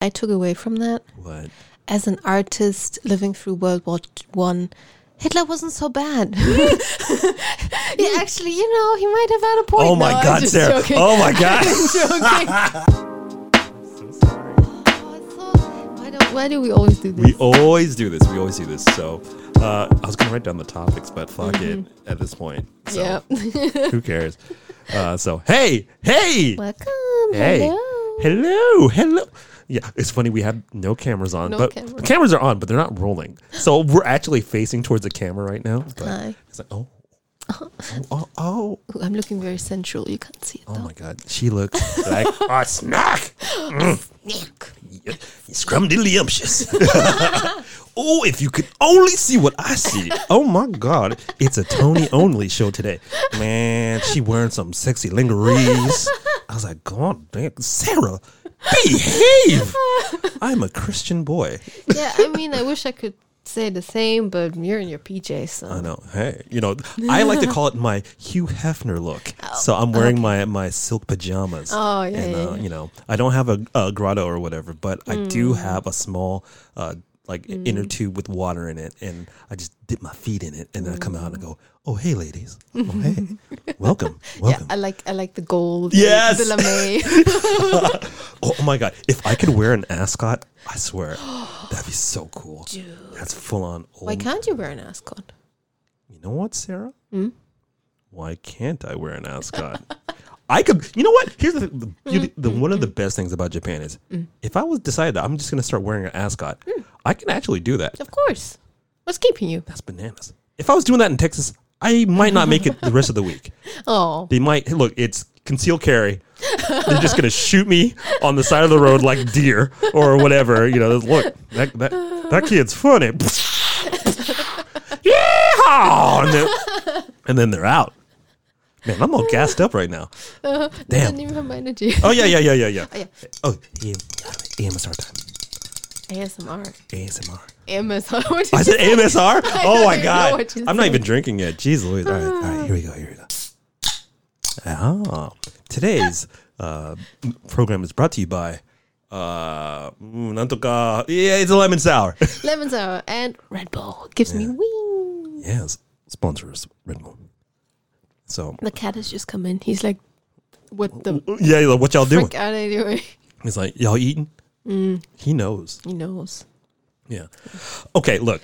I took away from that? What? As an artist living through World War One, Hitler wasn't so bad. yeah, actually, you know, he might have had a point. Oh my No, I'm God, Sarah! joking. Oh my God! joking. so sorry. Oh, so- why, do, why do we always do this? We always do this. We always do this. So uh, I was gonna write down the topics, but fuck it at this point. So yeah. who cares? Uh, so hey, hey, Welcome. hey, Hello. hello, hello. Yeah, it's funny. We have no cameras on, No but cameras. the cameras are on, but they're not rolling. So we're actually facing towards the camera right now. But Hi. It's like oh, oh, oh, oh, Ooh, I'm looking very sensual. You can't see it oh though. my God. She looks like a snack. Mm. Scrumdiddlyumptious. oh, if you could only see what I see. Oh my God. It's a Tony only show today. Man, she wearing some sexy lingeries. I was like, God damn, Sarah, behave. I'm a Christian boy. yeah, I mean, I wish I could say the same, but you're in your PJs, so. I know. Hey, you know, I like to call it my Hugh Hefner look. so I'm wearing my my silk pajamas. Oh, yeah, and, yeah, uh, yeah. You know, I don't have a, a grotto or whatever, but I do Mm. have a small uh, like inner mm. tube with water in it, and I just dip my feet in it, and then I come out and go, mm. "Oh, hey, ladies. Oh, hey, welcome, Yeah, welcome." I like I like the gold. Yes! the lame. oh, oh my god, if I could wear an ascot, I swear that'd be so cool. That's full on old. Why can't you wear an ascot? You know what, Sarah? Hmm? Why can't I wear an ascot? I could. You know what? Here's the the, Hmm, beauty, the mm, one of the best things about Japan is if I was decided that I'm just going to start wearing an ascot. I can actually do that. Of course. What's keeping you? That's bananas. If I was doing that in Texas, I might not make it the rest of the week. Oh, They might hey, look. It's concealed carry. They're just going to shoot me on the side of the road like deer or whatever. You know, look that that, that kid's funny. yeah, and then, and then they're out. Man, I'm all gassed up right now. I Damn. didn't even have my energy. Oh yeah, yeah, yeah, yeah, yeah. Oh, yeah. Oh, AM, AMSR time. ASMR. ASMR. MSR. I said MSR? Oh my God. I'm not even drinking yet. Jeez Louise. All right, all right, here we go. Here we go. Oh, today's uh, program is brought to you by. Uh, Nantoka. Yeah, it's a lemon sour. lemon sour and Red Bull gives yeah. me wings. Yes, sponsors Red Bull. So the cat has just come in. He's like, "What the? Yeah, what y'all doing? Doing? He's like, y'all eating? Mm. He knows. He knows. Yeah. Okay, look.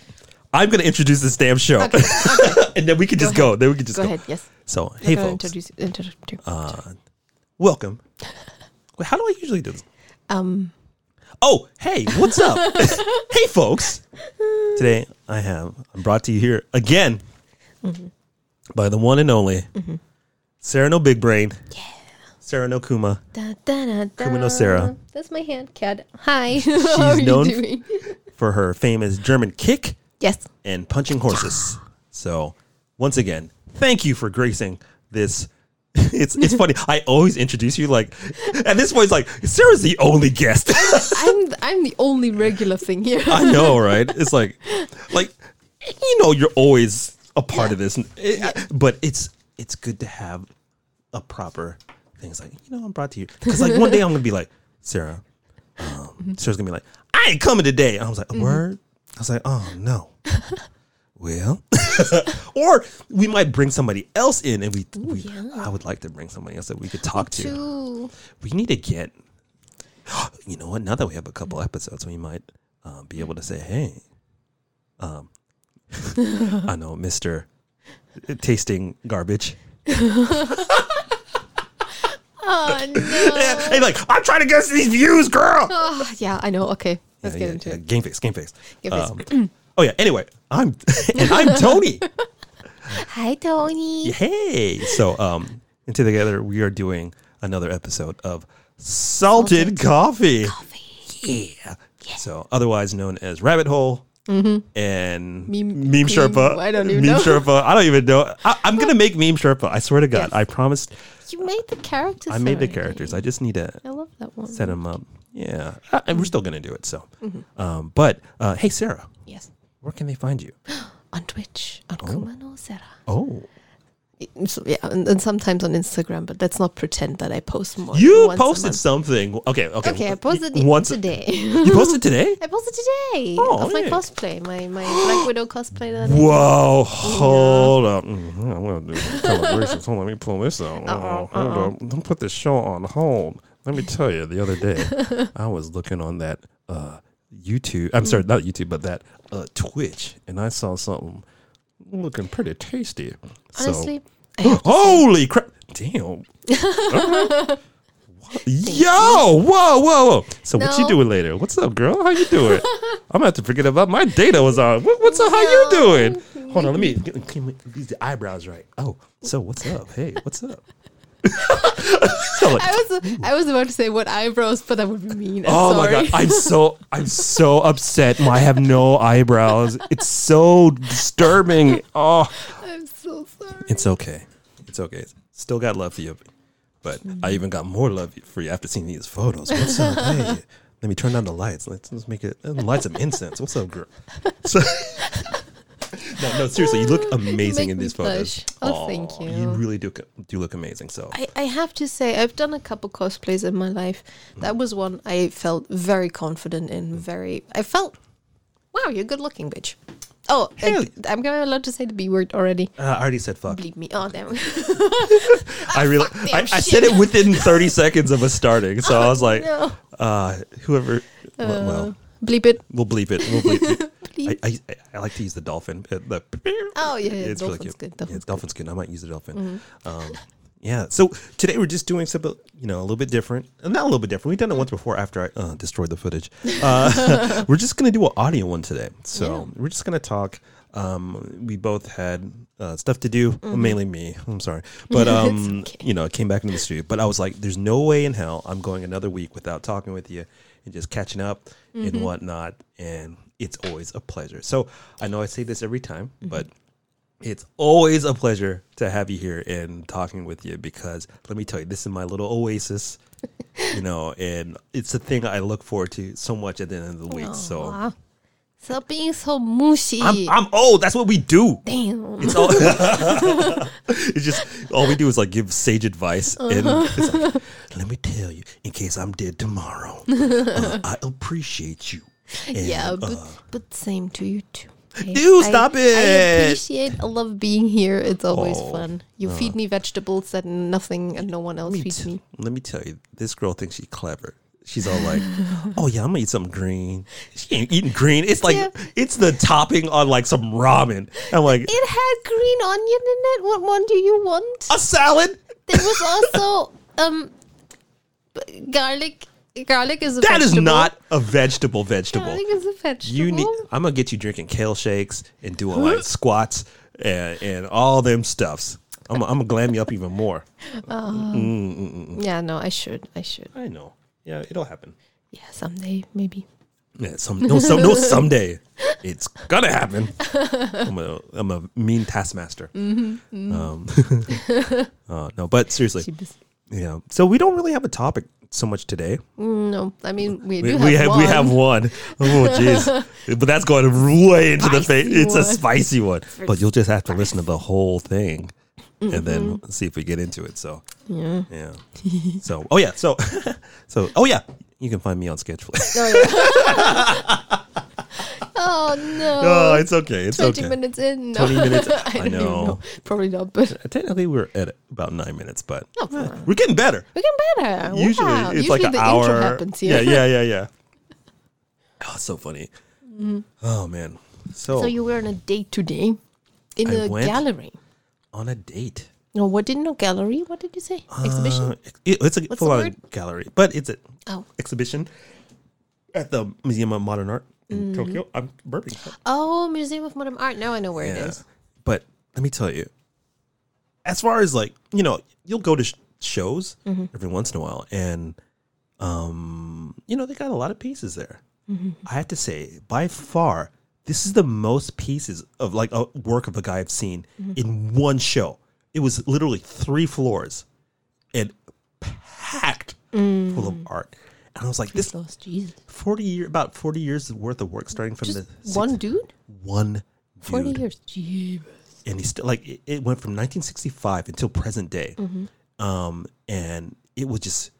I'm gonna introduce this damn show, and then we can just go. Then we can just Go go. ahead. Yes. So, You're hey folks, Introduce, introduce, uh, welcome. Wait, how do I usually do this? um. Oh, hey, what's up? hey, folks. Today I have I'm brought to you here again by the one and only Sarah No Big Brain. Yeah. Sarah No Kuma. Da, da, da, da. Kumino Sarah. That's my hand cat. Hi. How are you known- doing? for her famous German kick yes. and punching horses. So, once again, thank you for gracing this. It's it's funny. I always introduce you like at this point. It's like Sarah's the only guest. I'm I'm the only regular thing here. I know, right? It's like, like you know, you're always a part of this, but it's it's good to have a proper thing. It's like you know, I'm brought to you because like one day I'm gonna be like Sarah. Um, Sarah's gonna be like, I ain't coming today. And I was like, word. I was like, oh no. well, or we might bring somebody else in, and we, we I would like to bring somebody else that we could talk to. Two. We need to get. You know what? Now that we have a couple episodes, we might uh, be able to say, "Hey, um, I know, Mister Tasting Garbage." Oh no. hey, like I'm trying to get these views, girl. Oh, yeah, I know. Okay, let's Yeah, get yeah, into it. Game face, game face. Game face. Um, oh yeah. Anyway, I'm and I'm Tony. Hi, Tony. hey. So um, and together we are doing another episode of Salted, Coffee. Coffee. Yeah. So otherwise known as Rabbit Hole. And Meme meme. Sherpa. I don't even meme know. Sherpa. I don't even know. I, I'm gonna make meme Sherpa. I swear to God. Yes. I promised. You made the characters. I made the already. characters. I just need to I love that one. set them up. Yeah, Uh, and we're still gonna do it. So, Mm-hmm. um, but uh, hey, Sarah, Yes. where can they find you? On Twitch, on Kumano Sera. Oh, So, yeah, and, and sometimes on Instagram, but let's not pretend that I post more. You posted something. Okay, okay. Okay, I posted once. today. You posted today? I posted today Oh, of my cosplay, my my Black Widow cosplay. That Whoa, hold up. Mhm, I'm gonna do celebrations. Hold on, let me pull this out. Uh-uh, Oh, hold up. Don't put this show on hold. Let me tell you, the other day, I was looking on that uh, YouTube. I'm sorry, not YouTube, but that uh, Twitch, and I saw something looking pretty tasty. Honestly, I have to say- holy crap! Damn. Yo, whoa, whoa, whoa! So what you doing later? What's up, girl? How you doing? I'm gonna have to forget about my data was on. What, what's up? How you doing? Hold on, let me get, get these eyebrows right. Oh, so what's up? Hey, what's up? Like, I was I was about to say what eyebrows, but that would be mean. I'm oh my god, I'm so I'm so upset. I have no eyebrows. It's so disturbing. Oh. I'm so sorry. It's okay. It's okay. Still got love for you. But I even got more love for you after seeing these photos. What's up? Hey, let me turn down the lights. Let's, let's make it uh, let's light some incense. What's up, girl? So, no, no, seriously, you look amazing in these photos. Oh, thank you. You really do do look amazing. So I, I have to say I've done a couple cosplays in my life. That was one I felt very confident in. Very, I felt, wow, you're a good looking bitch. Oh, I, I'm gonna allowed to say the b word already. uh, I already said fuck. Bleep me. Oh damn. I really I, I said it within 30 seconds of us starting. So I was like, no. uh, whoever well, well, Bleep it. we'll bleep it. We'll bleep it. I, I, I like to use the dolphin. uh, The Oh yeah, yeah it's really dolphin's cute. good. Yeah, Dolphin's good. dolphin's good. I might use the dolphin. Um, yeah. So today we're just doing something, you know, a little bit different. Uh, Not a little bit different. We've done it once before. After I uh, destroyed the footage, uh, we're just gonna do an audio one today. So Yeah. we're just gonna talk. Um, we both had uh, stuff to do. Mainly me. I'm sorry, but um, okay. you know, I came back into the studio. But I was like, "There's no way in hell I'm going another week without talking with you and just catching up and mm-hmm. whatnot." And it's always a pleasure. So I know I say this every time, mm-hmm. but it's always a pleasure to have you here and talking with you because let me tell you, this is my little oasis, you know, and it's a thing I look forward to so much at the end of the week. So. Stop being so mushy. I'm, I'm old. That's what we do. Damn. It's all. it's just all we do is like give sage advice, and it's like, let me tell you, in case I'm dead tomorrow, uh, I appreciate you. And, yeah, but uh, but same to you too. I- Dude, stop I it. I appreciate. I love being here. It's always Oh, fun. You feed me vegetables that nothing and no one else feeds t- me. let me tell you, this girl thinks she's clever. She's all like, "Oh yeah, I'm gonna eat something green." She ain't eating green. It's like Yeah. it's the topping on like some ramen. I'm like It had green onion in it. What one do you want? a salad. There was also um garlic. Garlic is a That is vegetable. not a vegetable. Vegetable. Garlic is a vegetable. You need. I'm gonna get you drinking kale shakes and doing like squats and, and all them stuffs. I'm, I'm gonna glam you up even more. Uh-huh. Mm, mm, mm, yeah, no, I should. I should. I know. Yeah, it'll happen. Yeah, someday maybe. Yeah, some no, some no someday. It's gonna happen. I'm a I'm a mean taskmaster. Um, uh, no, but seriously, yeah. So we don't really have a topic so much today. No, I mean we, We, do we have have one. we have one. Oh jeez, but that's going way into the face. It's a spicy one, but you'll just have to listen to the whole thing, and then mm-hmm. see if we get into it. So Yeah. yeah. So oh yeah. So so oh yeah. You can find me on Sketchflix. Oh, oh no. oh, it's okay. It's 20 okay. minutes in. No. 20 minutes. I, I don't know. Probably not, but uh, Technically, we're at about nine minutes, but No, come eh, we're getting better. We're getting better. Usually, wow. it's Usually like an the hour. intro happens here. Yeah, yeah, yeah, yeah. Oh, it's so funny. Mm-hmm. Oh man. So, So you were on a date today in I a went- gallery. On a date. No, what didn't no gallery? What did you say? Exhibition? Uh, it- it's a What's full on gallery, but it's an Oh. exhibition at the Museum of Modern Art in Mm-hmm. Tokyo. I'm burping. Oh, Museum of Modern Art. Now I know where it Yeah. is. But let me tell you, as far as like, you know, you'll go to sh- shows Mm-hmm. every once in a while and, um, you know, they got a lot of pieces there. Mm-hmm. I have to say, by far, this is the most pieces of like a work of a guy I've seen Mm-hmm. in one show. It was literally three floors and packed full of art. And I was like, this Lost Jesus. 40 year about 40 years worth of work starting from Just the one dude? one dude. 40 years. Jeebus. and he still like it, it went from 1965 until present day, um, and it was just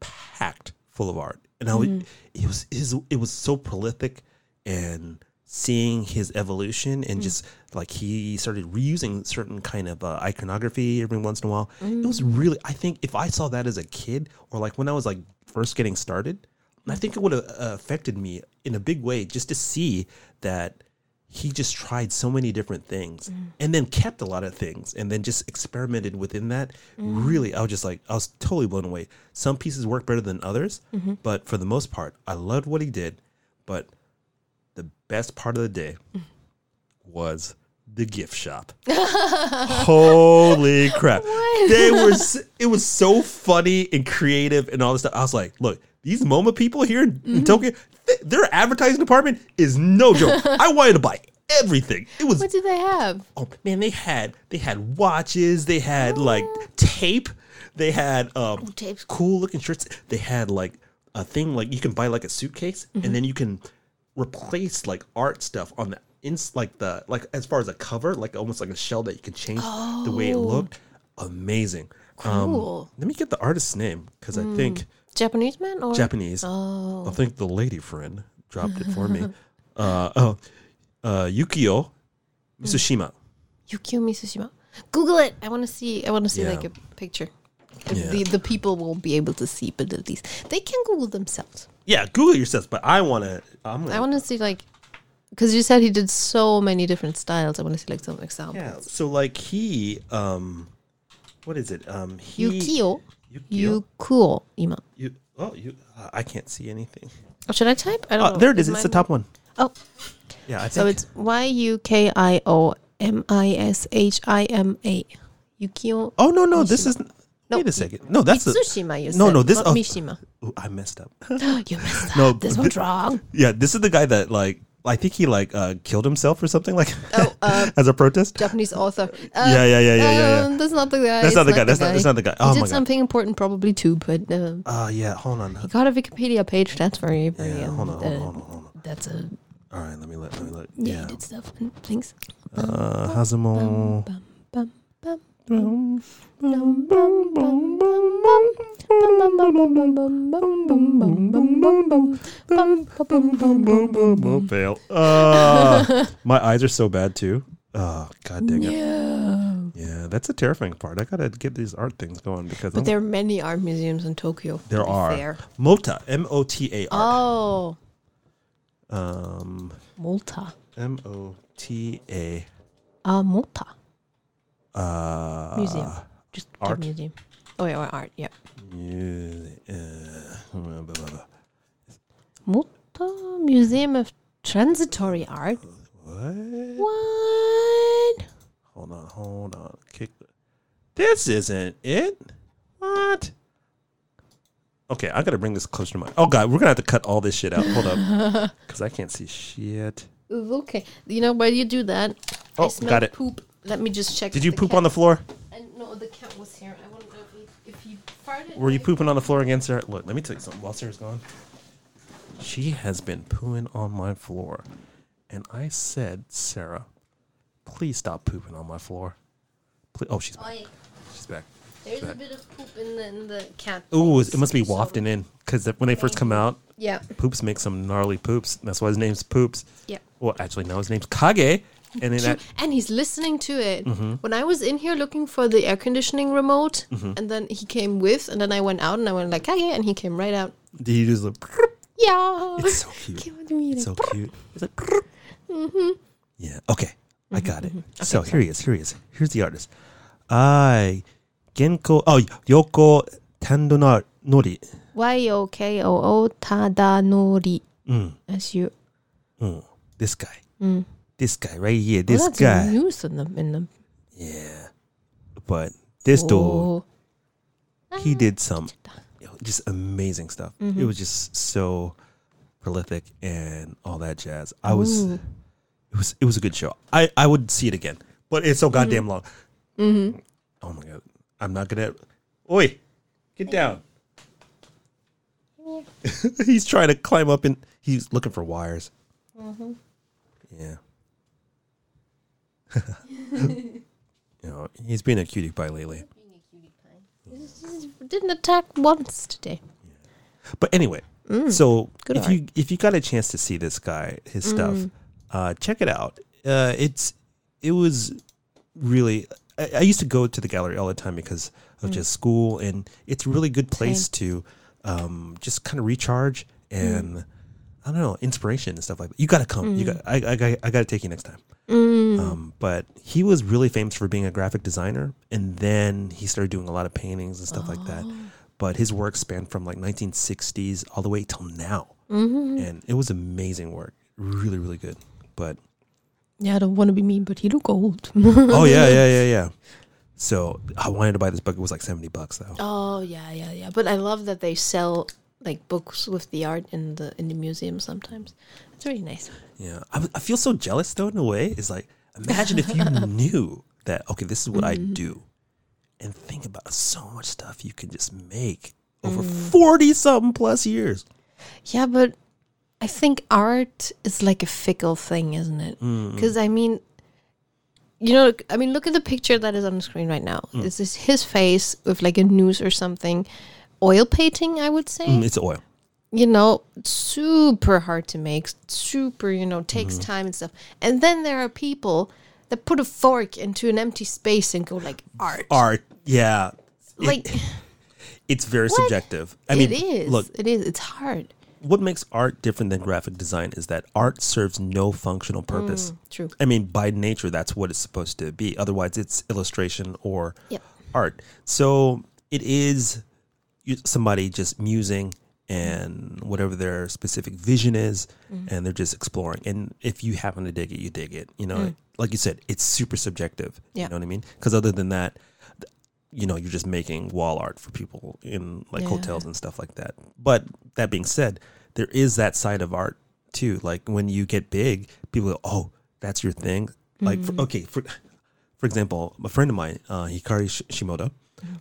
packed full of art, and I would it was it was, it was so prolific, and seeing his evolution and hmm. just like he started reusing certain kind of uh, iconography every once in a while. It was mm. really I think if I saw that as a kid or like when I was like first getting started, I think it would have uh, affected me in a big way just to see that he just tried so many different things mm. and then kept a lot of things and then just experimented within that. Mm. Really, I was just like, I was totally blown away. Some pieces work better than others, mm-hmm. but for the most part, I loved what he did. But the best part of the day was the gift shop. Holy crap. They were it was so funny and creative and all this stuff. I was like, look, these MoMA people here in, in Tokyo, th- their advertising department is no joke. I wanted to buy everything. It was What did they have? oh man, they had they had watches, they had like tape, they had um tapes. cool looking shirts. They had like a thing like you can buy like a suitcase and then you can replace like art stuff on the ins like the like as far as a cover, like almost like a shell that you can change the way it looked. Amazing. Um, Cool. let me get the artist's name because I think Japanese man or Japanese. Oh. I think the lady friend dropped it for me. Uh, oh, uh, Yukio Mitsushima. Yukio Mitsushima? Google it. I want to see. I want to see Yeah. like a picture. If Yeah. The the people won't be able to see, but at least they can Google themselves. Yeah, Google yourself, but I want to. I'm gonna, want to see like because you said he did so many different styles. I want to see like some examples. yeah. So like he, um, what is it? Um, he, Yukio. Yukio. Yukuo. Ima. You, oh, you. Uh, I can't see anything. Oh, should I type? I don't Oh, know. there it is. Is It's the top one. Oh, Yeah, I think. so it's Y U K I O M I S H I M A. Yukio. oh no, no, this is. No, wait a second. No, that's. Mitsushima. You no, said, no, this- not oh. Mishima. Ooh, I messed up. you messed up. No, this thi- one's wrong. yeah, this is the guy that like. I think he like uh, killed himself or something like Oh, uh, as a protest. Japanese author. Uh, Yeah, yeah, yeah, yeah, yeah, um, That's not the guy. That's not the guy. That's not. That's not the guy. He Oh did my god. something important probably too, but uh, Uh yeah. Hold on. he got a Wikipedia page. That's very, very. Yeah. um, Hold on. Hold uh, on. Hold on. Hold on. That's a All right. Let me let. Let me let. yeah. Yeah. He did stuff and things. Uh, Hazumo. Bum, bum, bum. Fail. Uh, my eyes are so bad too. Oh god dang it. Yeah. Yeah, that's a terrifying part. I gotta get these art things going because But I'm, there are many art museums in Tokyo. There to are fair. Mota. M O T A R. Oh. Um Malta. M O T A. Uh Mota uh museum. Just art? museum. Oh yeah, or art. Yeah. mu- uh, blah, blah, blah. Malta Museum of Transitory Art. What? What? Hold on, hold on. Kick. This isn't it. What? Okay, I gotta bring this closer to my. Oh god, we're gonna have to cut all this shit out. Hold up, because I can't see shit. Okay. You know while you do that, Oh, got it. poop. Let me just check. Did you poop on the floor? Uh, I know the cat was here. I wonder if, if he farted. Were you pooping on the floor again, Sarah? Look, let me tell you something. While Sarah's gone, she has been pooing on my floor, and I said, Sarah, please stop pooping on my floor. Please. Oh, she's back. Oi, She's back. There's a Back. bit of poop in the in the cat. Ooh, it must be so- wafting in because when they first come out, Yeah. Poops make some gnarly poops. That's why his name's Poops. Yeah. Well, actually, now his name's Kage. And then that, and he's listening to it. Mm-hmm. When I was in here looking for the air conditioning remote, and then he came with, and then I went out and I went like, "Hey," and he came right out. Did he just like, Yeah. it's so cute. Came with me, It's so cute. It's like, yeah. Okay, I got it. so here he is. Here he is. Here's the artist. I Genko. Oh, Yoko Nori. Y O K O O Tadanori. Mm, As you. mm, this guy. This guy right here. This well, that's guy. news in the in the. Yeah. But this dude. Oh. he did some just amazing stuff. Mm-hmm. It was just so prolific and all that jazz. I was Ooh. it was it was a good show. I I would see it again, but it's so goddamn mm-hmm. long. Mm-hmm. Oh my god, I'm not gonna. Oi, get down. Mm-hmm. he's trying to climb up and he's looking for wires. Yeah. you know, he's been a cutie pie lately. Didn't attack once today. But anyway, so if art. you if you got a chance to see this guy, his stuff, uh, check it out. Uh, it's it was really. I, I used to go to the gallery all the time because of just school, and it's a really good place to um, just kind of recharge and I don't know inspiration and stuff like that. You got to come. You got. I I, got- I got to take you next time. Um, but he was really famous for being a graphic designer, and then he started doing a lot of paintings and stuff like that. But his work spanned from like 1960s all the way till now, and it was amazing work, really, really good. But Yeah, I don't want to be mean, but he look old. oh yeah, yeah, yeah, yeah. So I wanted to buy this book. It was like 70 bucks though. oh yeah, yeah, yeah. But I love that they sell like books with the art in the in the museum sometimes. It's really nice. Yeah, I, I feel so jealous though. In a way, it's like imagine if you knew that. Okay, this is what I mm-hmm. do, and think about so much stuff you can just make over mm. forty something plus years. Yeah, but I think art is like a fickle thing, isn't it? Because I mean, you know, I mean, look at the picture that is on the screen right now. Mm. This is his face with like a noose or something, oil painting. I would say. Mm, it's oil. You know, super hard to make, super, you know, takes mm-hmm. time and stuff. And then there are people that put a fork into an empty space and go like art. Art, yeah, It- Like it's very subjective. I mean, it is. look, it is. It's hard. what makes art different than graphic design is that art serves no functional mm, purpose. True. I mean, by nature, that's what it's supposed to be. Otherwise, it's illustration or Yep. art. So it is somebody just musing and whatever their specific vision is, and they're just exploring. And if you happen to dig it, you dig it. You know, like you said, it's super subjective. Yeah. You know what I mean? Because other than that, you know, you're just making wall art for people in like Yeah. hotels and stuff like that. But that being said, there is that side of art too. Like when you get big, people go, "Oh, that's your thing." Like, for, okay, for for example, a friend of mine, uh, Hikari Sh- Shimoda,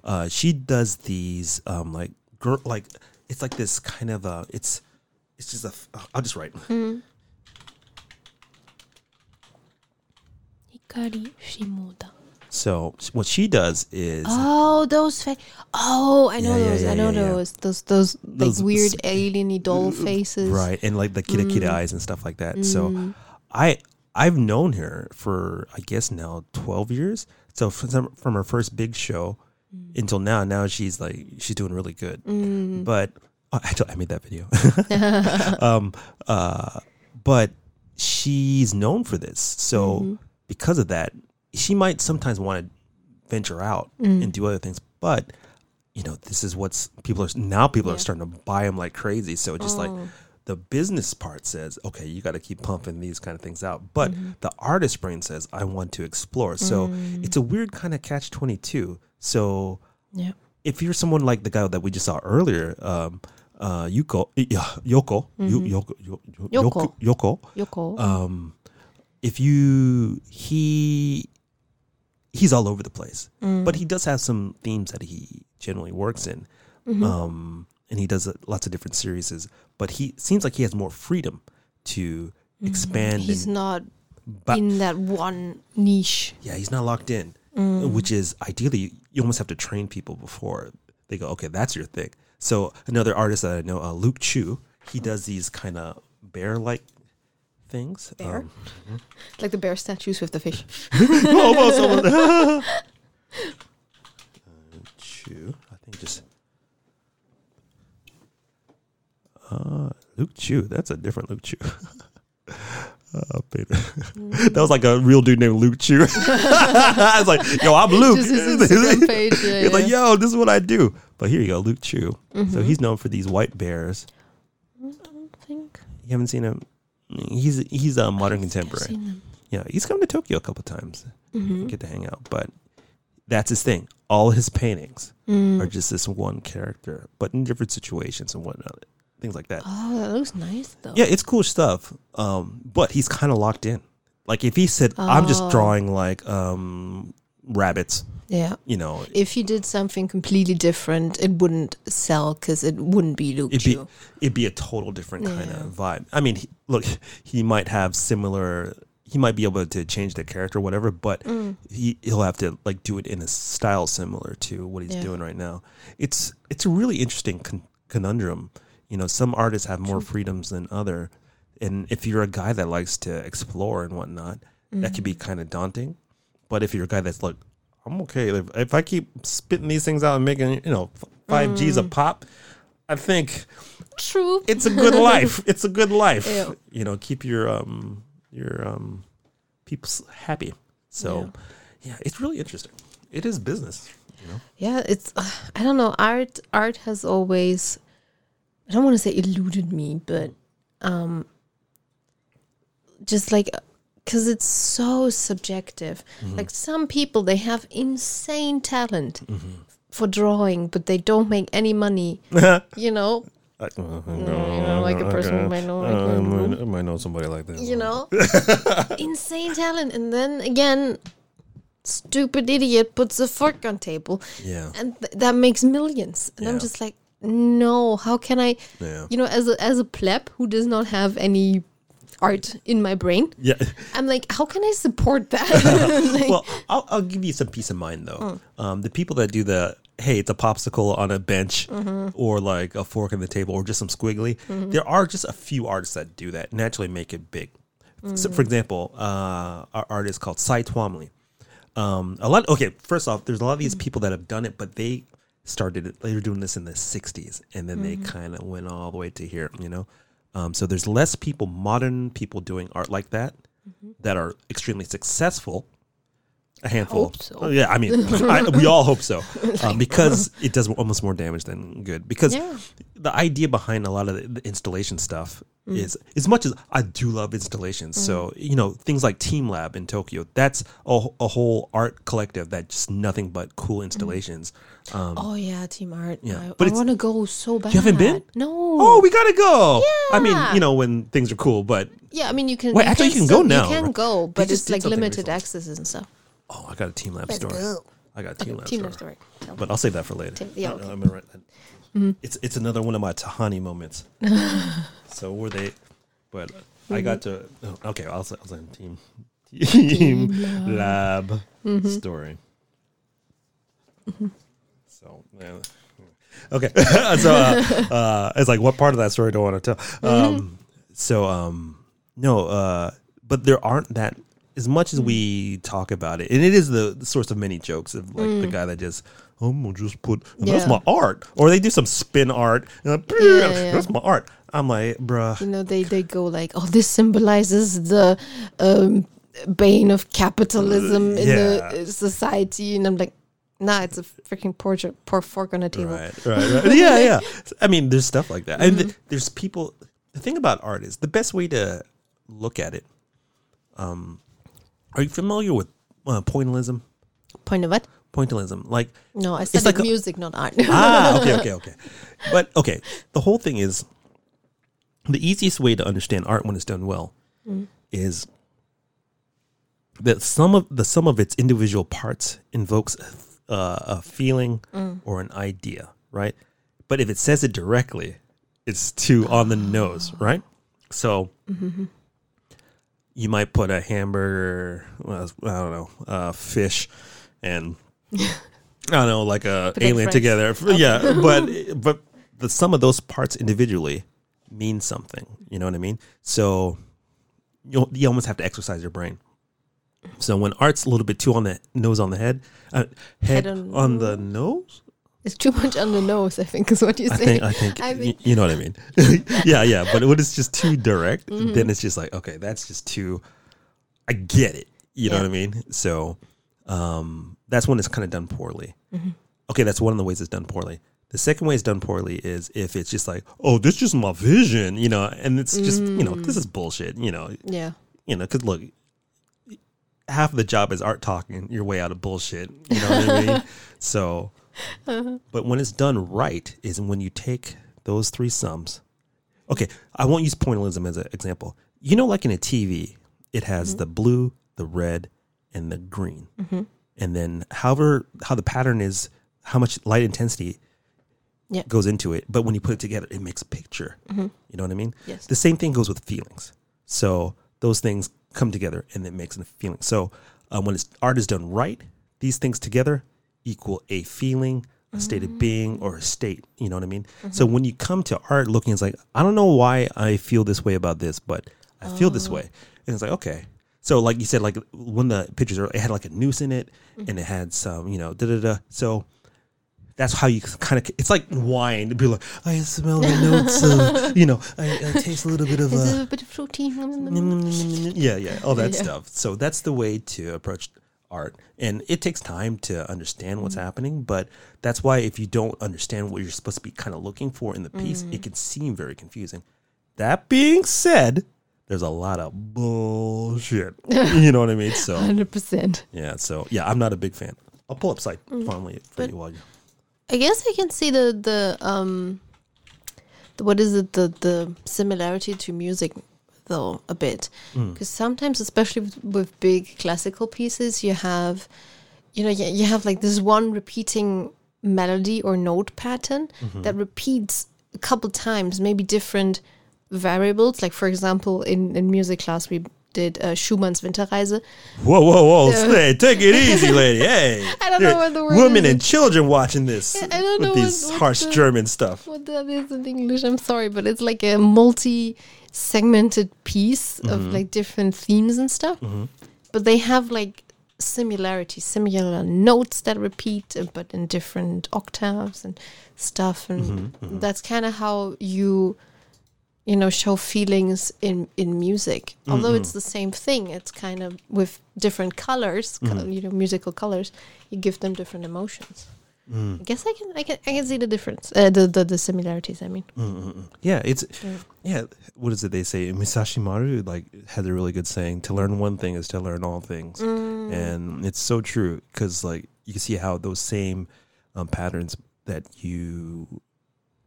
uh, she does these um, like girl, like it's like this kind of uh, it's it's just a. uh, I'll just write. Hikari Shimoda. So what she does is Oh, those fa- Oh, I know Yeah, yeah, those. yeah, I know yeah, yeah. those. Those those like Those weird s- alien doll faces. right and like the kida kida eyes and stuff like that. So Mm. I I've known her for I guess now twelve years. So from from her first big show Mm. until now, now she's like she's doing really good. But oh, actually, I made that video. um, uh, but she's known for this. So Mm-hmm. because of that, she might sometimes want to venture out Mm. and do other things. But you know, this is what's people are now. People Yeah. are starting to buy them like crazy. So just like Oh. the business part says, okay, you got to keep pumping these kind of things out. But Mm-hmm. the artist brain says, I want to explore. So Mm. it's a weird kind of catch twenty two. So Yeah. if you're someone like the guy that we just saw earlier, um, uh, Yuko, Yoko, Yu- Yoko, Yo- Yo- Yoko. Yoko, Yoko, Yoko. um, if you he he's all over the place, but he does have some themes that he generally works in, um, and he does uh, lots of different series. But he seems like he has more freedom to expand. He's and, not ba- in that one niche. yeah, he's not locked in, which is ideally you almost have to train people before they go, okay, that's your thing. So another artist that I know, uh, Luke Chueh, he does these kind of bear-like things. Bear? Um, Like the bear statues with the fish. almost, almost. uh, Chu, I think just. Uh, Luke Chu, that's a different Luke Chu. Uh, Peter. that was like a real dude named Luke Chu. I was like, yo, I'm Luke. Just page. Yeah, He's like, yo, this is what I do. But here you go, Luke Chueh. So Mm-hmm. he's known for these white bears. I don't think You haven't seen him? He's he's a modern contemporary. Yeah, he's come to Tokyo a couple times. Mm-hmm. Get to hang out, but that's his thing. All his paintings Mm. are just this one character, but in different situations and whatnot, things like that. Oh, that looks nice though. Yeah, it's cool stuff. Um, but he's kind of locked in. Like if he said, "I'm just Oh. drawing like um rabbits," Yeah. you know, If he did something completely different, it wouldn't sell because it wouldn't be Luke it'd be it'd be a total different kind of vibe. I mean, he, look, he might have similar he might be able to change the character or whatever, but Mm. he he'll have to like do it in a style similar to what he's Yeah. doing right now. It's it's a really interesting con- conundrum. You know, some artists have more freedoms than other, and if you're a guy that likes to explore and whatnot, that can be Mm-hmm. kind of daunting. But if you're a guy that's like, I'm okay if, if I keep spitting these things out and making you know five G's a Mm. pop, I think True. it's a good life. It's a good life. Yeah. You know, keep your um your um people happy. So yeah. it's really interesting. It is business. You know. Yeah, it's I don't know. Art art has always I don't want to say eluded me, but um just like cuz it's so subjective. Like some people they have insane talent for drawing, but they don't make any money, you know? I, uh, you know, like a person who might know, like, I, in might, I might know somebody like that. you know? Insane talent. And then again stupid idiot puts a fork on table. Yeah. and th- that makes millions. And i'm just like no how can i Yeah. you know as a as a pleb who does not have any art in my brain Yeah. i'm like how can i support that Like, well, I'll, I'll give you some peace of mind though. Um, the people that do the hey, it's a popsicle on a bench, or like a fork in the table, or just some squiggly. There are just a few artists that do that naturally make it big. So, for example, uh, our artist called Cy Twombly. Um, a lot. Okay, first off, there's a lot of these people that have done it, but they started it. They were doing this in the '60s, and then they kind of went all the way to here. You know, um, so there's less people, modern people, doing art like that that are extremely successful. A handful. hope so. Oh, yeah, I mean, I, we all hope so, um, because it does almost more damage than good. Because Yeah. the idea behind a lot of the installation stuff Mm-hmm. is, as much as I do love installations, so mm-hmm. you know things like Team Lab in Tokyo, that's a, a whole art collective that just nothing but cool mm-hmm. installations. Um, oh yeah team art Yeah, i, but I want to go so bad You haven't been? no oh, we gotta go! Yeah. I mean, you know when things are cool, but yeah i mean you can Wait, actually, you can still- go now, you can go but it's like limited recently. access and stuff oh, I got a Team Lab story. I got a Team Lab team story. story but I'll save that for later. Tim- yeah, okay. Mm-hmm. I'm gonna write that. It's it's another one of my Tahani moments. so were they? But I got to. oh, Okay, I'll say, I'll say team team lab Mm-hmm. story. So yeah. Okay, so uh, uh, it's like what part of that story do I want to tell? Mm-hmm. Um, so um, no, uh, but there aren't that as much as we talk about it, and it is the, the source of many jokes of like the guy that just. I'm gonna just put that's my art, or they do some spin art. and like, Yeah, yeah. That's my art. I'm like, bruh. you know they they go like oh this symbolizes the um bane of capitalism in the uh, society and i'm like nah it's a freaking portrait poor fork on a table Right, right, right. yeah, yeah. I mean, there's stuff like that, and Mm-hmm. th- there's people. The thing about art is the best way to look at it. Um, are you familiar with uh, pointillism? point of what Pointillism, like no i studied like a- music not art ah, okay, okay, okay. But okay, the whole thing is the easiest way to understand art when it's done well is that some of the sum of its individual parts invokes uh, a feeling or an idea, right? But if it says it directly, it's too on the nose, right? So you might put a hamburger, well, I don't know, uh, fish, and I don't know, like a alien together. Yeah, but but the sum of those parts individually mean something. You know what I mean? So you you almost have to exercise your brain. So when art's a little bit too on the nose on the head, uh, head on- the nose. it's too much on the nose i think is what you I say think I think, I y- think- you know what I mean. yeah, yeah. But when it's just too direct, Mm-hmm. then it's just like okay, that's just too. I get it. You know what I mean? So um, that's when it's kind of done poorly. Mm-hmm. Okay, that's one of the ways it's done poorly. The second way it's done poorly is if it's just like, oh, this is just my vision, you know, and it's just you know this is mm. bullshit, you know, yeah you know, because look, half of the job is art talking your way out of bullshit. You know what I mean? So, uh-huh. but when it's done right, is when you take those three sums. Okay, I won't use pointillism as an example. You know, like in a TV, it has mm-hmm. the blue, the red, and the green, mm-hmm. And then however how the pattern is, how much light intensity Yeah. goes into it. But when you put it together, it makes a picture. Mm-hmm. You know what I mean? Yes. The same thing goes with feelings. So those things come together and it makes a feeling. So um, when it's, art is done right, these things together equal a feeling, a state of mm-hmm. being, or a state. You know what I mean? So mm-hmm. when you come to art looking, it's like, I don't know why I feel this way about this, but I feel this oh. way. And it's like, okay. So like you said, like when the pictures are, it had like a noose in it and it had some, you know, da da da. So that's how you kind of, it's like wine to be like, I smell the notes of, you know, I, I taste a little bit of uh, it a bit of fruity? yeah, yeah, all that Yeah. stuff. So that's the way to approach art, and it takes time to understand what's happening. But that's why if you don't understand what you're supposed to be kind of looking for in the piece, it can seem very confusing. That being said, there's a lot of bullshit. you know what I mean? So Hundred percent. yeah, so yeah, I'm not a big fan. I'll pull up site mm. finally for But- you while you. I guess I can see the the um, the, what is it the the similarity to music though a bit mm. because sometimes especially with, with big classical pieces you have you know you, you have like this one repeating melody or note pattern mm-hmm. that repeats a couple times maybe different variables like for example in in music class we did uh, Schumann's Winterreise Whoa, whoa, whoa! Stay, take it easy, lady. Hey, I don't know what the word Women is. and children watching this I don't with know these what- what harsh the- German stuff. what that is in English. I'm sorry, but it's like a multi-segmented piece Mm-hmm. of like different themes and stuff. But they have like similarities, similar notes that repeat, uh, but in different octaves and stuff. And Mm-hmm, that's kind of how you, you know, show feelings in in music. Although Mm-hmm. it's the same thing, it's kind of with different colors, Mm-hmm. you know, musical colors. You give them different emotions. Mm. I guess I can I can I can see the difference, uh, the, the the similarities. I mean, Yeah, it's Yeah. yeah. What is it they say? Musashi Maru like has a really good saying: "To learn one thing is to learn all things," Mm. and it's so true because like you can see how those same um, patterns that you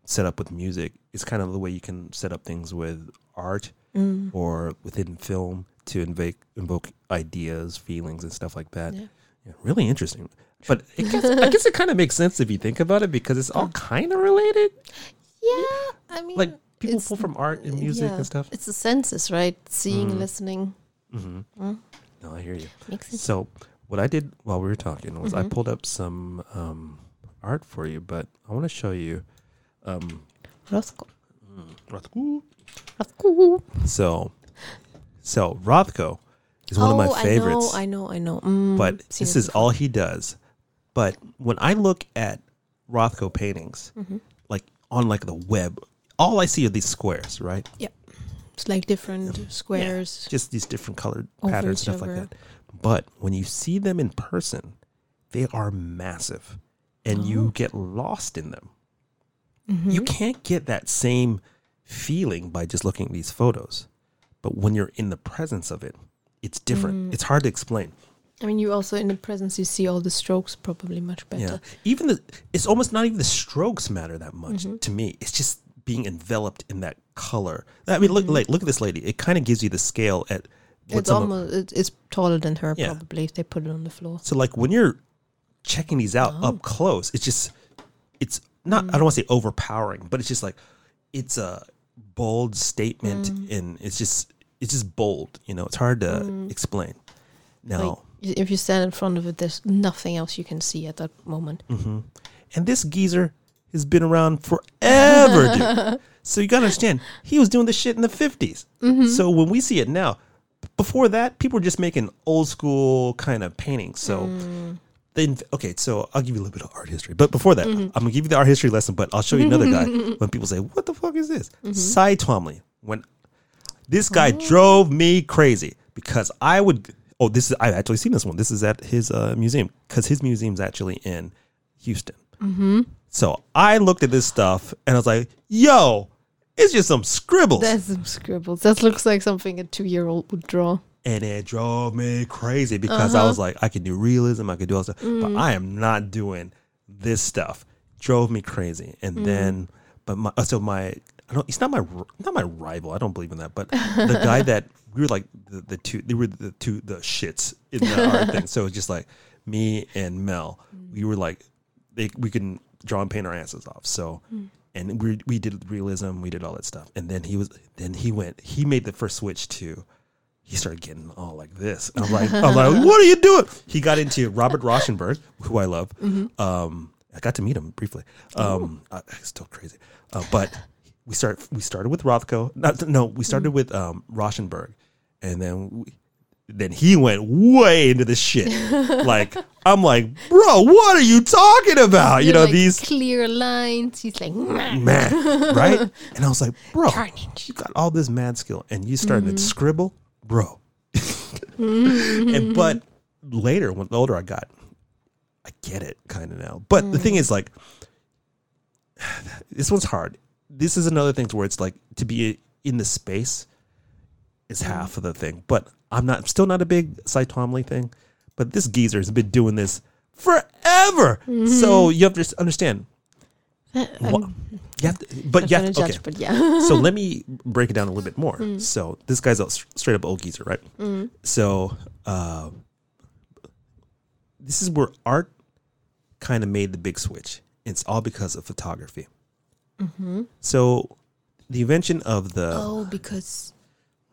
set up with music is kind of the way you can set up things with art Mm. or within film to invoke invoke ideas, feelings, and stuff like that. Yeah. Yeah, really interesting. But it guess, I guess it kind of makes sense if you think about it because it's all kind of related. yeah, I mean, Like people pull from art and music yeah, and stuff. It's the senses, right? Seeing, Mhm. listening, Mm-hmm. Mm. No, I hear you. So what I did while we were talking was I Mhm. pulled up some um, art for you, but I want to show you. Um, Rothko. Rothko. Rothko. So, so Rothko is one of Oh, my favorites. I know, I know, I know. Mm, but this is all he does. But when I look at Rothko paintings, Mhm. like on like the web, all I see are these squares, right? Yeah. It's like different squares. Just these different colored patterns, stuff like that. But when you see them in person, they are massive, and Oh. you get lost in them. Mhm. You can't get that same feeling by just looking at these photos. But when you're in the presence of it, it's different. Mm. It's hard to explain. I mean, you also in the presence, you see all the strokes probably much better. Yeah. Even the it's almost not even the strokes matter that much Mhm. to me. It's just being enveloped in that color. I mean, look Mhm. like look at this lady. It kind of gives you the scale at It's almost it, it's taller than her Yeah. probably if they put it on the floor. so like when you're checking these out Oh. up close, it's just it's not I don't want to say overpowering, but it's just like it's a bold statement Mm. and it's just it's just bold, you know. It's hard to Mm. explain. Now, Y- If you stand in front of it, there's nothing else you can see at that moment. hmm And this geezer has been around forever, dude. So you gotta understand, he was doing this shit in the 50s. Mhm. So when we see it now, before that, people were just making old school kind of paintings. So Mm. Then, okay, so I'll give you a little bit of art history. But before that, Mhm. I'm gonna give you the art history lesson, but I'll show you another guy. when people say, What the fuck is this? Mhm. Cy Twombly. When this guy Oh. drove me crazy because I would oh, this is I've actually seen this one. This is at his uh, museum because his museum's actually in Houston. Mm-hmm. So I looked at this stuff and I was like, yo, it's just some scribbles. That's some scribbles. That looks like something a two-year-old would draw. And it drove me crazy because I Uh-huh. was like, I can do realism, I could do all stuff, but Mm. I am not doing this stuff. Drove me crazy. And Mm. then, but my, uh, so my, I don't, he's not my, not my rival. I don't believe in that. But the guy that we were like the, the two, they were the two, the shits in the art thing. So it's just like me and Mel, we were like, they, we can draw and paint our asses off. So, Mm. and we we did realism, we did all that stuff, and then he was then he went he made the first switch to he started getting all like this. I'm like, I'm like, what are you doing? He got into Robert Rauschenberg, who I love. Um, I got to meet him briefly. Um, uh, it's still crazy, uh, but we start we started with Rothko. Not no, we started with um, Rauschenberg, and then we, then he went way into this shit. like I'm like, bro, what are you talking about? You You're know like, these clear lines. He's like, man, right? And I was like, bro, Carnage. you got all this mad skill, and you started to scribble, bro. Mm-hmm. and but later, when the older I got, I get it kind of now. But the thing mm-hmm. is, like, this one's hard. This is another thing to where it's like to be in the space is mm-hmm. half of the thing. But I'm not. I'm still not a big Cy thing. But this geezer has been doing this forever. So you have to understand. Wha- um, you have to, but I'm you trying have to to, judge, okay. but yeah. so let me break it down a little bit more. Hmm. So this guy's a straight up old geezer, right? Hmm. So uh, this is where art kind of made the big switch. It's all because of photography. Mm-hmm. So the invention of the oh, because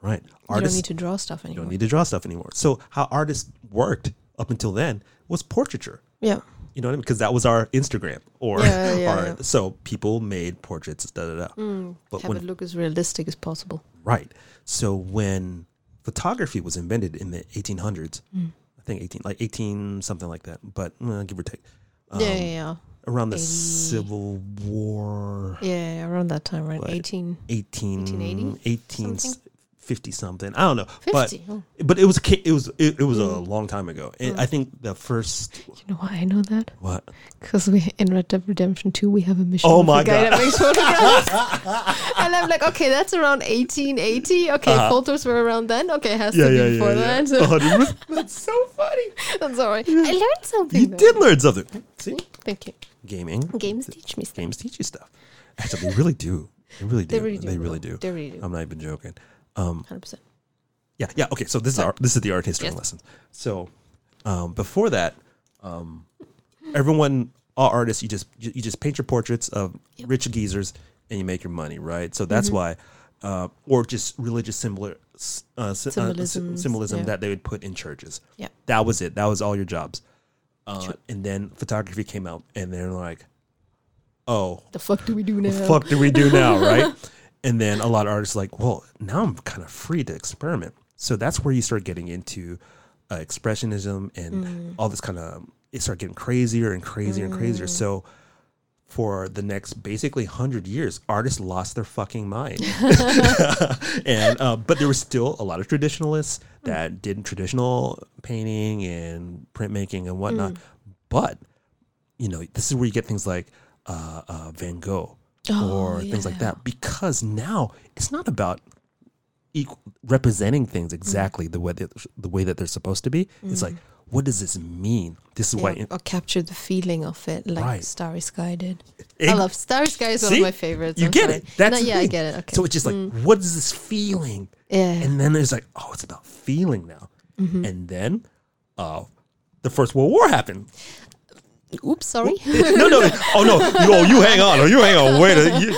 right you don't artists need to draw stuff you anymore. don't need to draw stuff anymore. So how artists worked up until then was portraiture. yeah. You know what I mean? Because that was our Instagram, or Yeah, yeah, our yeah. so people made portraits. Da da da. But Have when it look as realistic as possible. Right. So when photography was invented in the 1800s, Mm. I think 18, like 18, something like that, but uh, give or take, um, yeah, yeah, yeah. around the 80. Civil War, Yeah, around that time, right? What? 18. 18, 1880 18, something? 50 something. I don't know. 50. But, oh. but it was, a it was, it, it was a mm. long time ago. And I mm. think the first, You know why I know that? what? Because we in Red Dead Redemption 2, we have a mission. Oh my guy God. that makes photographs. and I'm like, okay, that's around 1880. Okay, Uh-huh. photos were around then. Okay, it has Yeah, to be yeah, before yeah, yeah. that. So 100%. That's so funny. all right. I learned something. You though. did learn something. See? Mm-hmm. Thank you. Gaming. Games teach me stuff. Games teach you stuff. Actually, they really do. They really do. They really do. They really do. They really do. I'm not even joking. Um, 100%. yeah, yeah. Okay, so this is our this is the art history Yes. lesson. So, um, before that, um, everyone, all artists, you just you, you just paint your portraits of rich geezers and you make your money, right? So that's Mm-hmm. why, uh, or just religious symbol, uh, sy- uh, sy- symbolism yeah. that they would put in churches. Yeah. That was it. That was all your jobs. Uh, and then photography came out, and they're like, "Oh, The fuck do we do now? the fuck do we do now, right? And then a lot of artists are like, well, now I'm kind of free to experiment. So that's where you start getting into uh, expressionism and all this kind of. It started getting crazier and crazier and crazier. So for the next basically hundred years, artists lost their fucking mind. and uh, but there was still a lot of traditionalists that did traditional painting and printmaking and whatnot. But you know, this is where you get things like uh, uh, Van Gogh or things like that because now it's not about equal, representing things exactly the way that the way that they're supposed to be. It's like, what does this mean? This is Yeah, why. or capture the feeling of it, like Right. Starry Sky did. Ex- I love Starry Sky is one of my favorites. You I'm get sorry. it. That's No, yeah, I get it. Okay. So it's just like, what is this feeling? yeah. And then there's like, oh, it's about feeling now. Mm-hmm. And then, uh, the First World War happened. Oops, sorry. no, no, oh no, you, oh, you hang on, oh, you hang on, wait. A, you,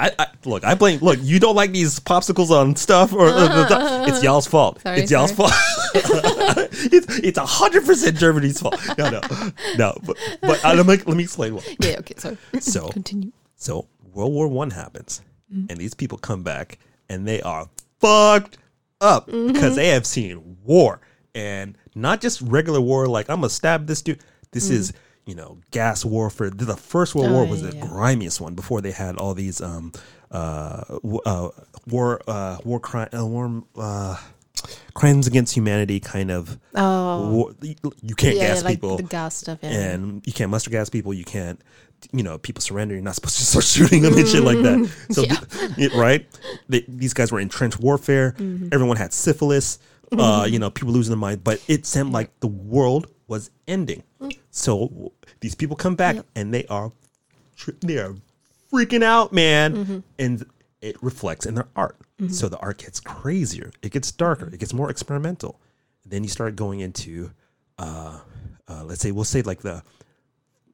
I, I, look, I blame. Look, you don't like these popsicles on stuff, or uh, it's y'all's fault. Sorry, it's y'all's fault. it's hundred percent Germany's fault. No, no, no. But, but uh, let me let me explain why. yeah, okay, sorry. So Continue. so World War One happens, and these people come back, and they are fucked up because they have seen war, and not just regular war. Like I'm gonna stab this dude. This is you know gas warfare. The first World Oh, War yeah, was the yeah. grimiest one before they had all these um uh, w- uh war uh war crime uh, war uh crimes against humanity kind of Oh, war. You can't yeah, gas like people the gas stuff. And you can't muster gas people. You can't, you know, people surrender. You're not supposed to start shooting them and shit like that. So, Yeah. th- right? They, these guys were in trench warfare. Mm-hmm. Everyone had syphilis. Uh, you know, people losing their mind. But it seemed like the world was ending. So these people come back. Yep. and they are, they are freaking out, man. Mm-hmm. And it reflects in their art. So the art gets crazier. It gets darker. It gets more experimental. Then you start going into uh, uh, let's say we'll say like the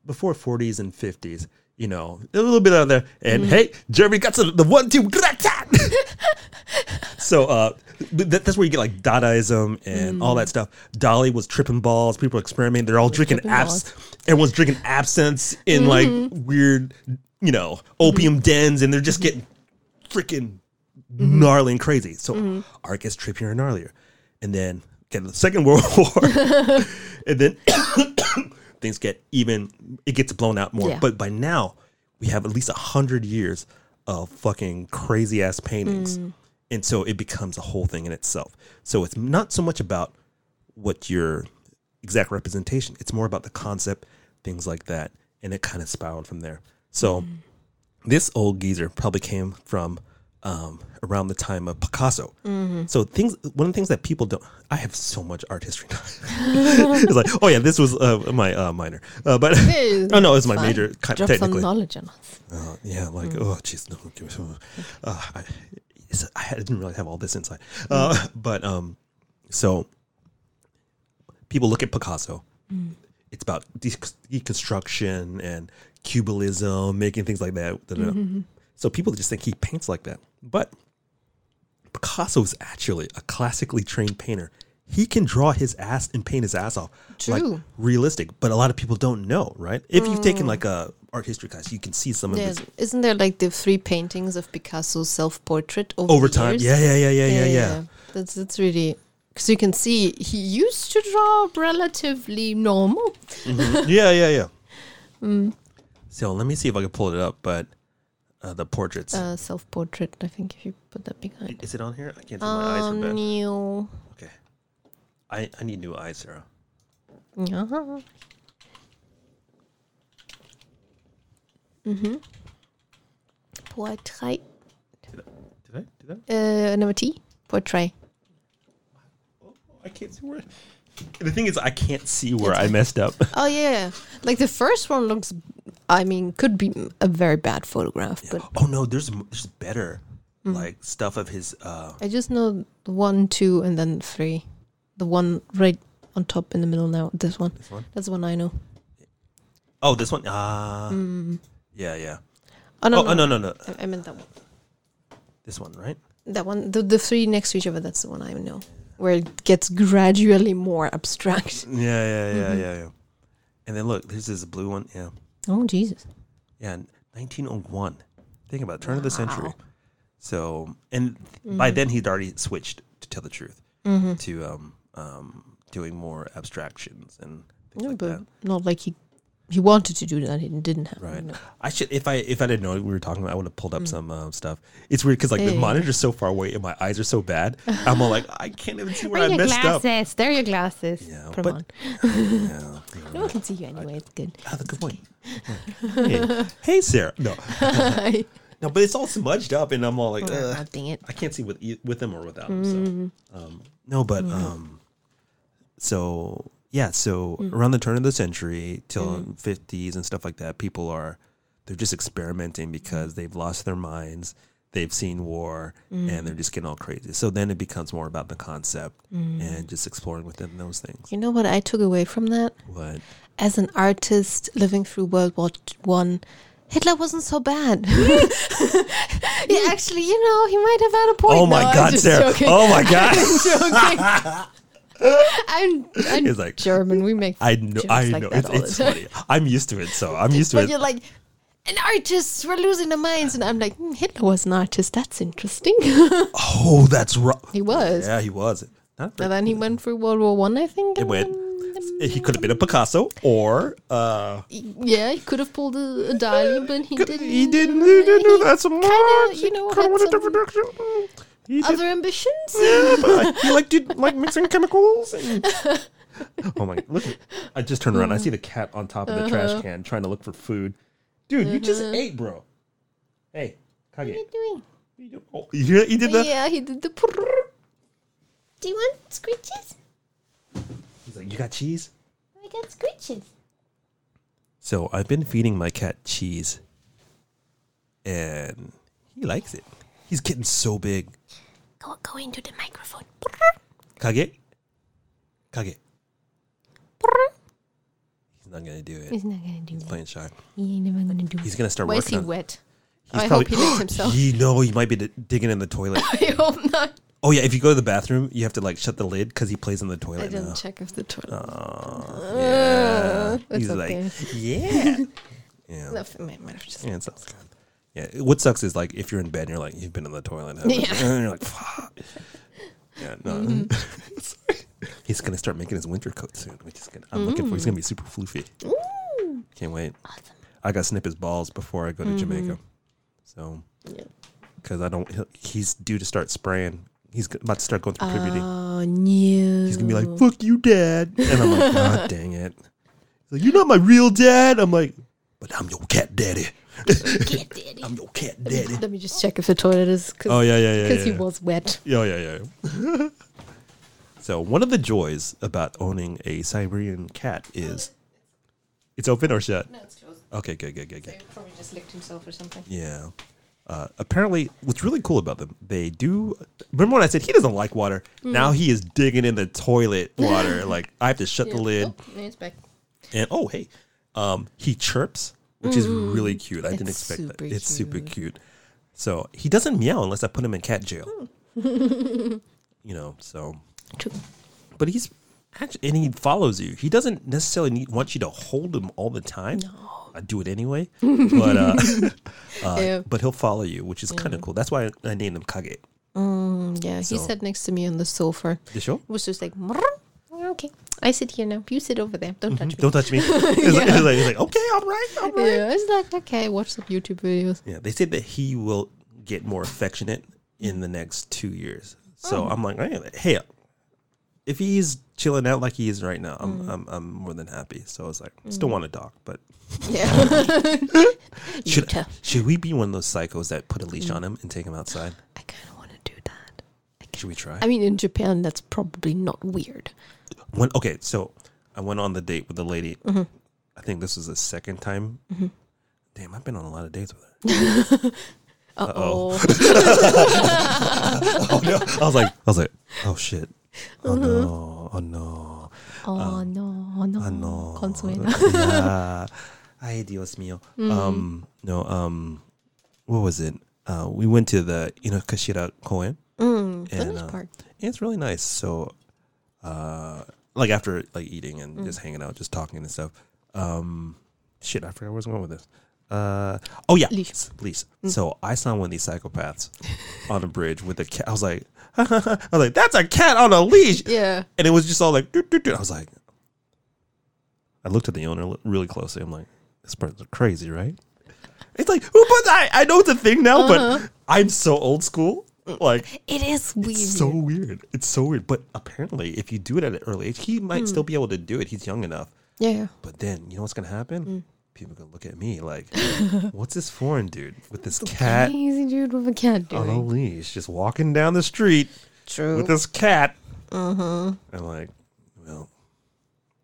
before 40s and 50s you know a little bit out there and hey jeremy got some, the one two so uh, that, that's where you get like Dadaism and all that stuff. Dali was tripping balls. People experimenting. They're all drinking tripping abs. Everyone's drinking absinthe in like weird, you know, opium dens, and they're just getting freaking gnarly and crazy. So art gets trippier and gnarlier, and then get the Second World War, and then things get even. It gets blown out more. Yeah. But by now, we have at least a hundred years of fucking crazy ass paintings, and so it becomes a whole thing in itself. So it's not so much about what your exact representation; it's more about the concept, things like that, and it kind of spiraled from there. So this old geezer probably came from um, around the time of Picasso. So things, one of the things that people don't. I have so much art history. it's like, oh yeah, this was uh, my uh, minor, uh, but oh no, it's my fine. major. Kind Drop some technically, knowledge on us. uh, yeah, like oh jeez, no, give me some- uh, I, I didn't really have all this inside, uh, but um, so people look at Picasso. It's about de- deconstruction and cubism, making things like that. da. So people just think he paints like that, but Picasso is actually a classically trained painter. He can draw his ass and paint his ass off, like realistic. But a lot of people don't know, right? If you've taken like a art history class, you can see some of Yeah, his isn't there like the three paintings of Picasso's self-portrait over, over time. years? Yeah, yeah, yeah, yeah, yeah, yeah. That's that's really because you can see he used to draw relatively normal. Mhm. yeah, yeah, yeah. Mm. So let me see if I can pull it up. But uh, the portraits Uh, self-portrait. I think if you put that behind. is it on here? I can't see my eyes are Um, bad. new. Okay, I I need new eyes, Sarah. Yeah. Mhm. Portrait. Did I? Did I? Did I? Uh, number T. Portrait. Oh, I can't see where. The thing is, I can't see where I messed up. Oh yeah, like the first one looks. I mean, could be a very bad photograph, but oh no, there's there's better Mm. like stuff of his. uh I just know one, two, and then three. The one right on top in the middle now. This one. This one. That's the one I know. Oh, this one. Ah, yeah, yeah. Oh no, oh, oh, no, no, no. I, I meant that one. This one, right? That one. The the three next to each other. That's the one I know. Where it gets gradually more abstract. Yeah, yeah, yeah, Mm-hmm. yeah, yeah. And then look, this is a blue one. Yeah, Oh Jesus. yeah. 1901. Think about it, turn of the century. So, and by then he'd already switched to tell the truth Mm-hmm. to um um doing more abstractions and things No, like but that. not like he he wanted to do that. He didn't have. Right. No. I should if I if I didn't know what we were talking about, I would have pulled up some uh, stuff. It's weird because like the Mm. Yeah. monitor's so far away and my eyes are so bad. I'm all like I can't even see where I your messed up. glasses. There are your glasses. Yeah, Put but- 'em on. Yeah. No one can see you anyway. It's good. Ah, the good point. Hey, hey, Sarah. No, no, but it's all smudged up, and I'm all like, Oh, Ugh. dang it. I can't see with e- with them or without them. So, um, no, but um, so yeah, so mm. around the turn of the century till mm-hmm. fifties and stuff like that, people are they're just experimenting because mm. they've lost their minds. They've seen war and they're mm. just getting all crazy. So then it becomes more about the concept and just exploring within those things. You know what I took away from that? What? As an artist living through World War One, Hitler wasn't so bad. yeah, actually, you know, he might have had a point. Oh my No, God, Sarah! joking. Oh my God! I'm. I'm, It's like- German. We make I know. I like know. It's, it's funny. I'm used to it, so I'm used to But it. you're like, an artist. We're losing their minds, and I'm like, hmm, Hitler was an artist. That's interesting. Oh, that's right. he was. Yeah, he was. Not And then he went through World War One, I think. It went. He could have been a Picasso, or uh, Yeah, he could have pulled a, a Dali, but he didn't. he didn't. He didn't do that so much. kinda, you know, had some different direction. Did, Other ambitions? yeah, but he like did like mixing chemicals. And, oh my! Look, I just turned around. I see the cat on top of the Uh-huh. trash can trying to look for food. Dude, you just ate, bro. Hey, Kage. What are you doing? you do- Oh, you hear- he did that. Yeah, he did the. prrrr. Do you want scritches? He's like, you got cheese. I got scritches. So I've been feeding my cat cheese, and he likes it. He's getting so big. Go, go into the microphone. Kage, Kage. He's not gonna do it. He's not gonna do He's it. playing shy. He ain't never gonna do He's it. gonna start Why is working he on. wet? He's I hope he licked himself. He know he might be d- digging in the toilet. I hope not. Oh yeah, if you go to the bathroom, you have to like shut the lid because he plays in the I toilet didn't now. check if the toilet. Oh, yeah. it's He's okay. like, yeah, yeah. No, it might, might have just. Yeah, it sounds good. Yeah, what sucks is like if you're in bed and you're like you've been in the toilet. Yeah. Mm-hmm. and you're like, fuck. Yeah, no. Sorry. He's gonna start making his winter coat soon, which is good. I'm looking for. He's gonna be super floofy. Ooh, Can't wait. awesome. I gotta snip his balls before I go to Jamaica. So, Mm-hmm. Yeah. because I don't, he's due to start spraying. He's about to start going through puberty. Oh no. He's gonna be like, "Fuck you, dad," and I'm like, "God dang it!" He's like, "You're not my real dad." I'm like, "But I'm your cat daddy. Get daddy. I'm your cat daddy." Let me just check if the toilet is because Oh yeah, yeah, yeah. yeah, he was wet. Yeah, yeah, yeah. so one of the joys about owning a Siberian cat is it's open or shut. No, it's closed. Okay, good, good, good, good. he probably just licked himself or something. Yeah. Uh, apparently, what's really cool about them, they do. Remember when I said he doesn't like water? Now he is digging in the toilet water. like I have to shut the lid. Oh, yeah, it's back. And oh, hey, um, he chirps, which is really cute. I didn't expect that. super It's super cute. So he doesn't meow unless I put him in cat jail. you know, so True. but he's actually and he follows you. He doesn't necessarily need, want you to hold him all the time. No. I do it anyway, but uh, uh, Yeah. but he'll follow you, which is kind of cool. That's why I, I named him Kage. Mm, yeah, he sat next to me on the sofa. The show. It was just like, okay, I sit here now. You sit over there. Don't touch mm-hmm. me. Don't touch me. He's, like, he's like, he's like, okay, all right, all right. Yeah, it's like okay, watch some YouTube videos. Yeah, they said that he will get more affectionate in the next two years. So Oh. I'm like, hey, hey, if he's chilling out like he is right now, Mm. I'm I'm, I'm more than happy. So I was like, mm. still want to talk, but Yeah. should should we be one of those psychos that put a leash mm. on him and take him outside? I kind of want to do that. Should we try? I mean, in Japan, that's probably not weird. When, okay, so I went on the date with the lady. Mm-hmm. I think this was the second time. Damn, I've been on a lot of dates with her. Uh oh. oh no! I was like, I was like, oh shit! Oh no! Oh no! Oh no, no. Oh no! Consuela. yeah. Ay, Dios mío. Um, no. Um, what was it? Uh, we went to the Inokashira Koen. Mm, And, uh, part. Yeah, it's really nice. So, uh, like after like eating and just hanging out, just talking and stuff. Um, shit, I forgot where I was going with this. Uh, oh yeah, Leash. leash. So I saw one of these psychopaths on a bridge with a cat. I was like, I was like, that's a cat on a leash, Yeah. and it was just all like, "Doot, doot, doot." I was like, I looked at the owner really closely. I'm like, this person's crazy, right? It's like, who put that? I know it's a thing now, but I'm so old school. Like, It is weird. it's so weird. It's so weird. But apparently, if you do it at an early age, he might still be able to do it. He's young enough. yeah. But then, you know what's gonna happen? People gonna look at me like, "What's this foreign dude with this cat Crazy dude with a cat on a leash, just walking down the street True. with this cat?" Uh I'm like, well,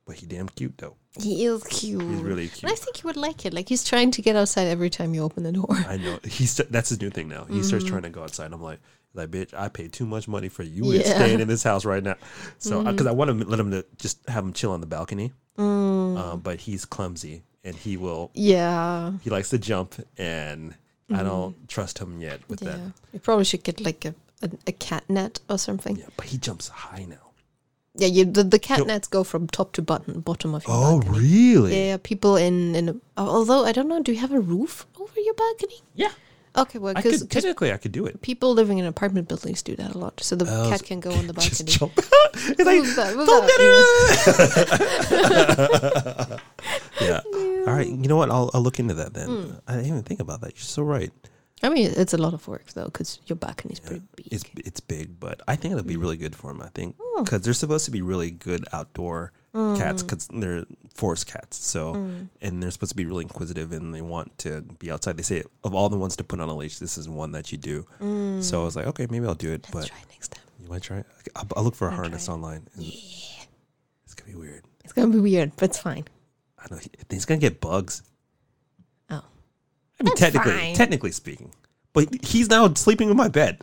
but he damn cute though. He is cute. He's really And I think he would like it. Like he's trying to get outside every time you open the door. I know he's that's his new thing now. He starts mm-hmm. trying to go outside. I'm like, like bitch, I paid too much money for you Yeah. staying in this house right now. So uh, because I want to let him to just have him chill on the balcony, um, but he's clumsy and he will Yeah. he likes to jump and I don't mm-hmm. trust him yet with Yeah. that. You probably should get like a, a, a cat net or something. Yeah, but he jumps high now. Yeah, you, the, the cat nets go from top to bottom, bottom of your Oh, balcony. really? Yeah, people in in. A, although I don't know, do you have a roof over your balcony? Yeah. Okay, well, I because could technically I could do it. people living in apartment buildings do that a lot, so the Oh, cat can go on the Just balcony. jump. it's like Move that, move "Don't that, get it." yeah. All right. You know what? I'll I'll look into that then. Hmm. I didn't even think about that. You're so right. I mean, it's a lot of work though, because your balcony is pretty big. It's it's big, but I think it'll be mm. really good for him. I think oh. because they're supposed to be really good outdoor cats mm. because they're forest cats. So Hmm. and they're supposed to be really inquisitive and they want to be outside. They say of all the ones to put on a leash, this is one that you do. So I mm. was like, okay, maybe I'll do it. Let's but try next time. you might try I'll, I'll look for a I'll harness online. and It's gonna be weird. It's gonna be weird, but it's fine. I know he, he's gonna get bugs. I mean, That's technically, fine. technically speaking, but he's now sleeping in my bed.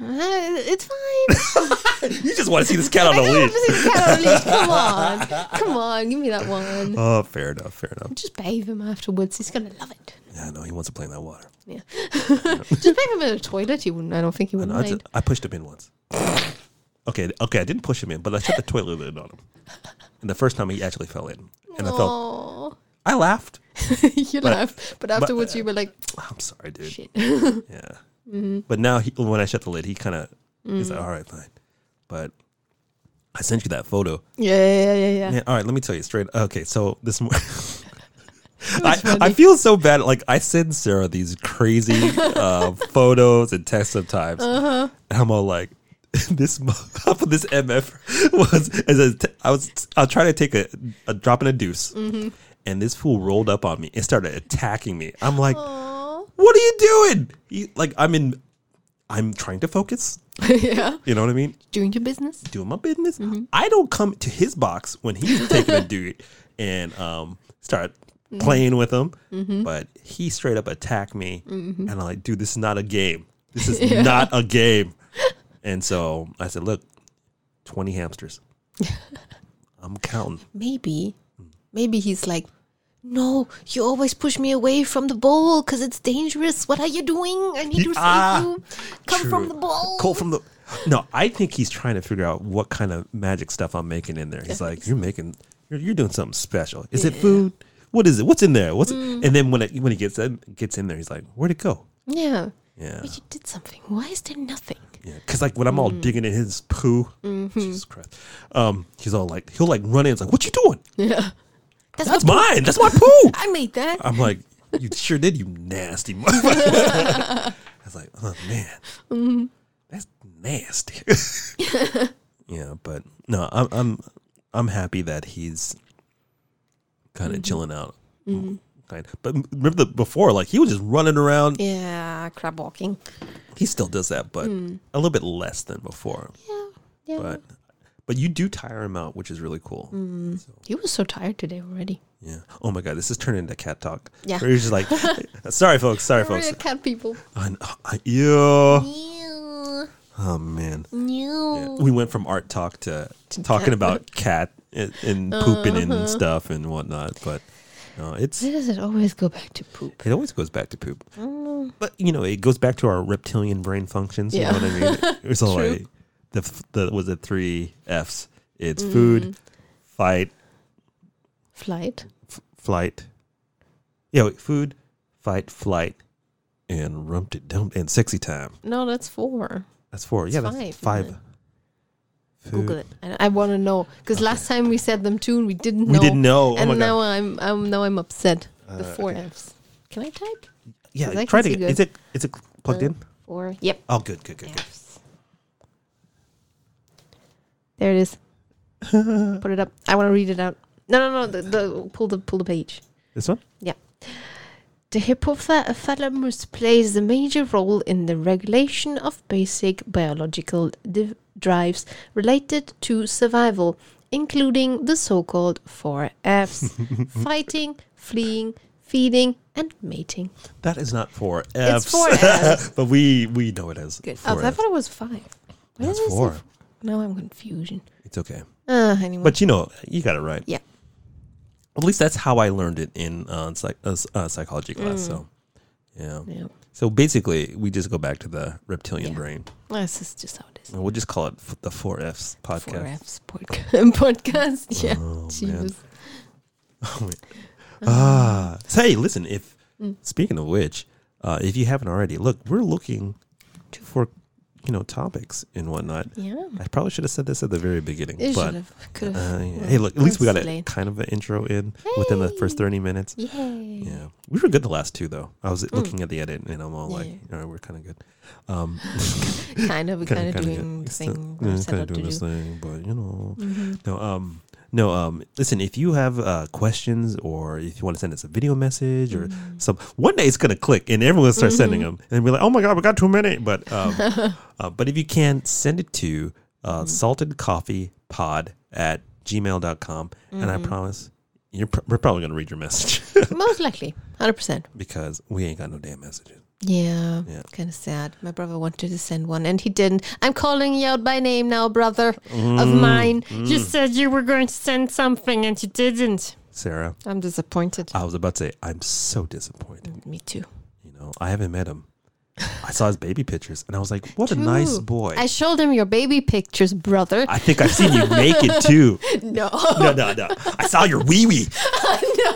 Uh, it's fine. You just want to see this cat on I a don't have leash. to see the cat on a leash. Come on, come on, give me that one. Oh, fair enough. Fair enough. Just bathe him afterwards. He's gonna love it. Yeah, no, he wants to play in that water. Yeah. Just make him in a toilet. He wouldn't. I don't think he would I, mind. just, I pushed him in once. okay, okay, I didn't push him in, but I shut the toilet lid on him. And the first time he actually fell in, and I felt Aw. I laughed. you laughed, but afterwards you were like, I'm sorry, dude. "Shit." Yeah. Mm-hmm. But now he, when I shut the lid, he kind of he's like, all right, fine. But I sent you that photo. yeah, yeah, yeah, yeah. Man, all right, let me tell you straight. Okay, so this morning. I, funny. I feel so bad. Like I send Sarah these crazy uh, photos and texts sometimes, Uh-huh. and I'm all like, "This half of this MF was as a t- I was I was trying to take a, a drop in a deuce, Mm-hmm. And this fool rolled up on me and started attacking me. I'm like, Aw. "What are you doing?" He, like I'm in, I'm trying to focus. yeah. You know what I mean? Doing your business. doing my business. Mm-hmm. I don't come to his box when he's taking a dude and um start playing with him. Mm-hmm. But he straight up attacked me, mm-hmm. and I'm like, dude, this is not a game. This is not a game. And so I said, look, twenty hamsters. I'm counting. Maybe, maybe he's like, no, you always push me away from the bowl because it's dangerous. What are you doing? I need to save Ah, you. Come from the bowl. Cole from the. No, I think he's trying to figure out what kind of magic stuff I'm making in there. He's like, "You're making, you're, you're doing something special. Is it food? What is it? What's in there? What's?" It? And then when it, when he gets in, gets in there, he's like, "Where'd it go?" Yeah. Yeah, But you did something. Why is there nothing? yeah. Because like when I'm all digging in his poo, Jesus Christ, um, he's all like, he'll like run in. It's like, "What you doing? Yeah. That's, That's mine. That's my poo." I made that. I'm like, "You sure did, you nasty." motherfucker." I was like, "Oh man, mm-hmm. that's nasty." yeah, but no, I'm I'm I'm happy that he's kind of mm-hmm. chilling out. Mm-hmm. Kind, but remember the before, like he was just running around. Yeah, crab walking. He still does that, but mm. a little bit less than before. Yeah. Yeah. But but you do tire him out, which is really cool. Mm. So, he was so tired today already. yeah. Oh my god, this is turning into cat talk. Yeah. Where you're just like, sorry folks, sorry folks. We're cat people. I, uh, I, ew. Oh man. Yeah. We went from art talk to, To talking cat. about cat and, and pooping and uh-huh. stuff and whatnot. But no, it's Why does it always go back to poop? it always goes back to poop. Mm. But you know, it goes back to our reptilian brain functions. You Yeah. know what I mean? It's all like the the was it three F's? It's food, fight, Flight. f- flight. Yeah, wait, food, fight, flight, and rumped it dump and sexy time. No, that's four. That's four. yeah, It's that's five, five. Food. Google it. I, I want to know because last time we said them too and we didn't We know. didn't know. Oh and my now. I'm, I'm now I'm upset. The Uh, four okay. F's. Can I type? Yeah, I try to get. Is it is it plugged in? Or Yep. Oh, good, good, good, good. There it is. Put it up. I want to read it out. No, no, no. The, the pull the pull the page. This one? Yeah. The hypothalamus plays a major role in the regulation of basic biological div- drives related to survival, including the so called four F's fighting, fleeing, feeding, and mating. That is not four F's. It's four F's. but we we know it as Good. Oh, four I thought it was five. Why That's did I say four. Now I'm confusion. It's okay. Uh, anyway. But you know, you got it right. Yeah. At least that's how I learned it in uh, psych- uh, uh, psychology class. Mm. So, yeah. yeah. So basically, we just go back to the reptilian Yeah. brain, This is just how it is. and we'll just call it f- the four F's podcast. Four podcast. F's podca- podcast. Yeah. Oh, man. Jesus. Oh, ah, so, hey, listen. If Mm. speaking of which, uh, if you haven't already, look, we're looking to for you know topics and whatnot. Yeah. I probably should have said this at the very beginning, It but should have. Could uh, yeah. hey, look, at least we got a kind of an intro in within the first thirty minutes. Yay. Yeah, we were good the last two though. I was Mm. looking at the edit and I'm all like, all right, we're kind of good. Um, kind of, kind of doing good. thing yeah, up to doing do. this thing, but you know, Mhm. no, um, no, um, listen, if you have uh, questions or if you want to send us a video message or Mm. some, one day it's gonna click and everyone will start sending Mm-hmm. them and be like, oh my god, we got too many. But um, uh, but if you can send it to uh, Mm-hmm. salted coffee pod at gmail.com and I Mm-hmm. promise you're pr- we're probably gonna read your message Most likely, hundred percent. because we ain't got no damn messages. Yeah, Yeah. kind of sad. My brother wanted to send one and he didn't. I'm calling you out by name now, brother of Mm. mine. You said you were going to send something and you didn't. Sarah. I'm disappointed. I was about to say, I'm so disappointed. Me too. You know, I haven't met him. I saw his baby pictures and I was like, what a nice boy. I showed him your baby pictures, brother. I think I've seen you naked too. no. No, no, no. I saw your wee wee. no.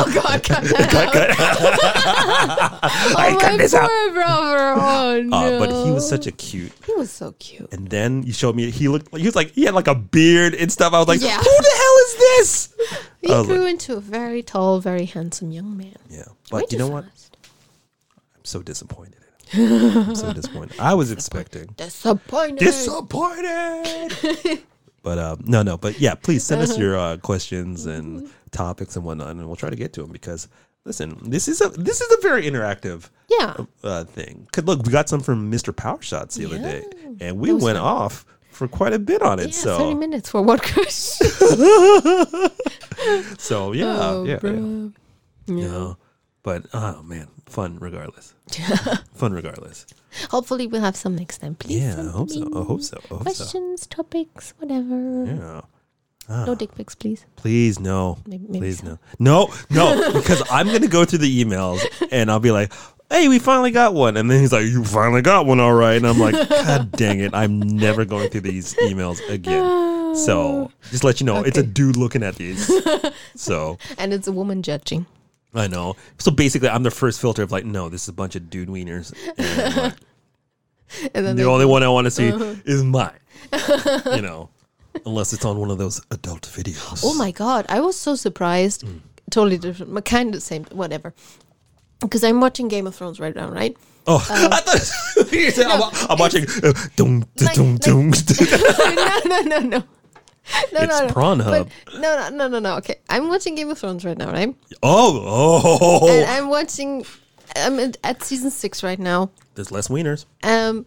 Oh God, cut that out. I oh, cut my this out. brother. Oh no. Uh, but he was such a cute. He was so cute. And then you showed me he looked. He was like he had like a beard and stuff. I was like, Yeah. who the hell is this? He grew like, into a very tall, very handsome young man. yeah, Way but you too know what? I'm so disappointed. I'm so disappointed. I was expecting Disappointed. disappointed. but um, no, no. But yeah, please send us your uh, questions and topics and whatnot, and we'll try to get to them because listen, this is a this is a very interactive yeah. uh, thing. 'Cause look, we got some from Mr. Power Shots the other day, and we went fun. off for quite a bit on it. Yeah, 30 so minutes for one question. so yeah, oh, yeah, yeah. Yeah. but oh man, fun regardless. fun regardless. Hopefully, we'll have some next time. Please. Yeah, I hope so. I hope so. I hope so. Questions, topics, whatever. Yeah. Ah, No dick pics, please. please no. Maybe- maybe please so. no. No, no, because I'm gonna go through the emails and I'll be like, "Hey, we finally got one," and then he's like, "You finally got one, all right?" And I'm like, "God dang it, I'm never going through these emails again." So just let you know, it's a dude looking at these. So And it's a woman judging. I know. So basically, I'm the first filter of like, no, this is a bunch of dude wieners. And like, And then the only one I want to see Uh-huh. is mine. you know, unless it's on one of those adult videos. Oh my god, I was so surprised. Mm. Totally different, but kind of the same, whatever. Because I'm watching Game of Thrones right now, right? Oh, I thought you said, I'm, I'm watching. Uh, dum, Like- dum, like- dum. no, no, no, no. No, It's no, no. Pornhub. But no, no, no, no, no. Okay, I'm watching Game of Thrones right now, right? oh, oh. And I'm watching. I'm at, season six right now. There's less wieners. Um,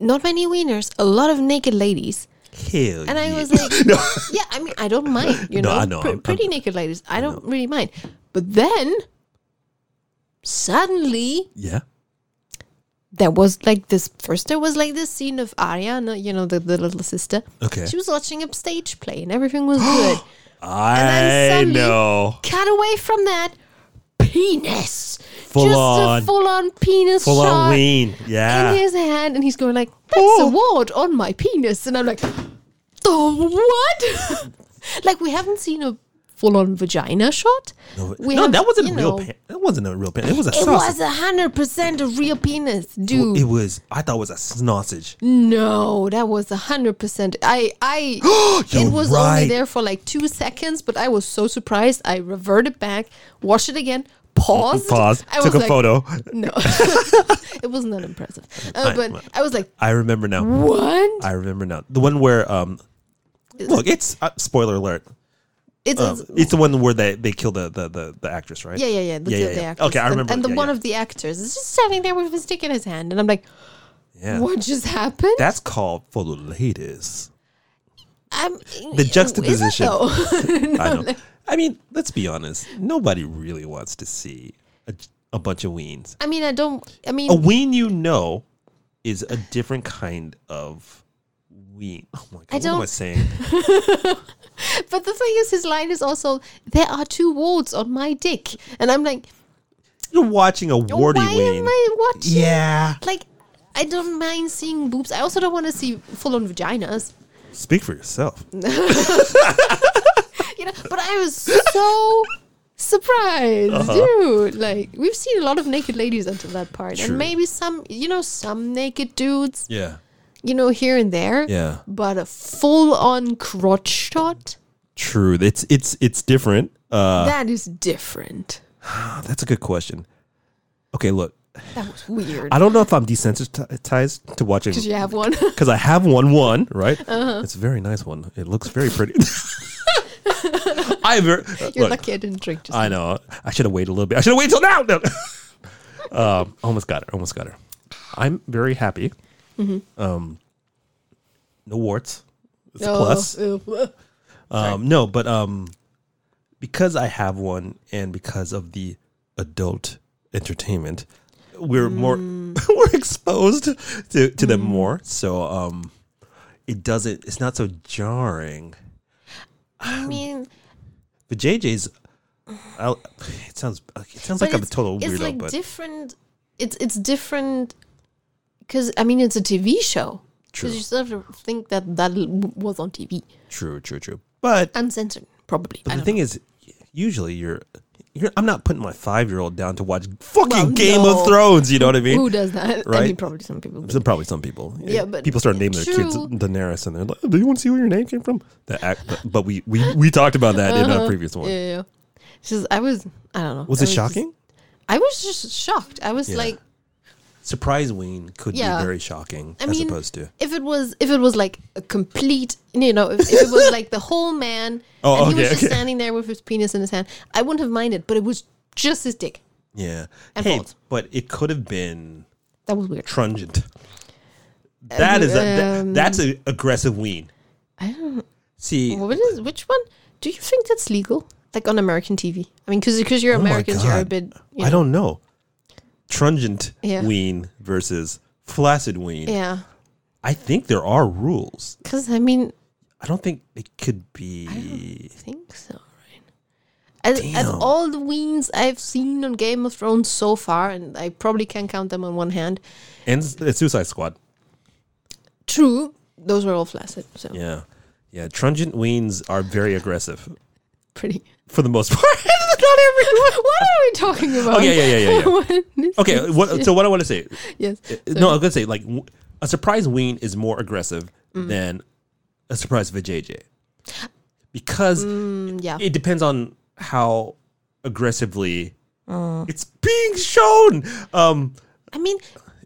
not many wieners, a lot of naked ladies. Hell And I yeah. was like, No. yeah, I mean, I don't mind, you No, know, I know, I'm- pretty I'm- naked ladies. I don't really mind. But then, suddenly, yeah. There was like this. First, there was like this scene of Arya, you know, the, the little sister. Okay. She was watching a stage play, and everything was good. I suddenly- know. Cut away from that. Penis, Full just on. a full-on penis Full shot on ween. in Yeah. his hand, and he's going like, "That's Oh. a wart on my penis," and I'm like, "Oh, what?" like we haven't seen a full-on vagina shot. No, no have, that wasn't a real know. That wasn't a real pen. It was a It sausage. was a hundred percent a real penis, dude. It was. I thought it was a sausage. no, that was a hundred percent. I, I, it was right. only there for like two seconds, but I was so surprised. I reverted back, watched it again, paused, Pause. I Took a like, photo. No, it was not impressive. Uh, I- but I was like, I remember now. what? I remember now. The one where um, look, it's uh, spoiler alert. It's, Um, it's the one where they they kill the the the, the actress, right? yeah, yeah, yeah. The, yeah, the, yeah, the yeah. Okay, I remember. And, the yeah, one of the actors is just standing there with his stick in his hand, and I'm like, yeah. what just happened? That's called for the ladies. I'm, The juxtaposition. Though? I know. I mean, let's be honest. Nobody really wants to see a, a bunch of weens. I mean, I don't. I mean, A ween, you know, is a different kind of ween. Oh my god, I what am I saying? but the thing is, his line is also, "There are two warts on my dick," and I'm like, You're watching a warty why ween. am I watching? Yeah. Like, I don't mind seeing boobs. I also don't want to see full-on vaginas. Speak for yourself. you know but i was so surprised Uh-huh. dude like we've seen a lot of naked ladies until that part True. and maybe some you know some naked dudes Yeah. You know here and there Yeah. but a full-on crotch shot True. It's it's it's different. Uh that is different that's a good question. Okay, look. that was weird I don't know if I'm desensitized to watching because you have one because I have one one right. Uh-huh. It's a very nice one. It looks very pretty. I ver- you're look, lucky i didn't drink just I know. I should have waited a little bit. I should have waited till now. No. um, almost got her. Almost got her. I'm very happy. Mm-hmm. Um, no warts. It's a Oh, plus. ew. Um, no, but um, because I have one, and because of the adult entertainment, we're more we're exposed to to them more. So um, it doesn't. It's not so jarring. i mean But JJ's, I'll, it sounds it sounds like I'm a total it's weirdo, like but different. It's it's different because I mean it's a TV show. True. Because you still have to think that that was on TV, true, true, true. But uncensored, probably. but I the don't thing is, usually you're. You're, I'm not putting my five year old down to watch fucking Well, Game no. of Thrones. You know what I mean? who does that. I mean, Right? probably some people. do. So probably some people. Yeah, but people start naming their kids true. Daenerys, and they're like, "Do you want to see where your name came from?" The act, but we we we talked about that in a previous one. Uh-huh. Yeah, yeah. yeah. It's just I was. I don't know. Was I it just- shocking? I was just shocked. I was Yeah. like, Surprise Ween could Yeah. be very shocking I as mean, opposed to if it was if it was like a complete you know if, if it was like the whole man Oh, and he okay, was just okay. standing there with his penis in his hand i wouldn't have minded but it was just his dick yeah. And hey, but it could have been that was weird Trungent. That is a, that- um, that's an aggressive Ween. i don't See, what is which one do you think that's legal like on american tv i mean because because you're Oh americans you're a bit you I don't know. Trungent Yeah. Ween versus flaccid Ween. yeah I think there are rules. because i mean I don't think it could be. i don't think so right as, as all the weens i've seen on game of thrones so far and i probably can count them on one hand And Suicide Squad. true those were all flaccid so Yeah. Yeah. Trungent Weens are very aggressive pretty for the most part. Not everyone. what are we talking about? Okay, yeah, yeah, yeah, yeah. Okay, what, so what I want to say, yes. no, I'm gonna say like a surprise ween is more aggressive Mm. than a surprise vajayjay because Mm, yeah. it depends on how aggressively Uh. it's being shown. Um, I mean,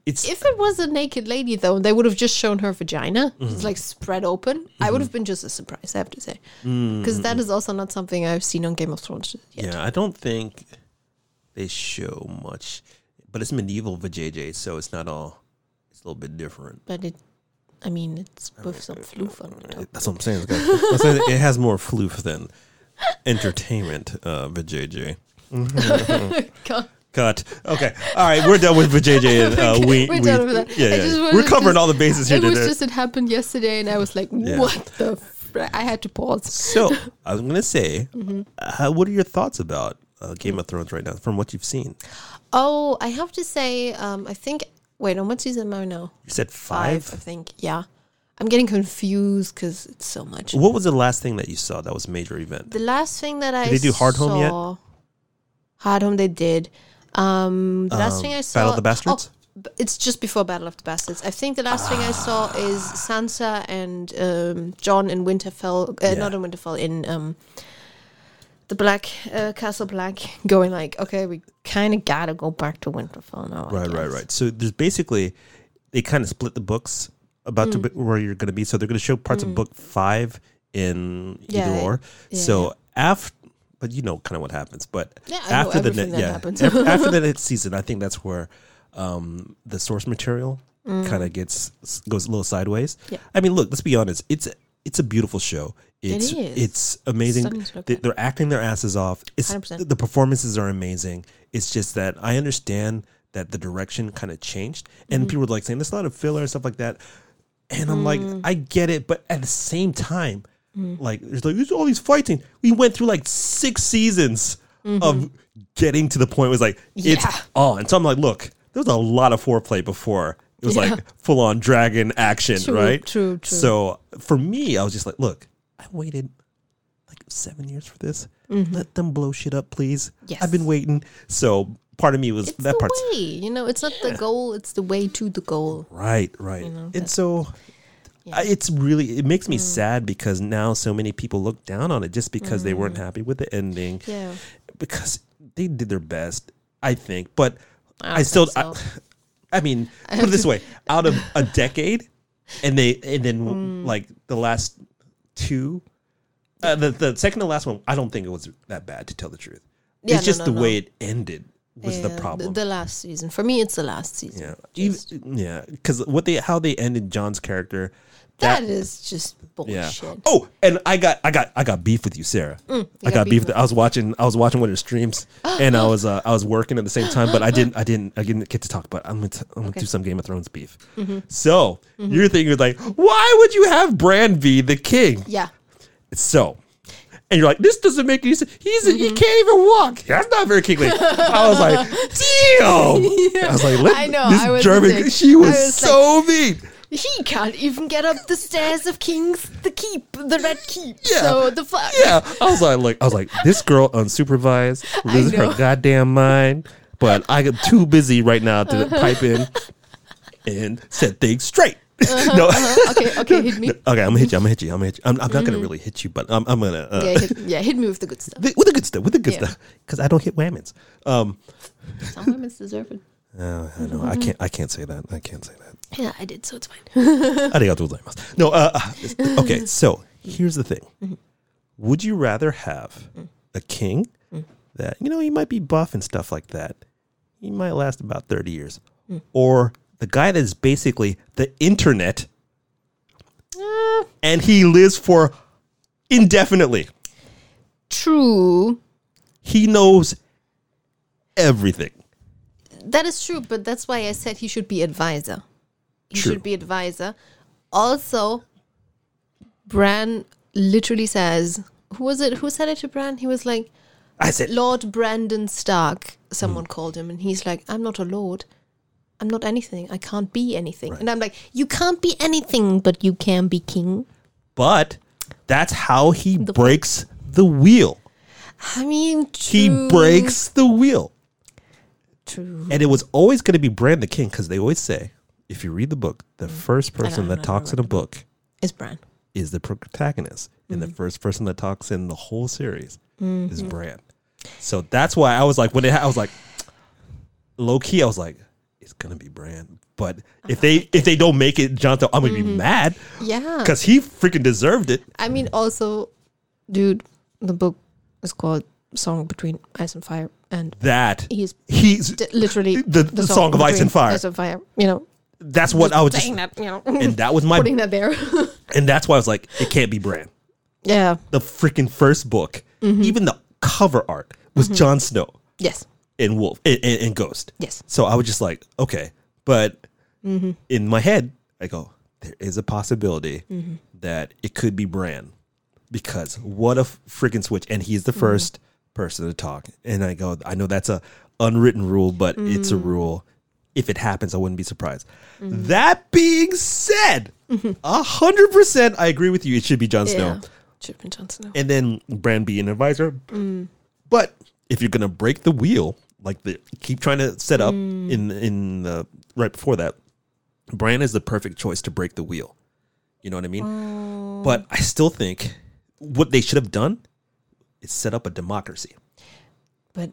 it's if it was a naked lady, though, they would have just shown her vagina, Mm-hmm. It's like spread open. I would have been just as surprised, I have to say, because is also not something I've seen on Game of Thrones yet. yeah, I don't think they show much, but it's medieval vajayjay, so it's not all. It's a little bit different. But it, I mean, it's with some floof on top. That's what I'm saying. It's got- I'm saying it has more floof than entertainment. Uh, vajayjay. Cut. Okay. All right. We're done with vajayjay and uh, we. We're we- done with that. Yeah, yeah. We're covering to- all the bases here It was today. just it happened yesterday, and I was like, Yeah. "What the?" Fr-? I had to pause. so I was gonna say, Mm-hmm. uh, what are your thoughts about uh, Game of Thrones right now, from what you've seen? Oh, I have to say, um, I think. Wait, on what season am I now? You said Five, five. I think. Yeah, I'm getting confused because it's so much. What was the last thing that you saw that was a major event? The last thing that I did they do Hardhome yet? Hardhome, they did. Um, the last Um, thing I saw, Battle of the Bastards? Oh, it's just before Battle of the Bastards. I think the last thing I saw is Sansa and um, Jon in Winterfell. Uh, Yeah. Not in Winterfell, in um, the Black uh, Castle Black, going like, okay, we kind of gotta go back to Winterfell now. Right, right, right. So there's basically they kind of split the books about Mm. to where you're going to be. So they're going to show parts of book five in Yeah, either or. yeah, so after, but you know kind of what happens. But Yeah, after the ne- yeah after the next season, I think that's where um, the source material kind of gets goes a little sideways. Mm. Yeah. I mean, look, let's be honest. It's it's a beautiful show. It's is. it's amazing. They, they're acting their asses off. It's 100%. the performances are amazing. It's just that I understand that the direction kind of changed, Mm-hmm. and people were like saying there's a lot of filler and stuff like that. And I'm like, Mm. I get it, but at the same time, like there's like there's all these fighting. We went through like six seasons of getting to the point. Where like it's Mm-hmm. Yeah. on. So I'm like, look, there was a lot of foreplay before. It was Yeah. like full on dragon action, True, right? true, true. So for me, I was just like, look, I waited like seven years for this. Let them blow shit up, please. Mm-hmm. Yes. I've been waiting. So part of me was It's that way, you know. It's not the goal; it's the way to the goal. right, right. know, and so Yeah. It's really it makes me Mm. sad because now so many people look down on it just because they weren't happy with the ending Mm. Yeah, because they did their best, I think. But I I, still, think I, so. I mean, put it this way: out of a decade, and they and then Mm. like the last two, uh, the the second to last one, I don't think it was that bad to tell the truth. Yeah, it's no, just no, the no. way it ended was the problem. The, last season for me, it's the last season. yeah, Even- yeah, because what they how they ended Jon's character. That is just Yeah. bullshit. Oh, and I got I got I got beef with you, Sarah. Mm, you I got got beef beef. with With, I was watching I was watching one of the streams, and I was uh, I was working at the same time, but I didn't I didn't I didn't get to talk. It. I'm gonna t- I'm gonna Okay. do some Game of Thrones beef. Mm-hmm. So your thing was like, why would you have Bran be the king? Yeah, So, And you're like, this doesn't make any sense. He's he can't even walk. That's not very kingly. I was like, damn. I was like, let, I know, This I was German, she was, was so mean. He can't even get up the stairs of King's the Keep, the Red Keep. Yeah. So the fuck. Yeah, I was like, like I was like, this girl unsupervised, losing her goddamn mind. But I am too busy right now to pipe in and set things straight. no, Uh-huh. Okay, okay, hit me. okay, I'm gonna hit you. I'm gonna hit you. I'm gonna hit you. I'm, I'm not gonna really hit you, but I'm, I'm gonna uh, Yeah, hit, yeah, hit me with the good stuff. th- with the good stuff. With the good Yeah. stuff, because I don't hit women's. Um, Some women deserve it. uh, I know. I can't. I can't say that. I can't say that. Yeah, I did, so it's fine. Arigatou gozaimasu. No, uh, uh, okay, so here's the thing. Would you rather have a king that, you know, he might be buff and stuff like that? He might last about 30 years. Or the guy that's basically the internet Uh, and he lives for indefinitely? true. He knows everything. That is true, but that's why I said he should be advisor. He True. should be advisor. Also, Bran literally says, "Who was it? Who said it to Bran?" He was like, I said, "Lord Brandon Stark." Someone Hmm. called him, and he's like, "I'm not a lord. I'm not anything. I can't be anything." And I'm like, "You can't be anything, but you can be king." but that's how he breaks the wheel. I mean, He breaks the wheel. True. And it was always going to be Bran the King because they always say, if you read the book, the first person Mm. that talks in a book is Bran. is the protagonist, and Mm-hmm. the first person that talks in the whole series is Bran. So that's why I was like, when it, I was like, low key, I was like, it's gonna be Bran. But if they if they don't make it, Jonathan, I'm gonna be Mm-hmm. mad Yeah. because he freaking deserved it. I mean, also, dude, the book is called "Song Between Ice and Fire," and That he's he's d- literally The- the song of Ice between and Fire. Ice and fire. You know, that's what I was just, that. You know, and that was my, putting that there. and that's why I was like, it can't be Bran. yeah. the freaking first book, Mm-hmm. even the cover art was Jon Snow Yes. and Wolf and, and, and Ghost. Yes. So I was just like, okay, but Mm-hmm. in my head, I go, there is a possibility Mm-hmm. that it could be Bran because what a freaking switch, and he's Mm-hmm. the first person to talk. And I go, I know that's a unwritten rule, but it's Mm. a rule. If it happens, I wouldn't be surprised. Mm-hmm. That being said, a hundred percent, I agree with you. It should be Jon Snow Yeah. Should have been Jon Snow. and then Bran be an advisor. Mm. But if you're gonna break the wheel, like the keep trying to set up Mm. in in the right before that, Bran is the perfect choice to break the wheel. You know what I mean? Oh. But I still think what they should have done is set up a democracy. But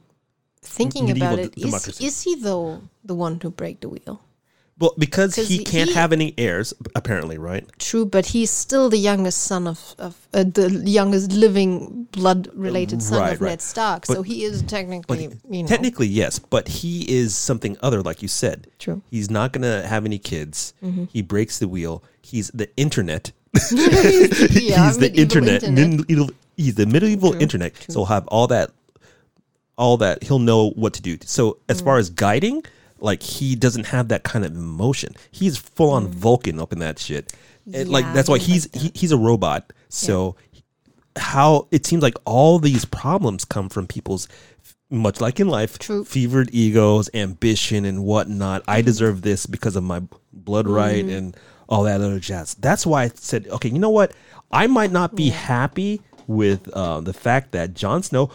thinking about it, is, is he though the one to break the wheel? Well, because he can't he- have any heirs, apparently, right? True, but he's still the youngest son of, of uh, the youngest living blood-related son Right, of right. Ned Stark. so he is But technically, you know, technically, yes, but he is something other, like you said. True. He's not gonna have any kids. Mm-hmm. He breaks the wheel. He's the internet. yeah, he's the internet. internet. He's the medieval True, internet. So he'll have all that, all that. He'll know what to do. So as Mm. far as guiding, like he doesn't have that kind of emotion. He's full on Vulcan up in that shit. And, like Mm. That's why he's like that. he, he's a robot. So how it seems like all these problems come from people's much like in life True. fevered egos ambition and whatnot i deserve this because of my blood right Mm. and all that other jazz that's why i said okay you know what i might not be happy with uh, the fact that Jon snow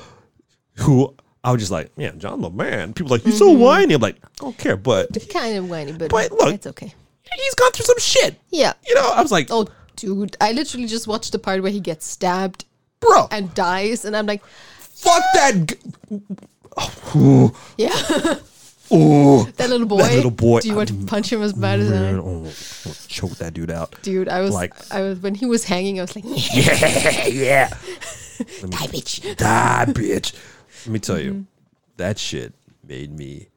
who i was just like yeah Jon the man people are like he's so Mm-hmm. whiny i'm like i don't care but he's kind of whiny, but, But look- it's okay. he's gone through some shit Yeah. you know i was like Oh, dude, I literally just watched the part where he gets stabbed bro and dies, and I'm like, fuck that g- oh, yeah, oh, that little boy. little boy. Do you want to punch him as bad as man, I? oh, choke that dude out Dude, I was Like- I was when he was hanging, I was like, yeah yeah die, bitch. die, bitch. Let me tell Mm-hmm. you, that shit made me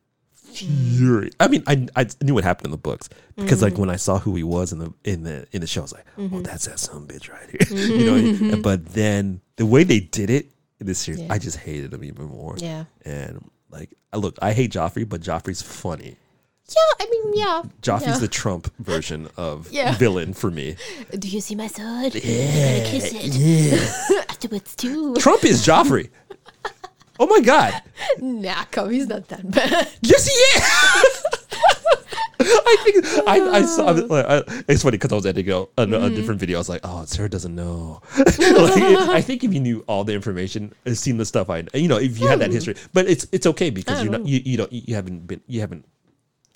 furious. I mean, I, I knew what happened in the books because Mm-hmm. like when I saw who he was in the in the in the show, I was like, oh, that's that some bitch right here. you know. what I mean? But then the way they did it in this series, Yeah. I just hated him even more. Yeah. And like, I look, I hate Joffrey, but Joffrey's funny. Yeah, I mean, yeah. Joffrey's yeah. the Trump version of Yeah. villain for me. Do you see my sword? Yeah. he's gonna kiss it. Afterwards too. Trump is Joffrey. Oh my god. Nah, come, he's not that bad. Yes, he is. I think I, I saw. I, it's funny because I was editing a, a, Mm-hmm. a different video. I was like, "Oh, Sarah doesn't know." like, I think if you knew all the information, uh, seen the stuff I, you know, if you had that history, but it's it's okay because you're not you, you don't you haven't been you haven't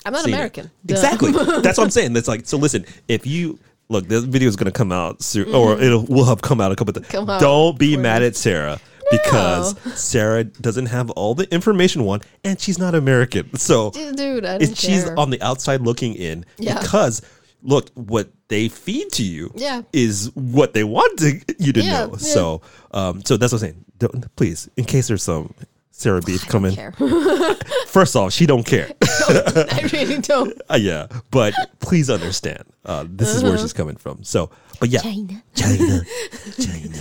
I'm not. American. Exactly. That's what I'm saying. That's like so. Listen, if you look, this video is going to come out soon, or it'll have come out a couple. Of Mm-hmm. Come Don't be mad at Sarah because Sarah doesn't have all the information. One, and she's not American, so Dude, I it's, she's care. on the outside looking in Yeah. because look what they feed to you Yeah. is what they want to, you to Yeah, know yeah. so um so that's what i'm saying don't, please in case there's some sarah beef coming care. first off she don't care I really don't. uh, yeah but please understand uh this is where she's coming from so but yeah China. china china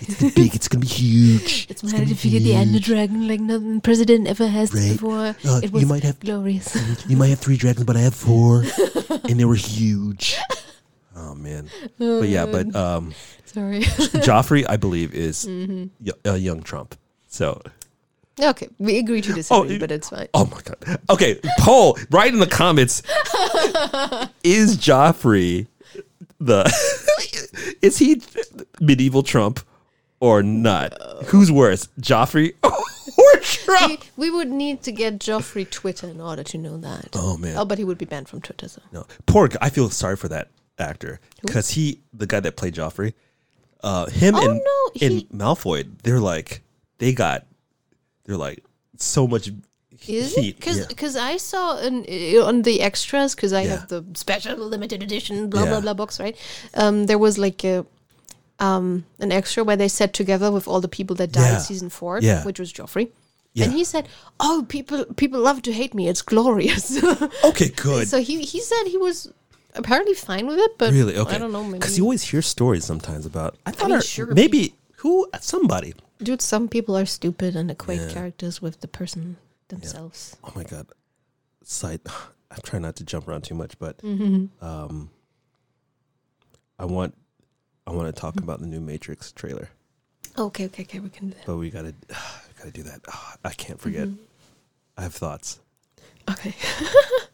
it's big it's gonna be huge It's my to figure the Ender Dragon like nothing president ever has Right. before. Uh, it you might have- glorious. you might have three dragons but i have four and they were huge oh man but yeah but um Sorry. Joffrey, I believe, is Mm-hmm. y- a young Trump. So, okay, we agree to disagree, Oh, but it's fine. oh my god. Okay, poll right in the comments. is Joffrey the is he medieval Trump or not? Who's worse, Joffrey or Trump? We, we would need to get Joffrey Twitter in order to know that. Oh man, Oh, but he would be banned from Twitter. So no. Poor. guy. I feel sorry for that actor because he, the guy that played Joffrey, uh, him Oh, and no, and he- Malfoy, they're like they got, they're like so much is heat. Because yeah. because I saw an, on the extras because I Yeah. have the special limited edition blah Yeah. blah blah box right. Um, there was like a um an extra where they sat together with all the people that died Yeah. in season four, Yeah. which was Joffrey. Yeah. And he said, "Oh, people people love to hate me. It's glorious." Okay, good. so he he said he was apparently fine with it, but Really? Okay. I don't know. Maybe Because you always hear stories sometimes about. I thought mean, our- sure, maybe who somebody. dude, some people are stupid and equate Yeah. characters with the person themselves. Oh my god. Side. I try not to jump around too much, but Mm-hmm. um, I want I want to talk about the new Matrix trailer, Okay, okay, okay. We can do that. but we gotta gotta do that. Ah, I can't forget. Mm-hmm. I have thoughts. Okay.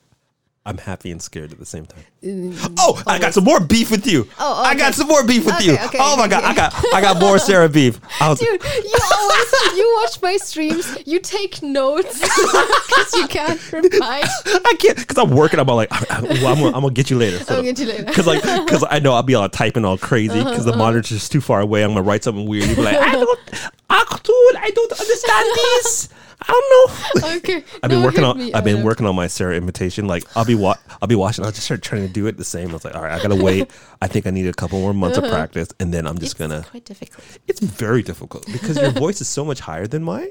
I'm happy and scared at the same time. Mm, Oh, I got some more beef with you. Oh, I got some more beef with Okay, you. okay, oh my okay, god. I got I got more Sarah beef. I was, Dude, you always you watch my streams. You take notes because you can't reply. I can't because I'm working. I'm all like, I, I'm, gonna, I'm gonna get you later. So, I'll get you later. Because like, because I know I'll be all typing all crazy because Uh-huh, the monitor's too far away. I'm gonna write something weird. You'll be like, I don't, dude, I don't understand this. I don't know. Okay. I've been no, working on. me. I've been working on my Sarah invitation. Like I'll be wa- I'll be watching. I'll just start trying to do it the same. I was like, all right, I gotta wait. I think I need a couple more months of practice, and then I'm just Uh-huh. It's gonna. quite difficult. It's very difficult because your voice is so much higher than mine,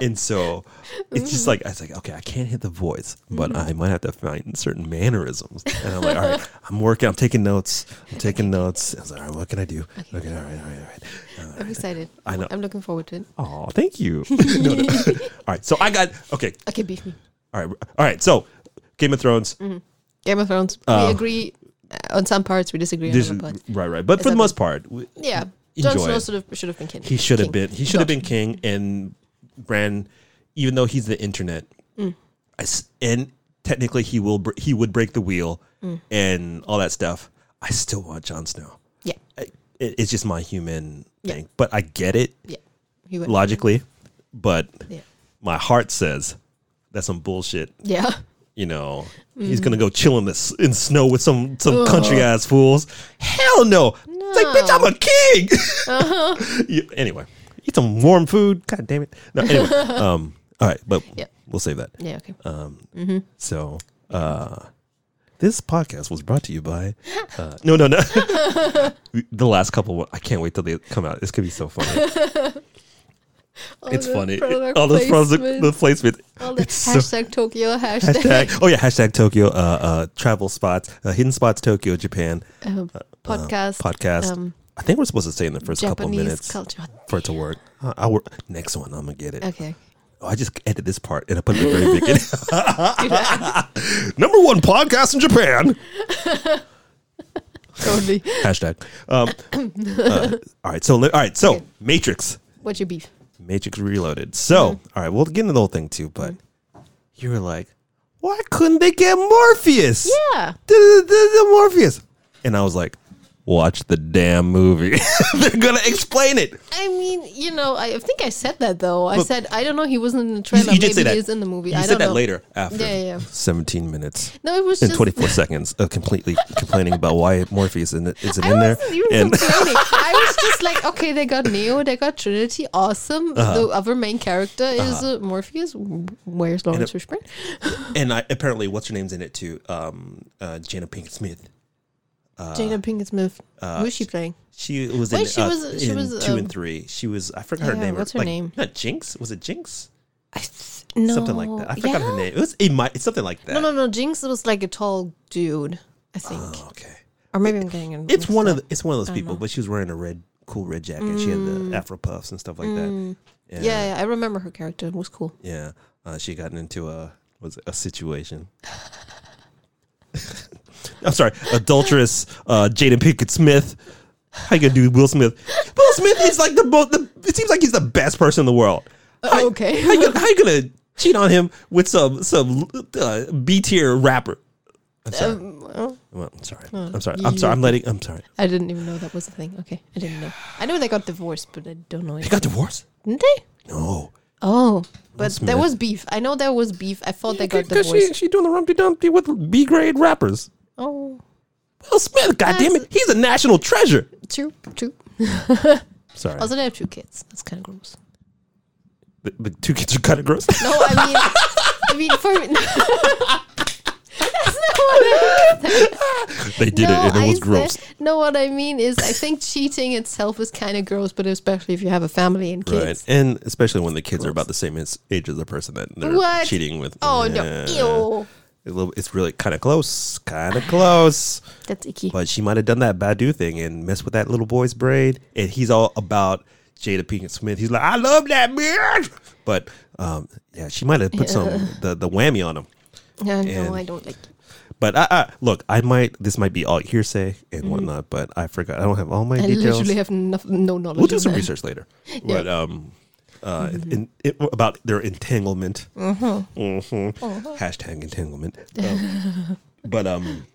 and so it's just like I was like, okay, I can't hit the voice, but I might have to find certain mannerisms. And I'm like, all right, I'm working. I'm taking notes. I'm taking notes. I was like, all right, what can I do? Okay, all right, all right, all right. I'm excited. I know. I'm looking forward to it. Oh, thank you. No, no. all right, so I got okay. Okay, beef me. All right, all right. So Game of Thrones. Game of Thrones. Uh, we agree uh, on some parts. We disagree on other parts. right, right. But for the most part, we- Yeah. Jon Snow should have should have been king. he should have been. He should have been king. And Bran, even though he's the internet, Mm. I and technically he will. He would break the wheel Mm. and all that stuff. I still want Jon Snow. Yeah. I, it's just my human Yeah. thing, but I get it Yeah. Logically. But Yeah. my heart says that's some bullshit. Yeah. you know, he's gonna go chill in the in snow with some some country ass fools. Hell no! It's like, bitch, I'm a king. You- anyway, eat some warm food. God damn it! No, anyway, um, all right, but Yeah. we'll save that. Yeah. Okay. Um, so, uh, this podcast was brought to you by. Uh, no, no, no. the last couple. I can't wait till they come out. This could be so funny. it's funny. All those product, placement. the placement. All the It's so- hashtag Tokyo hashtag, Hashtag, oh yeah, hashtag Tokyo uh, uh, travel spots, uh, hidden spots, Tokyo, Japan um, podcast. podcast. Um, I think we're supposed to say in the first couple Japanese minutes culture. for it to work. Uh, I'll work next one. I'm gonna get it. Okay. Oh, I just edit this part and I put it at the very beginning. Number one podcast in Japan. Totally. Hashtag. Um, uh, all right. So, all right. So, Okay. Matrix. What's your beef? Matrix Reloaded. So, Mm-hmm. all right, we'll get into the whole thing too, but you were like, why couldn't they get Morpheus? Yeah. The Morpheus. And I was like, watch the damn movie. They're going to explain it. I mean, you know, I think I said that though. I said I don't know. He wasn't in the trailer. you did Maybe say that. he is in the movie. You I said don't that know. later after Yeah, yeah, yeah. 17 minutes No, it was and just 24 seconds of completely complaining about why Morpheus isn't, isn't I in there. wasn't even And complaining. I was just like, okay, they got Neo, they got Trinity, awesome. Uh-huh. The other main character is uh, Morpheus. Where's Laurence Fishburne? and I, apparently, what's her name's in it too? Um, uh, Pinkett Smith. Jada Pinkett Smith. Who is she playing? She was Wait, in, she uh, was- she in was, two um, and three. She was I forgot her Yeah, name. what's her like, name? Not Jinx. Was it Jinx? I th- no, Something like that. I forgot yeah? her name. It was it might it's something like that. No, no, no. Jinx was like a tall dude, I think. Oh, okay. or maybe I'm getting it. It's mixed one up. of the, it's one of those people, but she was wearing a red cool red jacket. She had the afro puffs and stuff like that. Mm. Yeah, yeah, I remember her character. It was cool. Yeah, uh, she got into a was it a situation. I'm sorry, adulterous uh, Jaden Pinkett Smith. How you gonna do Will Smith? Will Smith is like the most. The, it seems like he's the best person in the world. How, okay. how, you, gonna- how you gonna cheat on him with some some uh, B tier rapper? I'm sorry. Um, well, well, I'm sorry. I'm sorry. I'm sorry. I'm letting. I'm sorry. I didn't even know that was a thing. Okay, I didn't know. I know they got divorced, but I don't know. He It. got divorced. Didn't they? No. Oh, but there was beef. I know there was beef. I thought they got divorced. Because she she doing the Rumpty Dumpty with B grade rappers. Oh, Will Smith, goddamn it, he's a national treasure. true, true. Sorry, Also, they have two kids. That's kind of gross. the, the two kids are kind of gross. No, I mean, I mean for me. That's not what I they did it, and it was I gross. said- no, what I mean is, I think cheating itself is kind of gross, but especially if you have a family and Right, kids. and especially when the kids are about the same age as the person that they're What? cheating with. Oh Yeah. no, ew, A little, it's really kind of close, kind of close. that's icky. But she might have done that Badu thing and messed with that little boy's braid. And he's all about Jada Pinkett Smith. He's like, I love that man. But um, yeah, she might have put some the, the whammy on him. Yeah, and- no, I don't like. But I, I look, I might this might be all hearsay and whatnot, but I forgot. I don't have all my Mm-hmm. I details. literally have no, no knowledge. we'll do some that. research later. But um, uh, Mm-hmm. in, it, about their entanglement. Mhm. Hashtag entanglement. Um, but um,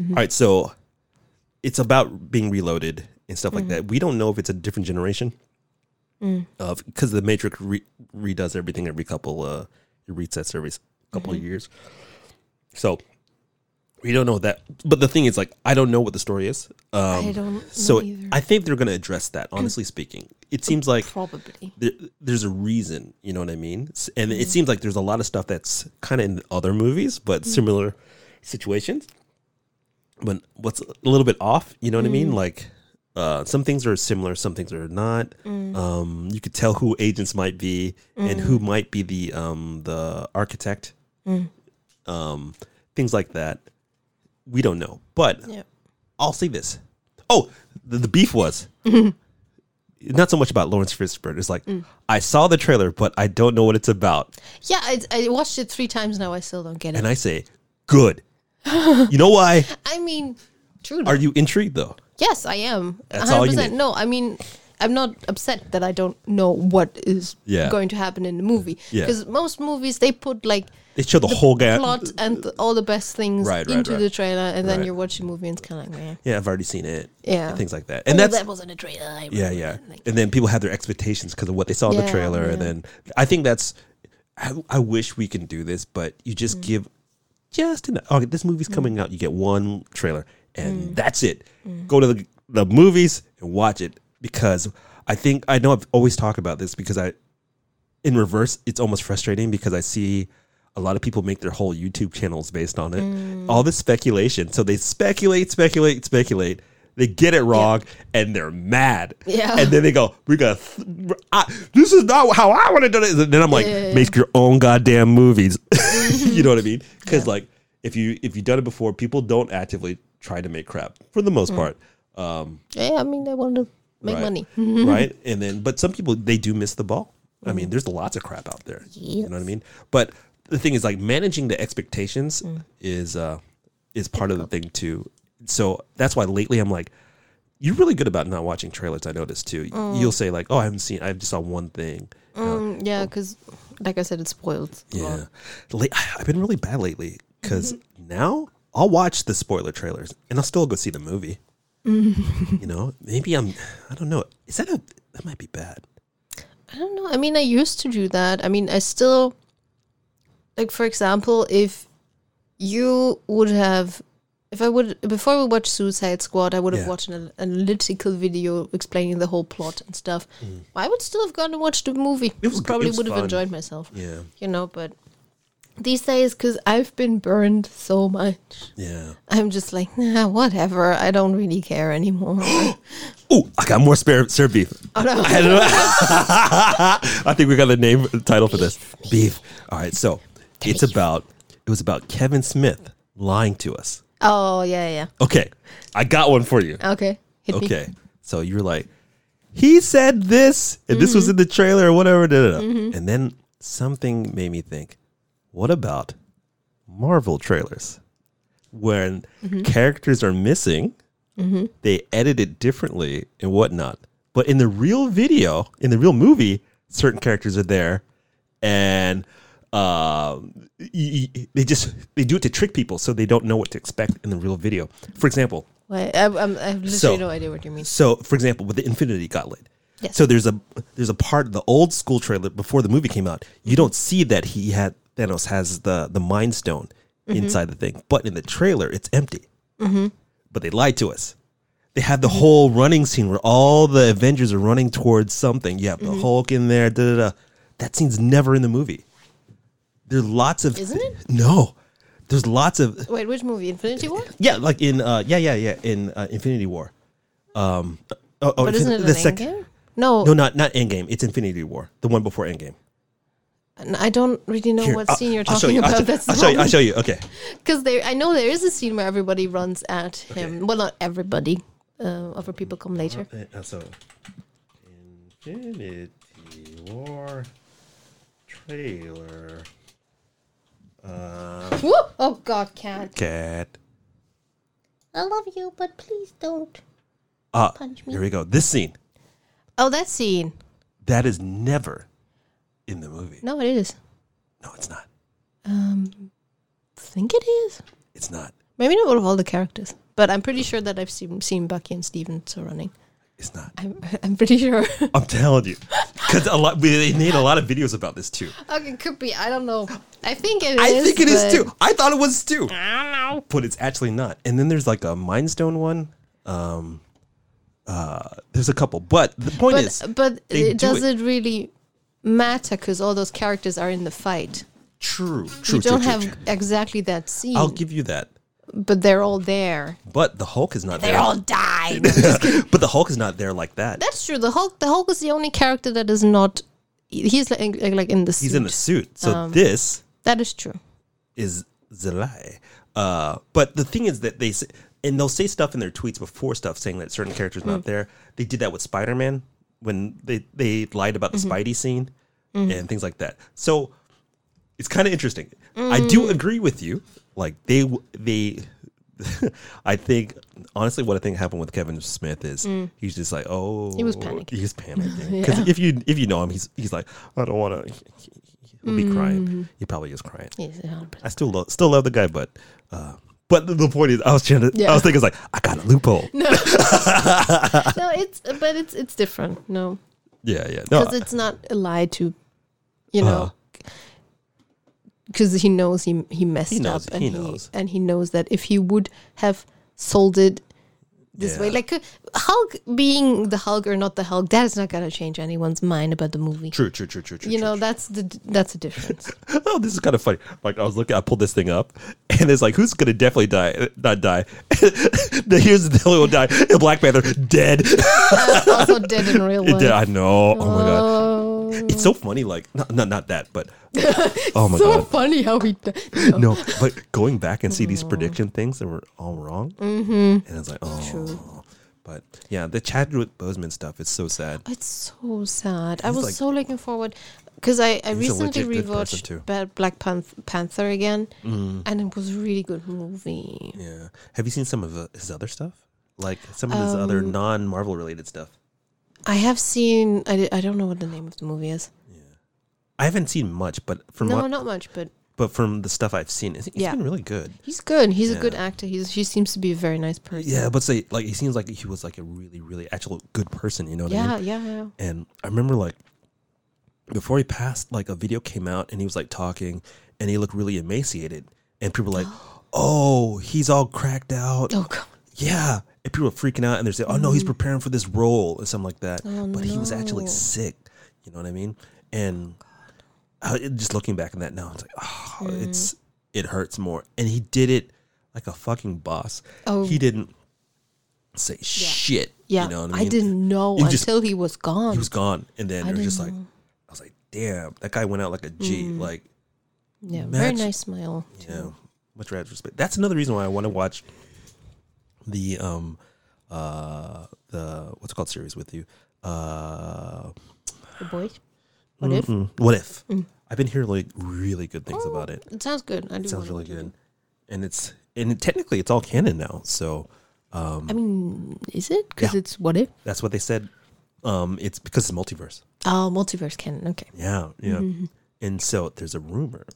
Mm-hmm. all right. So it's about being reloaded and stuff Mm-hmm. like that. We don't know if it's a different generation Mm. of because the Matrix re- redoes everything every couple uh it resets every couple Mm-hmm. of years. So we don't know that. But the thing is, like, I don't know what the story is. Um, I don't so either. I think they're going to address that. Honestly speaking, it seems like Probably. there, there's a reason. You know what I mean? And Mm-hmm. it seems like there's a lot of stuff that's kind of in other movies, but Mm-hmm. similar situations. But what's a little bit off? You know what I mean? Mm. Like. Uh, some things are similar, some things are not. Mm. Um, you could tell who agents might be and who might be the um, the architect. Mm. Um, things like that. We don't know, but Yeah. I'll say this. Oh, the, the beef was not so much about Laurence Fishburne. It's like Mm. I saw the trailer, but I don't know what it's about, Yeah, I, I watched it three times now. I still don't get it. and I say, "Good." you know why? I mean, true. Are you intrigued though? Yes, I am. That's all you 100%. need. No, I mean, I'm not upset that I don't know what is Yeah. going to happen in the movie. Yeah. Because most movies, they put like They show the, whole guy. plot and the, all the best things Right, right, into right. the trailer, and then Right. you watch the movie and it's kind of like, man. Yeah, I've already seen it. Yeah. and things like that. And oh, that's that wasn't a trailer. I Yeah, yeah. like- and then people have their expectations because of what they saw in the Yeah, trailer, and then I think that's. I, I wish we can do this, but you just Mm. give just enough. Okay, this movie's coming out. You get one trailer, and Mm. that's it. Go to the the movies and watch it because I think I know I've always talked about this because I, in reverse, it's almost frustrating because I see. A lot of people make their whole YouTube channels based on it. Mm. All this speculation. So they speculate, speculate, speculate. They get it wrong and they're mad. Yeah. And then they go, "We got th- I, this is not how I want to do it." And then I'm like, Yeah, yeah, yeah. "Make your own goddamn movies." you know what I mean? Because like if you if you've done it before, people don't actively try to make crap for the most part, um, Yeah, I mean, they want to make Right. money. right? And then, but some people they do miss the ball. I mean, there's lots of crap out there. You know what I mean? But the thing is, like managing the expectations is uh is part of the thing too. So that's why lately I'm like, you're really good about not watching trailers. I noticed too. You'll say like, oh, I haven't seen. I just saw one thing. Mm, yeah, because like I said, it's spoiled. Yeah, Late, I've been really bad lately because now I'll watch the spoiler trailers and I'll still go see the movie. you know, maybe I'm. I don't know. Is that a? That might be bad. I don't know. I mean, I used to do that. I mean, I still like, for example, if you would have, if I would before we watched Suicide Squad, I would have Yeah. watched an analytical video explaining the whole plot and stuff. I would still have gone and watched the movie. Mm. It was probably would have enjoyed myself. Yeah, You know, but these days, because I've been burned so much, yeah. I'm just like, nah, whatever. I don't really care anymore. Oh, I got more spare spare beef. oh no. I. I think we got the name title for this. Beef. All right, so it's about it was about Kevin Smith lying to us. Oh yeah, yeah. Okay, I got one for you. Okay, hit me. Okay, so you're like, he said this, and this mm-hmm. was in the trailer or whatever, da, da, da. Mm-hmm. and then something made me think, what about Marvel trailers, when characters are missing, they edit it differently and whatnot, but in the real video, in the real movie, certain characters are there, and. Um, they just they do it to trick people so they don't know what to expect in the real video. For example, Wait, I, I'm, I have literally So- no idea what you mean. so, for example, with the Infinity Gauntlet, Yes. so there's a there's a part of the old school trailer before the movie came out. You don't see that he had Thanos has the the Mind Stone inside the thing, but in the trailer it's empty. But they lied to us. They had the whole running scene where all the Avengers are running towards something. You have the Hulk in there. Da, da, da. That scene's never in the movie. There's lots of Isn't it? No, there's lots of Wait, which movie? Infinity War? yeah, like in uh yeah yeah yeah in uh, Infinity War. Um, oh, oh, But isn't it the an sec- No, No, not not Endgame. It's Infinity War, the one before Endgame. N- I don't really know Here, what I'll- scene you're I'll show talking you, I'll about. show- That's I'll show you. I'll show you. Okay. because there. I know there is a scene where everybody runs at him. Well, not everybody. Uh, other people come later. Uh, so, Infinity War trailer. Uh, Whoa! Oh God, cat! cat. I love you, but please don't. Ah, Punch me. here we go. This scene Oh, that scene. that is never in the movie. No, it is. No, it's not. Um, think it is. It's not. Maybe not of all the characters, but I'm pretty sure that I've seen seen Bucky and Steven so running. It's not. I'm I'm pretty sure. I'm telling you, because a lot we they made a lot of videos about this too. okay, could be. I don't know. I think it is. I think it is too. I thought it was too, I don't know. but it's actually not. And then there's like a Mind Stone one. Um, uh, there's a couple, but the point But is, but it do does it really matter because all those characters are in the fight. true, true, you don't true, have true. exactly that scene, I'll give you that, but they're all there. but the Hulk is not They there. They all died. but the Hulk is not there like that. That's true. The Hulk. The Hulk is the only character that is not. He's like, like in the suit. He's in the suit. So Um, this That is true. is the lie. Uh, but the thing is that they say, and they'll say stuff in their tweets before stuff saying that certain characters Mm. not there. They did that with Spider Man when they they lied about the Mm-hmm. Spidey scene and things like that. So it's kind of interesting. I Mm. do agree with you. Like they they. I think honestly, what I think happened with Kevin Smith is he's just like, oh, Mm. He was panicking. He's panicking because if you if you know him, he's he's like, I don't want to. He'll be Mm-hmm. crying. He probably is crying. Yes, 100%. I still love, still love the guy, but uh, but the, the point is, I was trying to, Yeah. I was thinking, it's like I got a loophole. no, no, it's but it's it's different. No, Yeah, yeah, no, because it's not a lie to, you know, uh-huh. because he knows he he messed He knows, up and he he, knows. and he knows that if he would have sold it this way, like uh, Hulk being the Hulk or not the Hulk, that is not gonna change anyone's mind about the movie. true, true, true, true, true. You true, know, that's the that's a difference. oh, this is kind of funny. Like I was looking, I pulled this thing up, and it's like, who's gonna definitely die? Not die. Here's the who will die. Black Panther dead. also dead in real life. Dead. I know. Oh my god, Oh, it's so funny. Like not not, not that, but oh my so god. funny how we. di- No. But going back and see these prediction things that were all wrong, mm-hmm. and it's like, oh, True. But yeah, the Chadwick Boseman stuff is so sad. It's so sad. I He's was like- so looking forward because I, I He's a recently legit good person, rewatched. Ba- Black Panth- Panther again, Mm, and it was a really good movie. yeah. Have you seen some of uh, his other stuff? Like some of his other Um, non Marvel related stuff? I have seen. I, I don't know what the name of the movie is. Yeah, I haven't seen much, but from no, what, not much, but but from the stuff I've seen, it's, it's Yeah. been really good. he's good. He's a good actor. He's he seems to be a very nice person. Yeah, but say like he seems like he was like a really, really actual good person. You know what I mean? yeah, yeah, yeah. And I remember like before he passed, like a video came out and he was like talking and he looked really emaciated. And people were like, oh, he's all cracked out. Oh god. Yeah. And people were freaking out and they're saying, oh no, he's preparing for this role or something like that. Oh, but he was actually sick. You know what I mean? And I, just looking back on that now, it's like, oh, Mm. it's, it hurts more. And he did it like a fucking boss. Oh. He didn't say shit. Yeah, You know what I I, didn't know just- until he was gone. he was gone, and then it was just like didn't I was like, damn, that guy went out like a G. Mm. Like, yeah, very nice smile. too. yeah, much respect. That's another reason why I want to watch the um uh the what's it called series with you. Uh, The boy. What if? mm, what if? Mm. I've been hearing like really good things about it. It sounds good. I do It sounds really good, and it's and technically it's all canon now. So um, I mean, is it? Because Yeah. it's what if? that's what they said. Um, it's because it's multiverse. Oh, multiverse canon. Okay. Yeah, yeah. Mm-hmm. And so there's a rumor.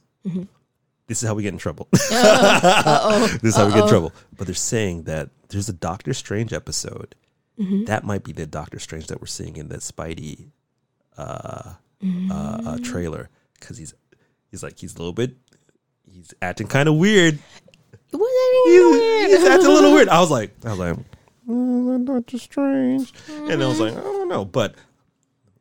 This is how we get in trouble. Uh-oh. this is how we get in trouble. But they're saying that there's a Doctor Strange episode. Mm-hmm. That might be the Doctor Strange that we're seeing in the Spidey uh, uh, Mm. uh, trailer because he's he's like he's a little bit he's acting kind of weird. Was He's, weird. he's acting a little weird. I was like I was like oh, Doctor Strange, and I was like I don't know, but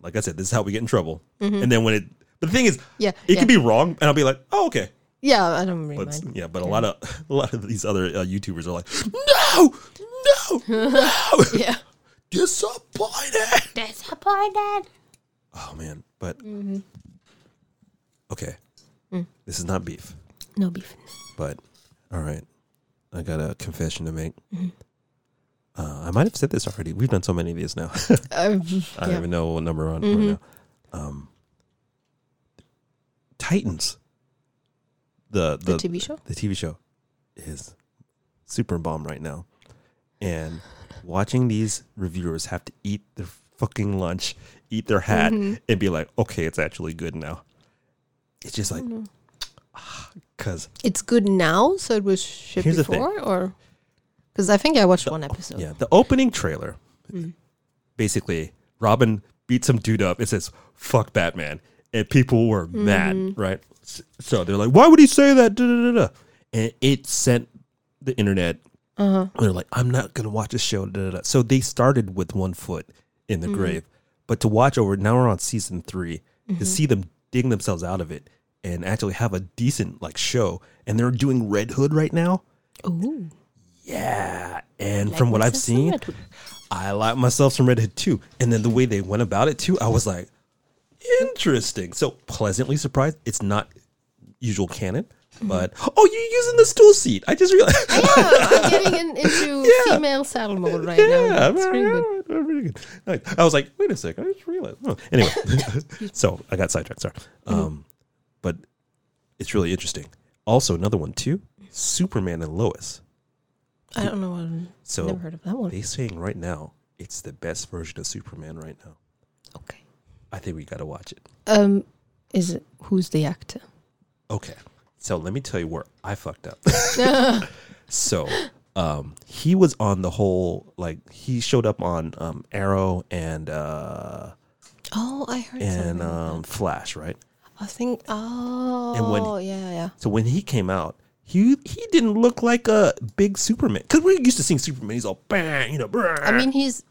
like I said, this is how we get in trouble. And then when it, but the thing is, Mm-hmm. Yeah, it yeah. could be wrong, and I'll be like, oh okay. Yeah, I don't really But mind. yeah, but a lot of a lot of these other uh, YouTubers are like, no, no, no, Yeah. disappointed. Disappointed. Oh man, but Mm-hmm. okay, Mm. this is not beef, No beef. but all right, I got a confession to make. Mm-hmm. Uh, I might have said this already. We've done so many of these now. Um, I don't yeah. even know what number we're on Mhm. right now. Um, Titans, the The, the TV show? the TV show is super bomb right now. And watching these reviewers have to eat their fucking lunch, eat their hat, Mhm. and be like, okay, it's actually good now. It's just like, Mm-hmm. because, It's good now, so it was the thing. before, or because I think I watched one episode. yeah, the opening trailer Mm. basically, Robin beats some dude up. It says, fuck Batman. And people were Mm-hmm. mad, right? So they're like, why would he say that? Da, da, da. And it sent the internet Uh-huh. they're like, I'm not gonna watch this show. So they started with one foot in the Mm-hmm. grave, but to watch over now we're on season 3 Mm-hmm. to see them dig themselves out of it and actually have a decent like show, and they're doing Red Hood right now. Ooh. Yeah, and Like from what I've seen, I like myself some Red Hood too. And then the way they went about it too, I was like, interesting. So pleasantly surprised. It's not usual canon, Mm-hmm. but oh, you're using the stool seat. I just realized. Yeah, I'm getting in, into Yeah. female saddle mode right Yeah, now. It's pretty good. yeah, really good. Like, I was like, wait a second, I just realized. Oh. Anyway, so I got sidetracked. Sorry, Mm-hmm. um, but it's really interesting. Also, another one too: Superman and Lois. I don't know. I've So never heard of that one. they saying right now it's the best version of Superman right now. Okay. I think we got to watch it. Um, is it who's the actor? Okay, so let me tell you where I fucked up. so. Um, he was on the whole like he showed up on um, Arrow and uh, oh, I heard and something. um, Flash, right? I think. Oh, when- yeah, yeah. So when he came out, he he didn't look like a big Superman because we're used to seeing Superman. He's all bang, you know. I mean, he's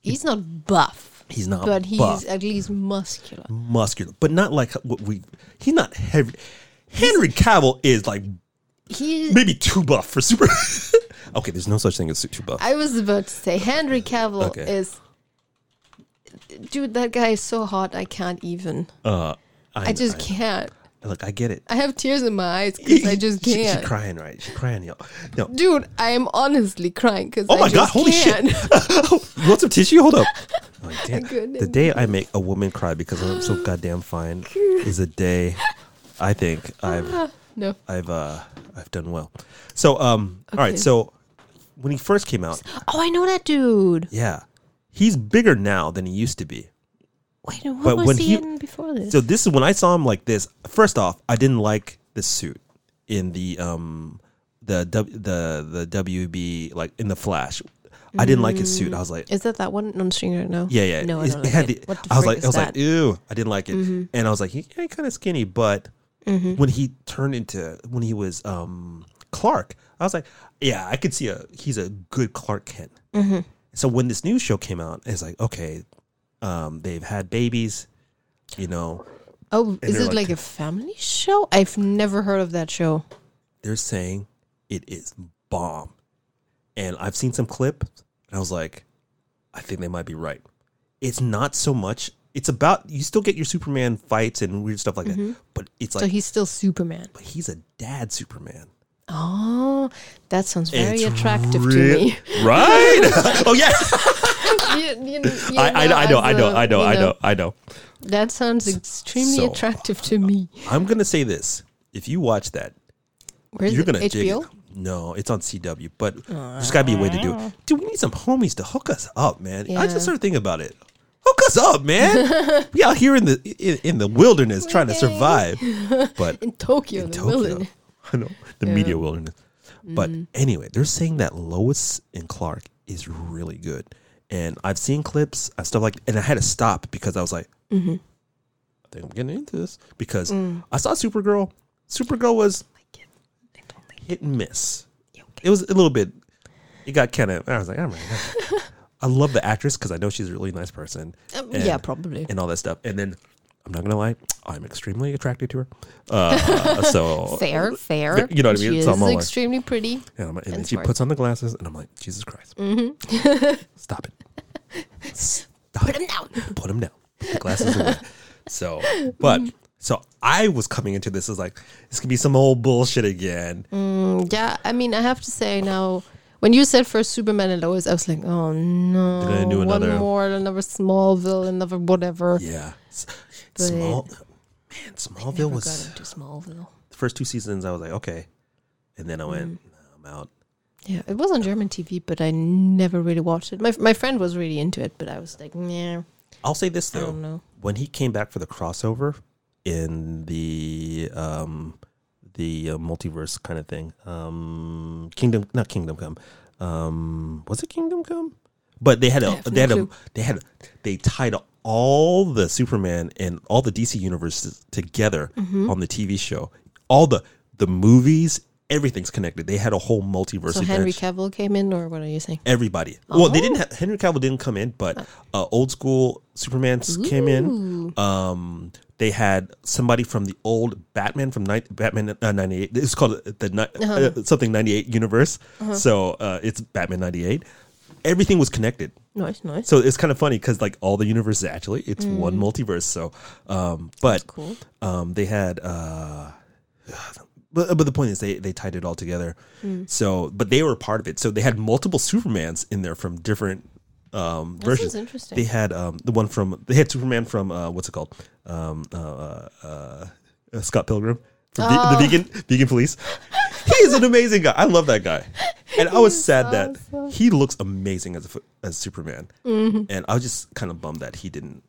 he's not buff, he's not, but he's at least muscular. muscular, but not like what we. He's not heavy. Henry Cavill is like He. maybe too buff for super. okay, there's no such thing as too buff. I was about to say Henry Cavill Okay. is. Dude, that guy is so hot. I can't even. Uh, I, just can't. Look, I get it. I have tears in my eyes because I just She- she can't. She's crying, right? She's crying, yo. yo. Dude, I am honestly crying because Oh I my god! Holy can't. shit! you want some tissue? Hold up. Oh, damn. The day I make a woman cry because I'm so goddamn fine is a day I think I've no. I've uh I've done well. So um all Okay. right, so when he first came out, Oh, I know that dude. yeah. He's bigger now than he used to be. Wait, what But was when he, he- in before this? So this is when I saw him like this. First off, I didn't like the suit in the um the w, the the WB like in the Flash. I didn't like his suit. I was like, Is that that one on right now? yeah, yeah. No, I It's- don't it like had it. the- What the I was like, is I was like, that? Mm-hmm. ew, I didn't like it. And I was like, he, yeah, kind of skinny, but when he turned into when he was um Clark, I was like, yeah, I could see a he's a good Clark Kent. Mm-hmm. So when this new show came out, it's like, okay, um, they've had babies, you know, Oh, is it like- like a family show? I've never heard of that show. they're saying it is bomb. And I've seen some clips, and I was like, I think they might be right. It's not so much it's about you still get your Superman fights and weird stuff like that. Mm-hmm. But it's like so he's still Superman. but he's a dad Superman. Oh, that sounds very It's attractive real- to me. Right? oh yeah. You- you- you I, I, I know, I know, a- I know, I know, I know. That sounds extremely so- attractive to me. I'm gonna say this. If you watch that, Where's you're it? gonna jig HBO? it. No, it's on CW, but there's gotta be a way to do it. Ah. Dude, we need some homies to hook us up, man. I just started thinking about it. Hook us up, man. we out here in the in, in the wilderness trying to survive, but In Tokyo, in the Tokyo, wilderness. I know the media wilderness. But anyway, they're saying that Lois and Clark is really good, and I've seen clips and stuff like, and I had to stop because I was like, Mm-hmm. I think I'm getting into this because Mm. I saw Supergirl. Supergirl was hit and miss. It was a little bit. It got kind of. I was like, all right. I love the actress because I know she's a really nice person. Um, and- yeah, probably. and all that stuff. And then I'm not gonna lie, I'm extremely attracted to her. Uh, so Fair, fair. you know what I mean? She So is I'm all like- extremely pretty. and, I'm, and then she puts on the glasses, and I'm like, Jesus Christ, stop it, stop Put it. him down. put them down, put the glasses away. So, but so I was coming into this as like this could be some old bullshit again. Yeah, I mean, I have to say now, when you said first Superman and Lois, I was like, oh no, They're gonna do another- one more, another Smallville, another whatever. Yeah, S- But- small man, Smallville Never was got into Smallville. the first two seasons. I was like, okay, and then I went, Mm. I'm out. Yeah, it was on German TV, but I never really watched it. My my friend was really into it, but I was like, yeah, I'll say this I though. don't know. when he came back for the crossover in the um the uh, multiverse kind of thing. Um kingdom not kingdom come. Um was it kingdom come? But they had a they had a they had they tied all the superman and all the dc universes together Mm-hmm. on the tv show. All the the movies everything's connected they had a whole multiverse So event Henry Cavill came in, or what are you saying? everybody. Well, they Oh. didn't have Henry Cavill didn't come in, but uh, old school Superman came in. Um, they had somebody from the old Batman from ni- Batman uh, ninety eight. It's called the ni- Uh-huh. uh, something ninety eight universe. So uh, it's Batman ninety eight. Everything was connected. Nice, nice. So it's kind of funny because like all the universes actually it's one multiverse. So, um, but Mm. cool. um, they had. Uh, but, but the point is they, they tied it all together. Mm. So, but they were part of it. So they had multiple Supermans in there from different um, versions. interesting. They had um, the one from they had Superman from uh, what's it called? Um, uh, uh, uh, Scott Pilgrim from Oh. the vegan vegan police. He's an amazing guy. I love that guy. And I was He's sad that he looks amazing as a, as Superman. Mm-hmm. And I was just kind of bummed that he didn't.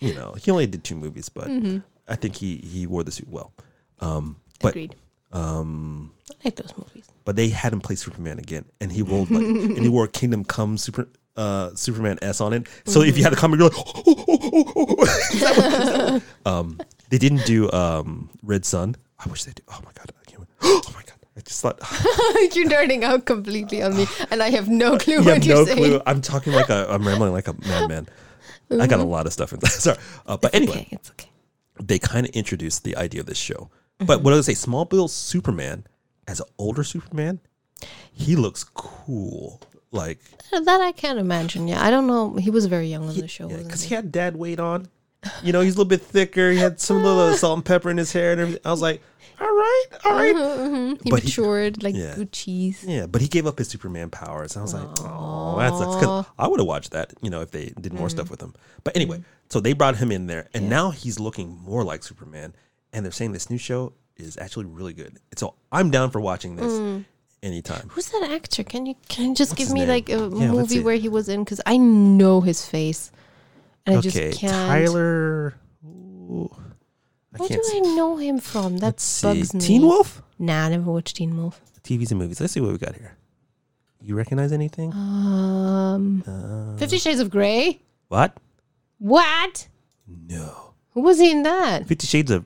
You know, he only did two movies, but Mm-hmm. I think he he wore the suit well. Um, but Agreed. Um, I like those movies. but they had him play Superman again, and he rolled like, and he wore Kingdom Come Super uh, Superman S on it. So if you had the comic, you're like, oh, oh, oh, oh, oh. Is that what- is that what- um, they didn't do um, Red Sun. I wish they did. Oh my god, I can't. Wait. Oh my god, I just thought. you're nerding out completely on me, and I have no clue you what have you're no saying. clue. I'm talking like a. I'm rambling like a madman. I got a lot of stuff in there. Sorry, uh, but anyway, Okay, it's okay. they kind of introduced the idea of this show. But what I mm-hmm. was say, Smallville Superman as an older Superman, he looks cool. Like uh, That I can't imagine. Yeah, I don't know. He was very young on the show, yeah, because he? he had dad weight on. You know, he's a little bit thicker. He had some little salt and pepper in his hair and everything. I was like, all right, all right. Mm-hmm, mm-hmm. He But he- matured like yeah. good cheese. Yeah, but he gave up his Superman powers. I was like, oh, that sucks. 'Cause I would have watched that, you know, if they did more stuff with him. But anyway, so they brought him in there, and now he's looking more like Superman. And they're saying this new show is actually really good. So I'm down for watching this anytime. Who's that actor? Can you can you just give me name? like a Yeah, movie where he was in? Because I know his face, and I just can't. Tyler. Ooh, I Where do I know him from? That Let's see. me. Teen Wolf? Nah, I never watched Teen Wolf. TVs and movies. Let's see what we got here. You recognize anything? Um, Uh, Fifty Shades of Grey. what? What? No. Who was he in that? Fifty Shades of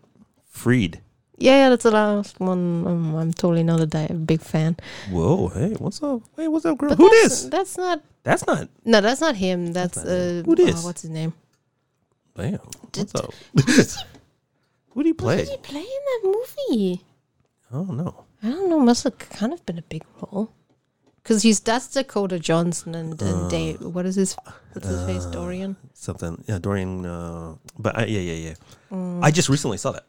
Freed. Yeah, yeah, that's the last one. Um, I'm totally not a di- big fan. Whoa, hey, what's up? Hey, what's up, girl? But Who that's, this? That's not. That's not. No, that's not him. That's, not uh, him. Who this? oh, what's his name? Damn. What's up? Who did he play? Who did he play in that movie? Oh no. I don't know. Must have kind of been a big role. Because he's that's Dakota Johnson and, Uh, and Dave. What is his what's his face? Dorian. Something. Yeah, Dorian. Uh, but I, yeah, yeah, yeah. Mm. I just recently saw that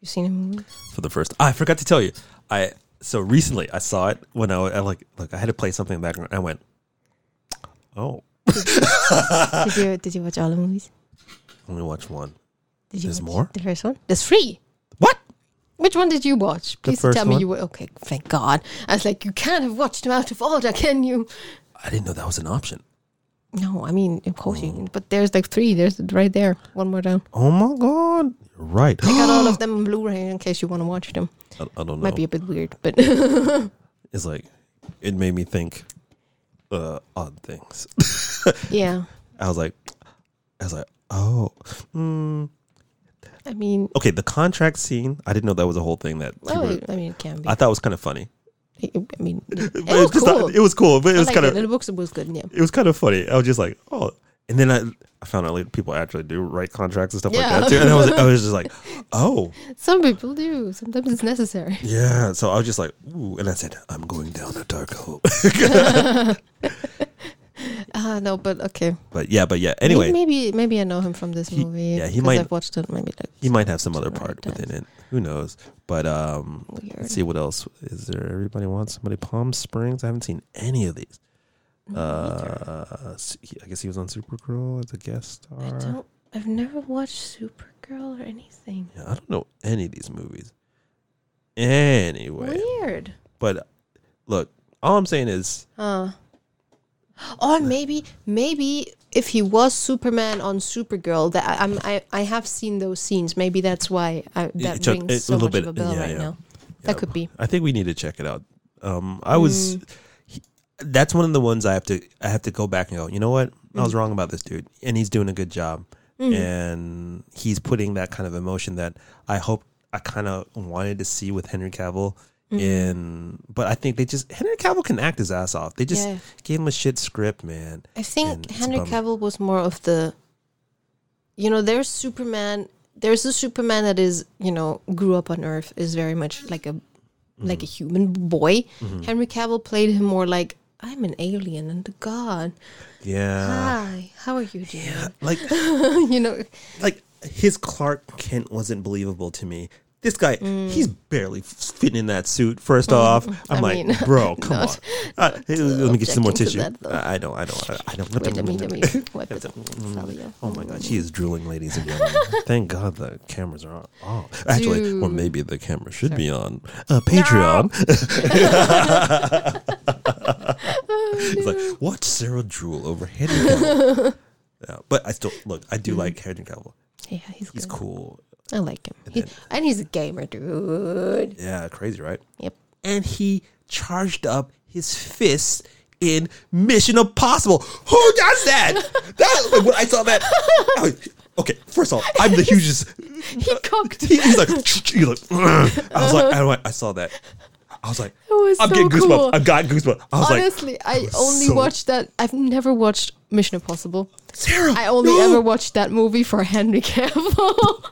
You seen him? for the first. I forgot to tell you. I so recently I saw it when I, I like look. I had to play something in the background. I went. Oh, did you did you watch all the movies? only watch one. Did you There's watch more? The first one. There's three. What? Which one did you watch? Please first tell me one. you were okay. Thank God. I was like, you can't have watched them out of order, can you? I didn't know that was an option. No, I mean, of course you. But there's like three. There's right there. One more down. Oh my god! Right. I got all of them on Blu-ray in case you want to watch them. I, I don't know. Might be a bit weird, but it's like it made me think uh, odd things. yeah. I was like, I was like, oh, mm. I mean, okay. The contract scene, I didn't know that was a whole thing. That oh, people- I mean, it can be. I thought it was kind of funny. I mean, it, it was uh, cool. not- it was cool, but it I was kind of the books, was good. Yeah. it was kind of funny. I was just like, oh, and then I, I found out like, people actually do write contracts and stuff Yeah. like that too, and I was I was just like, oh Some people do. Sometimes it's necessary. yeah. So I was just like, ooh, and I said, I'm going down a dark hole. Ah, no, but okay. but yeah, but yeah. Anyway, maybe maybe I know him from this He- movie. yeah, he might- I've watched it maybe like he might have some other part within it. Who knows? But um, weird. let's see what else is there. Everybody wants somebody. Palm Springs. I haven't seen any of these. Uh, I guess he was on Supergirl as a guest star. I don't. I've never watched Supergirl or anything. Yeah, I don't know any of these movies. Anyway, Weird. but look, all I'm saying is, Uh. Or maybe maybe if he was Superman on Supergirl, that I, I'm I, I have seen those scenes. Maybe that's why I, that It's a- rings so little much bit- of a bell yeah, right yeah. now. That could be. I think we need to check it out. Um, I was. Mm. He, that's one of the ones I have to. I have to go back and go. You know what? I Mm. was wrong about this dude, and he's doing a good job, and he's putting that kind of emotion that I hope I kind of wanted to see with Henry Cavill. Mm. In, but I think they just Henry Cavill can act his ass off. They just Yeah. gave him a shit script, man. I think And Henry. Cavill was more of the, you know, there's Superman. There's a Superman that is, you know, grew up on Earth, is very much like a, like a Mm-hmm. human boy. Henry Cavill played him more like I'm an alien and a god. Yeah, Hi, how are you doing? like you know, like his Clark Kent wasn't believable to me. This guy, he's barely fitting in that suit. First off, I'm I like, mean, bro, come on. Uh, hey, let me get some more tissue. that. I don't, I don't, I don't. wait, let me let me wipe it. Sorry. Oh my god, she is drooling, ladies and gentlemen. Thank God the cameras are on. Oh, actually, or maybe the camera should be on. Uh, Patreon. It's like, watch Sarah drool over Henry Cavill. yeah, but I still look. I do like Henry Cavill. Yeah, he's He's good. cool. I like him. And He, and he's a gamer, dude. Yeah, crazy, right? Yep. And he charged up his fists in Mission Impossible. Who does that? that like, when I saw that. I okay, first of all, I'm the hugest. He cocked. He, he's like, he's like, "Ugh." I was like, I, I saw that. I was like, was I'm so getting goosebumps. cool. I've got goosebumps. I was like, Honestly, I only so- watched that. I've never watched Mission Impossible. Sarah, I only no. ever watched that movie for Henry Cavill.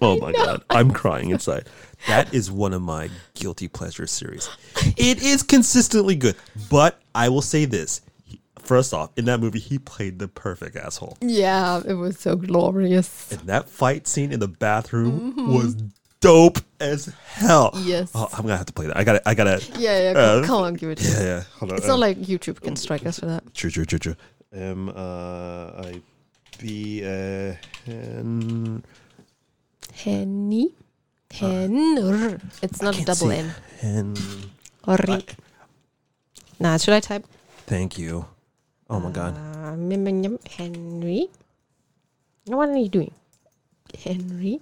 Oh my god, I'm crying inside. That is one of my guilty pleasure series. It is consistently good, but I will say this: first off, in that movie, he played the perfect asshole. Yeah, it was so glorious. And that fight scene in the bathroom was dope as hell. Yes. Oh, I'm gonna have to play that. I gotta. I gotta. Yeah, yeah. Uh, Come, on, give it. to Yeah, yeah. Hold on. It's uh, not like YouTube can strike us for that. True, true, true, true. M uh, I B uh, N. Henny. Hen. It's not a double. N. Hen. Orri. Nah, should I type? Thank you. Oh my god. Uh, Henry. What are you doing? Henry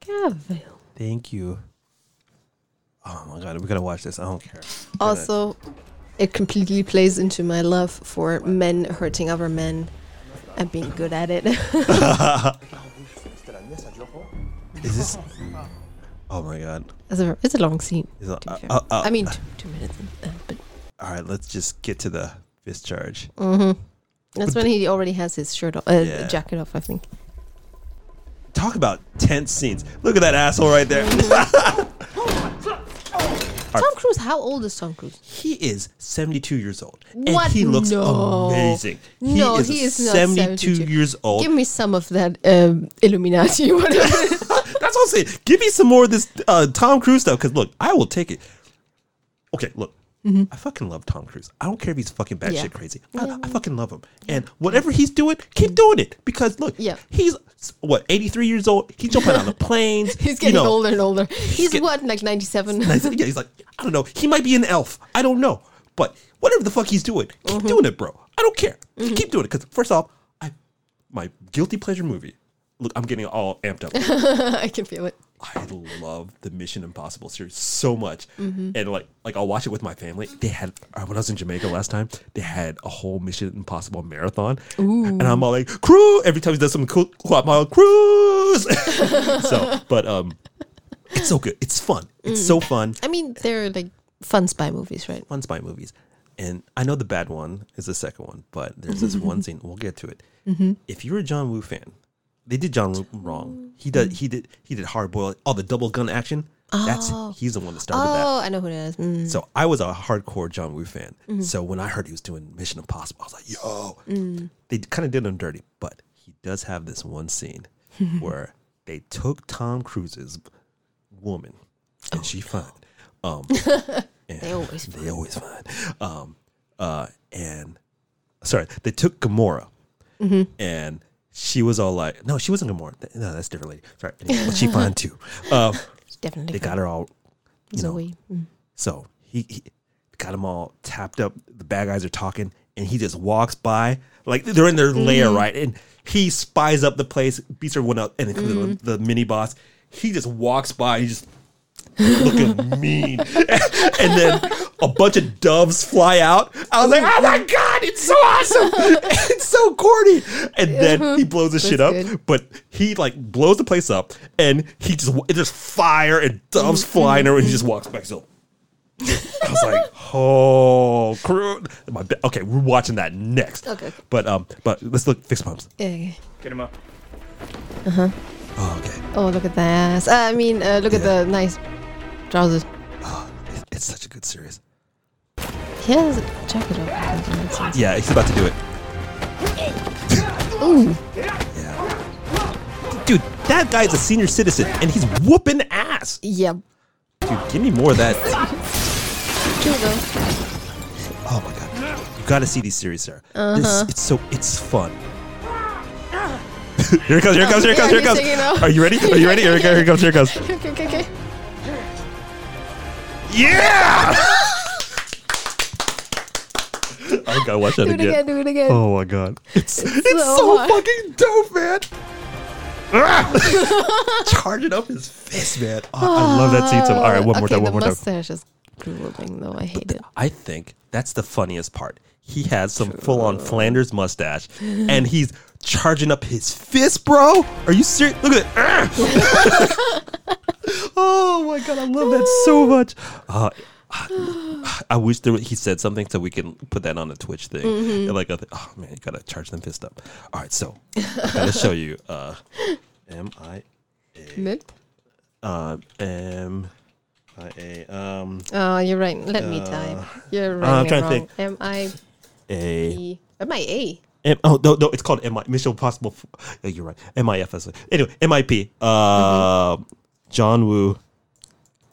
Cavill. Thank you. Oh my god, we gotta watch this. I don't care. Also, it completely plays into my love for men hurting other men and being good at it. Is this? Oh my god. it's, a, it's a long scene. Is it- to be uh, uh, uh, I mean, two, two minutes. Uh, but All right, let's just get to the fist charge. that's when he already has his shirt off, uh, Yeah. jacket off, I think. Talk about tense scenes. Look at that asshole right there. Tom Cruise, how old is Tom Cruise? he is 72 years old. And What? he looks No. amazing. No, he is, he is not 72, 72. years old. Give me some of that um, Illuminati, whatever. That's what I'm saying. Give me some more of this uh, Tom Cruise stuff because look, I will take it. Okay, look. I fucking love Tom Cruise. I don't care if he's fucking batshit Mm-hmm. Yeah. crazy. I, I fucking love him. And whatever he's doing, keep doing it. Because look, Yeah. he's what, 83 years old? He's jumping on the planes. He's you getting know. older and older. He's get- what, like 97? And I said, yeah, he's like, I don't know. He might be an elf. I don't know. But whatever the fuck he's doing, keep Mm-hmm. doing it, bro. I don't care. Keep doing it. Because first off, I my guilty pleasure movie. Look, I'm getting all amped up. I can feel it. I love the Mission Impossible series so much, Mm-hmm. and like like I'll watch it with my family. They had uh, when I was in Jamaica last time, they had a whole Mission Impossible marathon, and I'm all like, "Cruise!" Every time he does something cool, cool I'm all cruise. so, but um, it's so good. It's fun. It's so fun. I mean, they're like fun spy movies, right? Fun spy movies, and I know the bad one is the second one, but there's this one scene. We'll get to it. Mm-hmm. If you're a John Woo fan, they did John wrong. He did he did he did hard boil all the double gun action. That's he's the one that started that. Oh, I know who it is. Mm. So I was a hardcore John Woo fan. So when I heard he was doing Mission Impossible, I was like, yo. They kind of did him dirty, but he does have this one scene where they took Tom Cruise's woman, and she fine. Um, and They always they always fine. Um, uh, and sorry, they took Gamora, and she was all like, no, she wasn't Gamora. Th- No, that's a different lady. Sorry, anyway, but she fine too. Um, it's definitely they got her all, you know, Zoe. Mm. so he, he got them all tapped up. The bad guys are talking, and he just walks by, like they're in their lair, right? And he spies up the place, beats everyone up, and then the, the mini boss. He just walks by, he just looking mean, and then a bunch of doves fly out. I was like, "Oh my god, it's so awesome! it's so corny!" And then he blows the shit up, good. but he like blows the place up, and he just it's just fire and doves Mm-hmm. flying over, and he just walks back. So I was like, "Oh, crew!" My ba- okay, we're watching that next. Okay. but um, but let's look fix pumps. Yeah, yeah. Get him up. Uh huh. Oh, okay, Oh, look at that. Uh, I mean, uh, look at the nice trousers. oh, it's, it's such a good series. He has a jacket off. Yeah, he's about to do it. Ooh. Yeah, dude, that guy's a senior citizen, and he's whooping ass. Yeah. Dude, give me more of that. Here we go. Oh my god, you got to see these series, Sarah. Uh-huh. This, it's so it's fun. here it comes! Here it comes! Here it comes! Here it comes! he's singing now. Are you ready? Are you ready? Here it goes! Here it comes! Here it comes! Okay, okay, okay. Yeah! I gotta watch that Do it again. do it again. Oh my god, it's it's, so so, fucking dope, man. Charging up his fist, man. Oh, I love that scene. So, all right, one more okay, time, one the more time. mustache is drooling, though. I hate it. I think that's the funniest part. He has some full on Flanders mustache and he's charging up his fist, bro. Are you serious? Look at it. Ah! oh my god, I love that so much. Uh, I wish there was, he said something so we can put that on the Twitch thing. Mm-hmm. Like, a oh man, you gotta charge them fist up. All right, so I gotta show you. Uh, M I Mid? uh, M I A um Oh, you're right. Let me type. You're Uh, I'm right. trying to think. M I A E MIA. M- oh no, no, it's called MI Mission Impossible. F- Yeah, you're right. MIFS. Anyway, MIP. Uh, John Woo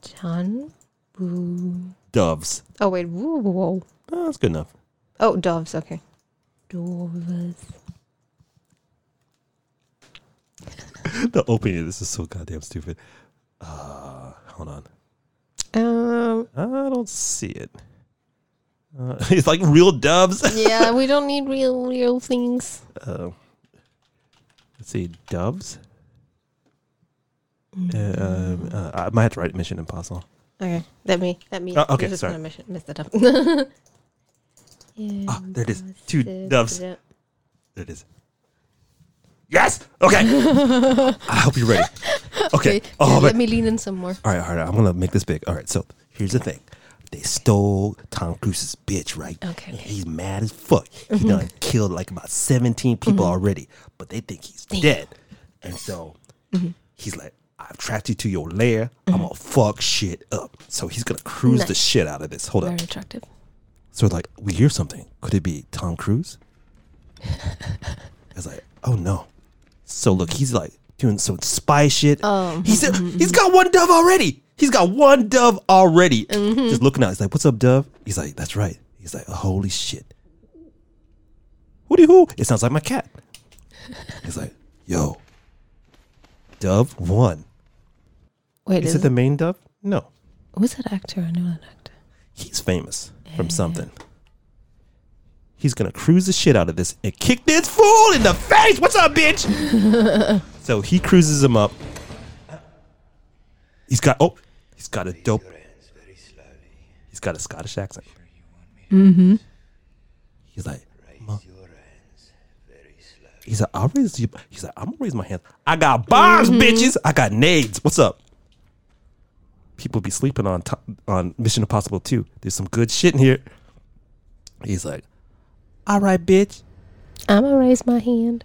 John. Woo. Doves. Oh wait. Woo, whoa, whoa. Oh, that's good enough. Oh, doves. Okay. Doves. The opening of this is so goddamn stupid. Uh, hold on. Um. I don't see it. Uh, it's like real doves. Yeah, we don't need real, real things. uh, let's see, doves. Um, uh, I might have to write Mission Impossible. Okay, let me. Let me. Oh, okay, sorry. miss, miss that up. Ah, there it is. Two doves. There it is. Yes. Okay. I hope you're ready. Okay. Oh, yeah, but let me lean in some more. all right, all right. I'm gonna make this big. All right. So here's the thing. They stole Tom Cruise's bitch, right? Okay, And okay. He's mad as fuck. He done killed like about 17 people already, but they think he's dead. And so he's like, I've tracked you to your lair. I'm gonna mm-hmm. fuck shit up. So he's gonna cruise the shit out of this. Hold Very up. Very attractive. So like, we hear something. Could it be Tom Cruise? I was like, oh no. So look, he's like doing some spy shit. Um. Oh. He said he's got one dove already. He's got one dove already. Mm-hmm. Just looking out. He's like, what's up, dove? He's like, that's right. He's like, holy shit. Hooty hoo. It sounds like my cat. He's like, yo, dove one. Wait, Is is it the main dove? No. who's that actor? I know that actor. he's famous from something. He's gonna cruise the shit out of this and kick this fool in the face. What's up, bitch? so he cruises him up. He's got oh, he's got a dope. He's got a Scottish accent. Mm-hmm. He's like, he's like, I'll raise you. He's like, I'm gonna raise my hands. I got bombs, bitches. I got nades. What's up? People be sleeping on to- on Mission Impossible 2. There's some good shit in here. He's like, all right, bitch. I'm gonna raise my hand.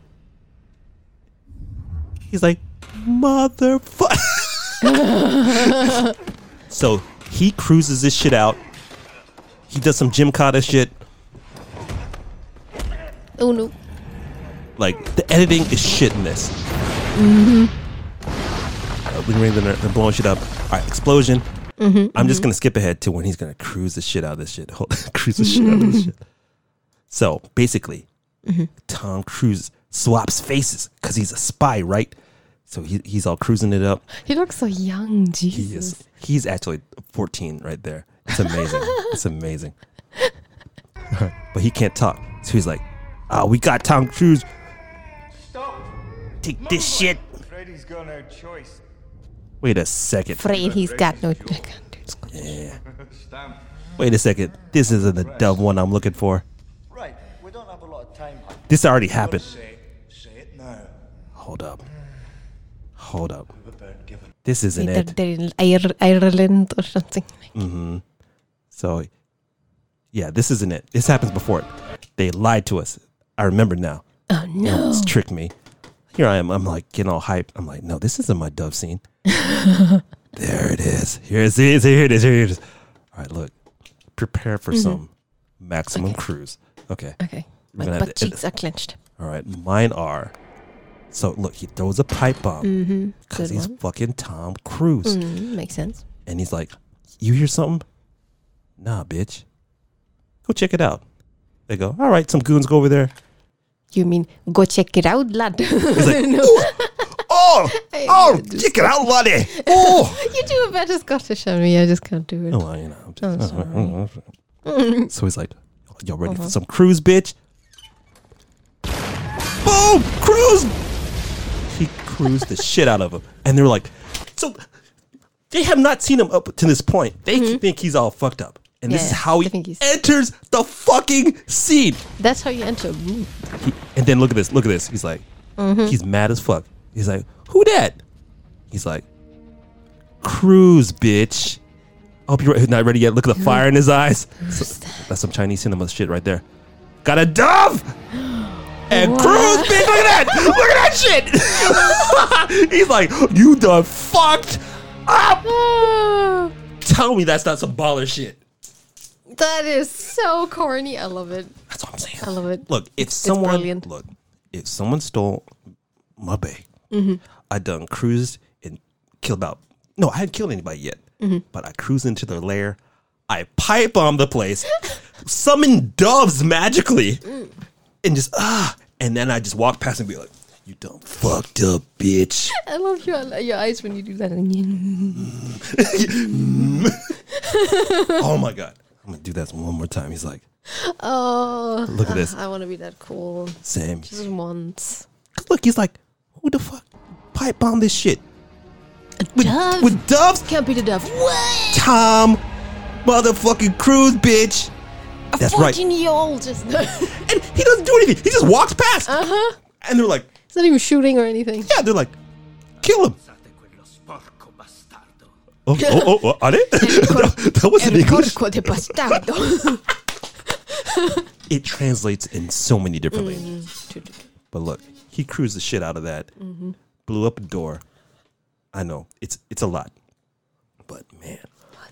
He's like, motherfucker. so he cruises this shit out. He does some Jim Cotta shit. Oh no. Like the editing is shit in this. Mm-hmm. They're, they're blowing shit up. All right, explosion. Mm-hmm, I'm just mm-hmm. gonna skip ahead to when he's gonna cruise the shit out of this shit. Cruise the shit out of this mm-hmm. shit. So basically, Tom Cruise swaps faces because he's a spy, right? So he, he's all cruising it up. He looks so young. He Jesus. is he's actually 14 right there. It's amazing. it's amazing. but he can't talk. So he's like, "Ah, we got Tom Cruise. Stop! Take this shit." Freddy's got no choice. Wait a second. Afraid he's got no. I can't do this. Yeah. Wait a second. This isn't the dove one I'm looking for. Right, we don't have a lot of time. This already happened. Say, say it now. Hold up. Hold up. About giving. This isn't They're, it. they're in Ireland or something. Mm-hmm. So, yeah, this isn't it. This happens before. They lied to us. I remember now. Oh no. It's tricked me. Here I am. I'm like getting all hyped. I'm like, no, this isn't my dove scene. there it is. Here it is. Here it is. Here it is. All right, look. Prepare for some maximum cruise. Okay. Okay. We're My butt cheeks are clenched. All right. Mine are. So look, he throws a pipe bomb because Good he's one. fucking Tom Cruise, Mm, makes sense. and he's like, "You hear something? Nah, bitch. Go check it out." They go, "All right." Some goons go over there. You mean go check it out, lad? Like, "Oh, oh, check it out, laddie. Oh." you do a better Scottish than me. I just can't do it. Oh, well, you know. I'm just, Oh, so he's like, "Y'all ready Uh-huh. for some cruise, bitch?" Boom, cruise. He cruised the shit out of him, and they're like, "So they have not seen him up to this point. They think he's all fucked up, and this is. How he enters the fucking scene." That's how you enter a room. He- and then look at this. Look at this. He's like, Mm-hmm. he's mad as fuck. He's like, who that? He's like, cruise, bitch. I hope you're not ready yet. Look at the fire in his eyes. So- that's some Chinese cinema shit right there. Got a dove and cruise, bitch. Look at that. Look at that shit. he's like, you done fucked up. Tell me that's not some baller shit. That is so corny. I love it. That's what I'm saying. I love it. Look, if someone look, if someone stole my bag, Mm-hmm. I done cruised and killed about. No, I hadn't killed anybody yet, Mm-hmm. but I cruised into their lair. I pipe bomb the place, summon doves magically, Mm. and just ah, and then I just walk past and be like, "You dumb fucked up bitch." I love your your eyes when you do that. Again. Oh my god, I'm gonna do that one more time. He's like, Oh, Look at this. I want to be that cool. "Sam, Just once. look." He's like, "Who the fuck pipe bomb this shit with, dove? with doves?" Can't be the dove. What? Tom, motherfucking Cruise, bitch. A That's right. 14 year old just. And he doesn't do anything. He just walks past. uh huh. And they're like, It's not even shooting or anything. yeah, they're like, kill him. Oh, oh, oh, oh, are they? that, that was in El English. porco de bastardo. It translates in so many different Mm-hmm. languages. But look, he cruised the shit out of that, blew up a door. I know it's it's a lot, but man,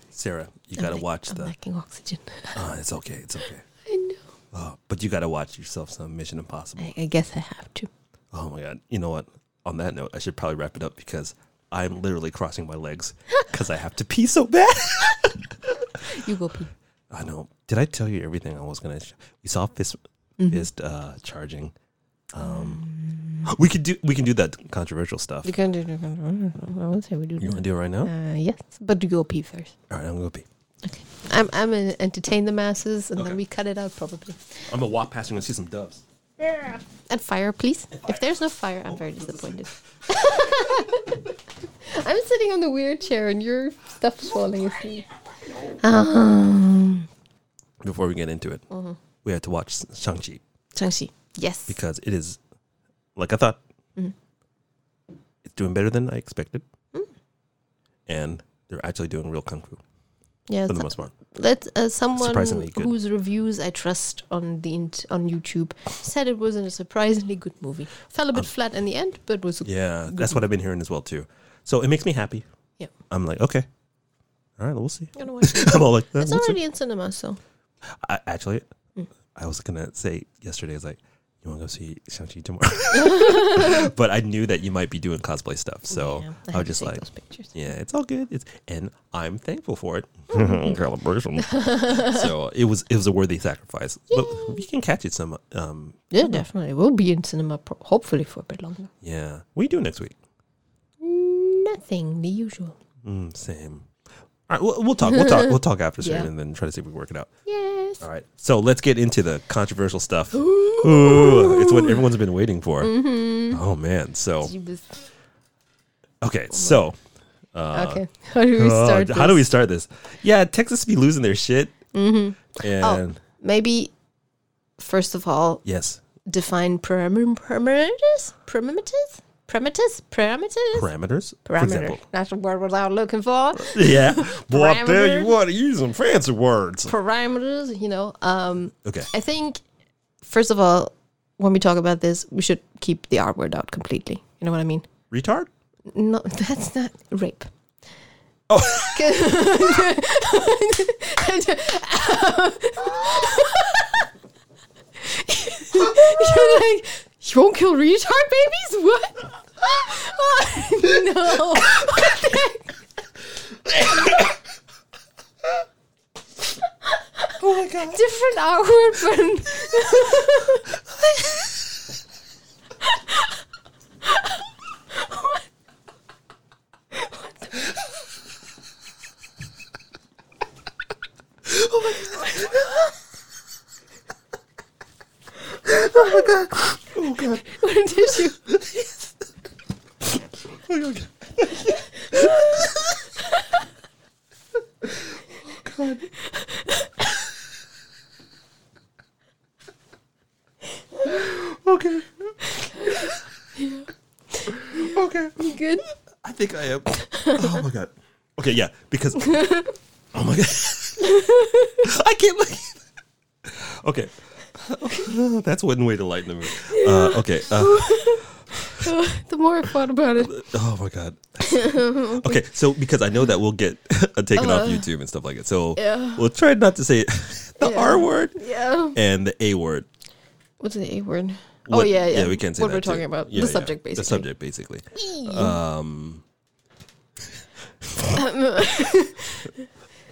Sarah, you gotta I'm watch I'm the. lacking oxygen. Uh, it's okay, it's okay. I know. Uh, but you gotta watch yourself some Mission Impossible. I, I guess I have to. Oh my god! You know what? On that note, I should probably wrap it up because I'm literally crossing my legs because I have to pee so bad. You go pee. I know. Did I tell you everything I was gonna? Sh- we saw fist fist uh, charging. Um, we could do we can do that controversial stuff. You can do. Can do. I would say we do. You want to do it right now? Uh, yes, but you go pee first. All right, I'm gonna pee. Okay, I'm I'm gonna entertain the masses, and Okay. then we cut it out probably. I'm gonna walk past. and gonna see some doves. And fire, please. If there's no fire, I'm very disappointed. I'm sitting on the weird chair, and your stuff is falling asleep. Um, Before we get into it, Mm-hmm. we had to watch Shang Chi Changxi. Yes. because it is like I thought. Mm-hmm. It's doing better than I expected, Mm. and they're actually doing real kung fu yeah. for the most part. Let uh, someone whose reviews I trust on the int- on YouTube said it wasn't a surprisingly good movie. Fell a bit flat in the end, but was Um, Yeah, that's what I've been hearing as well too. So it makes me happy. Yeah. I'm like, okay, all right, we'll see. I'm gonna watch it. I'm all like, It's we'll see. in cinema, so I, actually, Mm. I was gonna say yesterday, I was like, you want to go see Shang Chi tomorrow? but I knew that you might be doing cosplay stuff, so yeah, I, had was just like, yeah, it's all good. It's and I'm thankful for it. Calibration. so it was it was a worthy sacrifice. But we can catch it some. Um, Yeah, definitely. We'll be in cinema pro- hopefully for a bit longer. yeah. What are you doing next week? Nothing, the usual. Mm, same. All right, we'll, we'll talk. We'll talk. We'll talk after Yeah. yeah. and then try to see if we can work it out. Yes. All right. So let's get into the controversial stuff. Ooh, it's what everyone's been waiting for. Oh man. So okay. So uh, okay. How do we uh, start? how do we this? start this? Yeah, Texas be losing their shit. Mm-hmm. And Oh, maybe first of all, yes, define param- parameters, parameters, parameters, parameters, parameters. For example. That's the word without looking for. Yeah. Boy, I tell you what, use some fancy words. Parameters, you know. Um, Okay. I think first of all, when we talk about this, we should keep the R word out completely. You know what I mean? Retard. No, that's not rape. Oh. You're like, you won't kill retard babies? What? Oh, no. Oh my god. Different R word, but Oh my god. Oh my god. Oh, what did you? Oh god. oh god. Okay. Okay. You good? I think I am. Oh my god. Okay, yeah, because oh my god, I can't look. Okay, that's one way to lighten the mood. Uh, okay, uh, the more I thought about it. Oh my god. okay, so because I know that we'll get taken off YouTube and stuff like that, so Uh. Yeah. we'll try not to say the Yeah. R word Yeah. and the A word. What's the A word? oh What- yeah, yeah. we can say what we're too. talking about. Yeah, the yeah, subject, basically. The subject, basically. Um.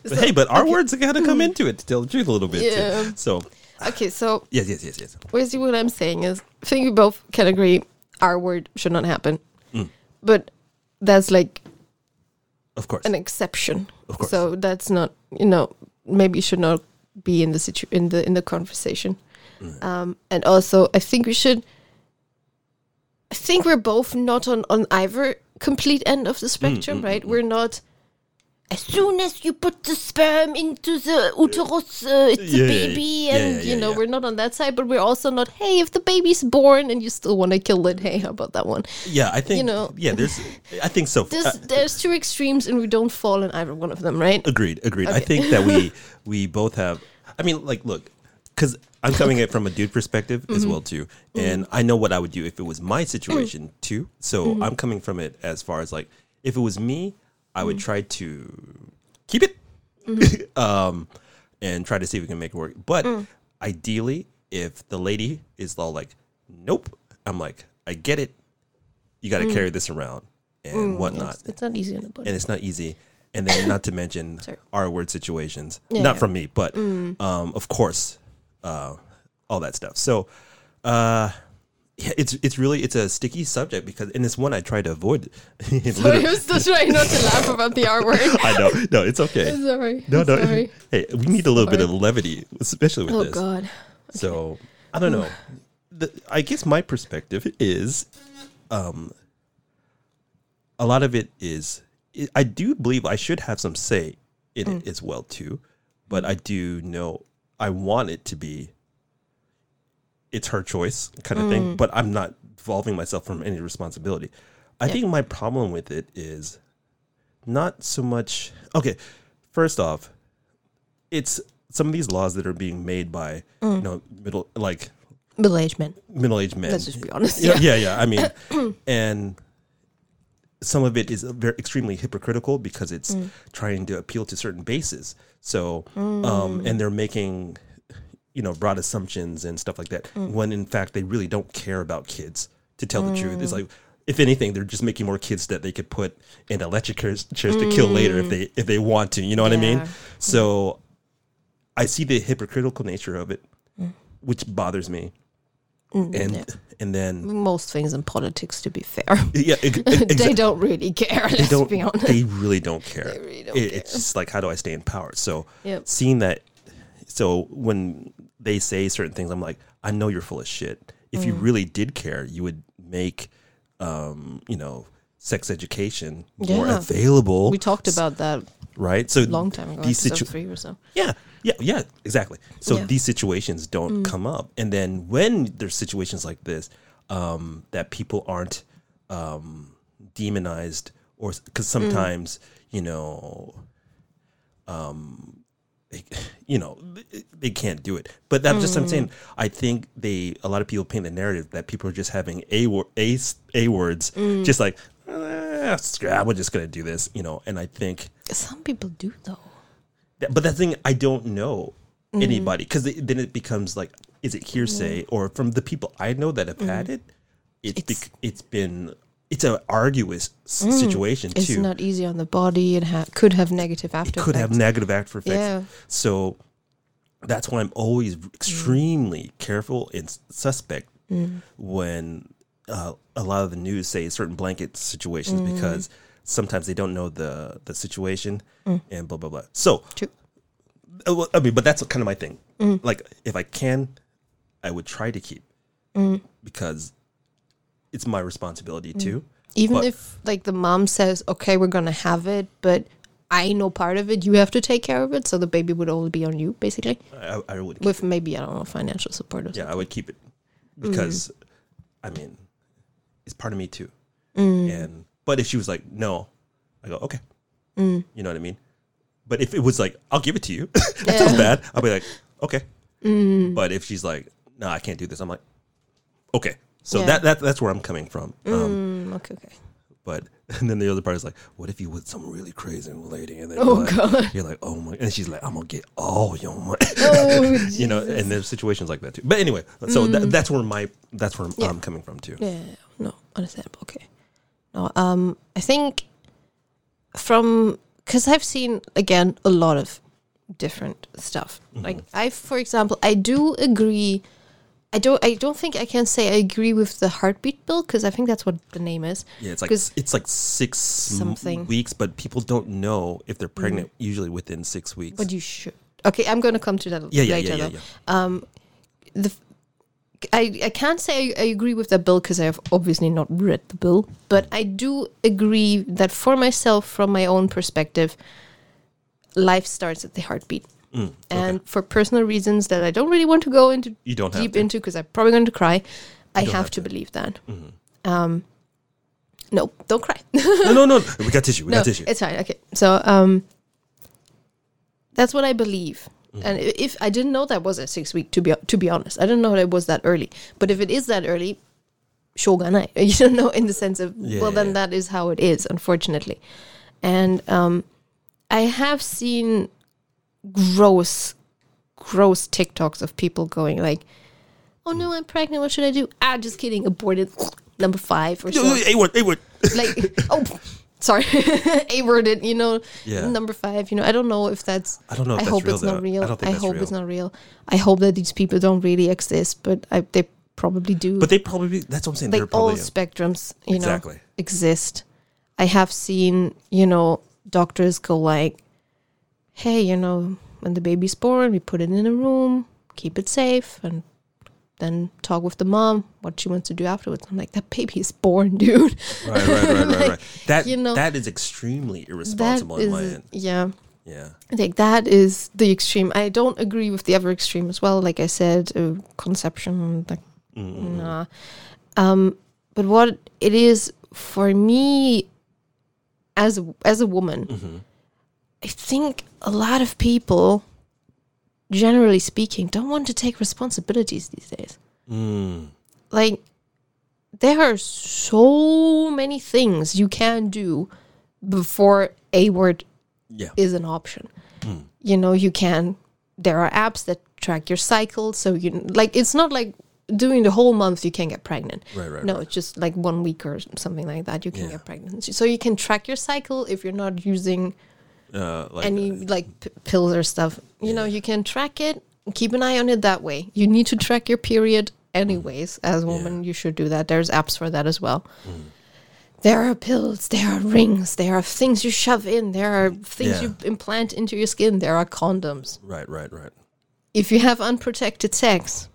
hey, but our words gotta come into it to tell the truth a little bit. Yeah. Too. So Okay, so yes, yes, yes, yes. basically what I'm saying is, I think we both can agree our word should not happen, Mm. but that's like Of course. an exception. Of course. So that's not, you know, maybe should not be in the situ- in the in the conversation. Mm. Um, and also, I think we should. I think we're both not on on either complete end of the spectrum, mm, right? We're not. As soon as you put the sperm into the uterus, uh, it's Yeah, a baby, Yeah, and yeah, you know we're not on that side. But we're also not. Hey, if the baby's born and you still want to kill it, hey, how about that one? yeah, I think. you know- yeah, there's. I think so. There's Uh, there's two extremes, and we don't fall in either one of them, right? Agreed, agreed. I think that we we both have. I mean, like, look, because I'm coming at it from a dude perspective Mm-hmm. as well too, and I know what I would do if it was my situation Mm. too. So Mm-hmm. I'm coming from it as far as like, if it was me, I would Mm. try to keep it, Mm-hmm. um, and try to see if we can make it work. But Mm. ideally, if the lady is all like, "Nope," I'm like, "I get it. You got to carry this around and whatnot." Mm. It's, it's not easy on the body. and it's not easy. And then not to mention Sorry. R word situations. Yeah, not yeah. from me, but um, of course, uh, all that stuff. So uh, yeah, it's it's really it's a sticky subject because and it's one I try to avoid. Sorry, I was still trying not to laugh about the R word. I know. No, it's okay. Sorry. No, no. Sorry. Hey, we need a little bit of levity, especially with Oh this. God. So I don't know. The, I guess my perspective is, um, a lot of it is. I do believe I should have some say in Mm. it as well too, but I do know I want it to be. It's her choice, kind of Mm. thing. But I'm not involving myself from any responsibility. I think my problem with it is not so much. Okay, first off, it's some of these laws that are being made by Mm. you know middle like Middle aged men. middle aged men. Let's just be honest. yeah, Yeah. yeah. I mean, and some of it is very extremely hypocritical because it's Mm. trying to appeal to certain bases. So, um, and they're making you know broad assumptions and stuff like that Mm. when in fact they really don't care about kids. To tell the truth, it's Mm. like. If anything, they're just making more kids that they could put in electric chairs, chairs to kill later if they if they want to. You know what I mean? Mm. So, I see the hypocritical nature of it, which bothers me. and Mm. yeah. and then Most things in politics, to be fair, yeah, ex- they don't really care. they don't be honest. they really don't care. They really don't It- care. It's just like how do I stay in power? So Yep. seeing that, so when they say certain things, I'm like, I know you're full of shit. If Mm. you really did care, you would make, um, you know, sex education more available. we talked about that right. So long time ago, These situ- three or so. Yeah, yeah, yeah, exactly. So Yeah. Mm. these situations don't come up, and then when there's situations like this, um, that people aren't um, demonized, or because Mm. sometimes you know, um, they, you know, they, can't do it. But that's just I'm Mm. saying. I think they a lot of people paint the narrative that people are just having a wor- a a words, Mm. just like. "Ah, scrap, we're just gonna do this, you know. And I think Some people do though. that- but that thing I don't know anybody because then it becomes like is it hearsay or from the people I know that have had it it's It's- bec- it's been it's an arduous s- mm, situation It's too. It's not easy on the body. It ha- could have negative after it could have negative after effects. Yeah. so that's why I'm always mm. extremely careful and suspect mm. when uh, a lot of the news say certain blanket situations because sometimes they don't know the the situation and blah blah blah. So True. Uh, I mean, but that's kind of my thing. Like, if I can, I would try to keep because it's my responsibility too. Even But- if like the mom says, "Okay, we're gonna have it," but I know part of it. You have to take care of it, so the baby would only be on you, basically. I, I would, keep, With maybe I don't know financial support or something. yeah, I would keep it because, I mean, it's part of me too. Mm. And but if she was like, no, I go okay. You know what I mean? But if it was like, I'll give it to you. that sounds bad. I'll be like, okay. Mm. But if she's like, no, I can't do this. I'm like, okay. So Yeah. that, that that's where I'm coming from. Um, Mm, okay, okay. but and then the other part is like, what if you with some really crazy lady and then Oh, you're like, God. you're like, oh my, and she's like, I'm gonna get all your money. Oh, you know, and there's situations like that too. But anyway, so that, that's where my that's where I'm, Mm. Yeah. I'm coming from too. Yeah, no, understandable. Okay. No, um, I think from because I've seen again a lot of different stuff. Like I, for example, I do agree. I don't. I don't think I can say I agree with the heartbeat bill because I think that's what the name is. Yeah, it's like it's like six Something. weeks, but people don't know if they're pregnant mm. usually within six weeks. But you should. Okay, I'm going to come to that yeah, yeah, later. yeah, yeah, though. yeah. Um, the I, I can't say I, I agree with that bill because I've obviously not read the bill, but I do agree that for myself, from my own perspective, life starts at the heartbeat. Mm, And for personal reasons that I don't really want to go into You don't deep into because I'm probably going to cry, I have, have to. Mm-hmm. believe that. Um, no, don't cry. no, no, no. We got tissue. We no, got tissue. it's fine. Okay, so um, that's what I believe. Mm-hmm. And if I didn't know that was at six week, to be to be honest, I didn't know that it was that early. But if it is that early, shogunai. You don't know in the sense of Yeah, well, then yeah. that is how it is, unfortunately. And um, I have seen gross, gross TikToks of people going like, "Oh no, I'm pregnant. What should I do?" Ah, just kidding. Aborted. Number five or so A word. Hey, what? like oh sorry a worded you know Yeah. number five you know i don't know if that's I don't know if i that's hope real, it's not real I that's hope real. it's not real i hope that these people don't really exist but I, they probably do But they probably. That's what I'm saying. like they're all spectrums you Exactly. know exist i have seen you know doctors go like hey you know when the baby's born we put it in a room keep it safe and then talk with the mom what she wants to do afterwards i'm like that baby is born dude right, right, right, right, like, right. That you know, that is extremely irresponsible in my end. yeah Yeah. I think that is the extreme. I don't agree with the other extreme as well. Like I said, uh, conception, like Mm-hmm. nah. Um, but what it is for me, as a, as a woman, Mm-hmm. I think a lot of people, generally speaking, don't want to take responsibilities these days. Mm. Like there are so many things you can do before a word Yeah. is an option. Hmm. You know, you can. There are apps that track your cycle, so you like. It's not like doing the whole month you can get pregnant. Right, right, No, right. it's just like one week or something like that. You can Yeah. get pregnant, so you can track your cycle if you're not using Uh, like, any like p- pills or stuff. You know, you can track it. Keep an eye on it that way. You need to track your period anyways. As a woman, you should do that. There's apps for that as well. Mm. There are pills, there are rings, there are things you shove in, there are things Yeah. you implant into your skin, there are condoms. right, right, right. If you have unprotected sex,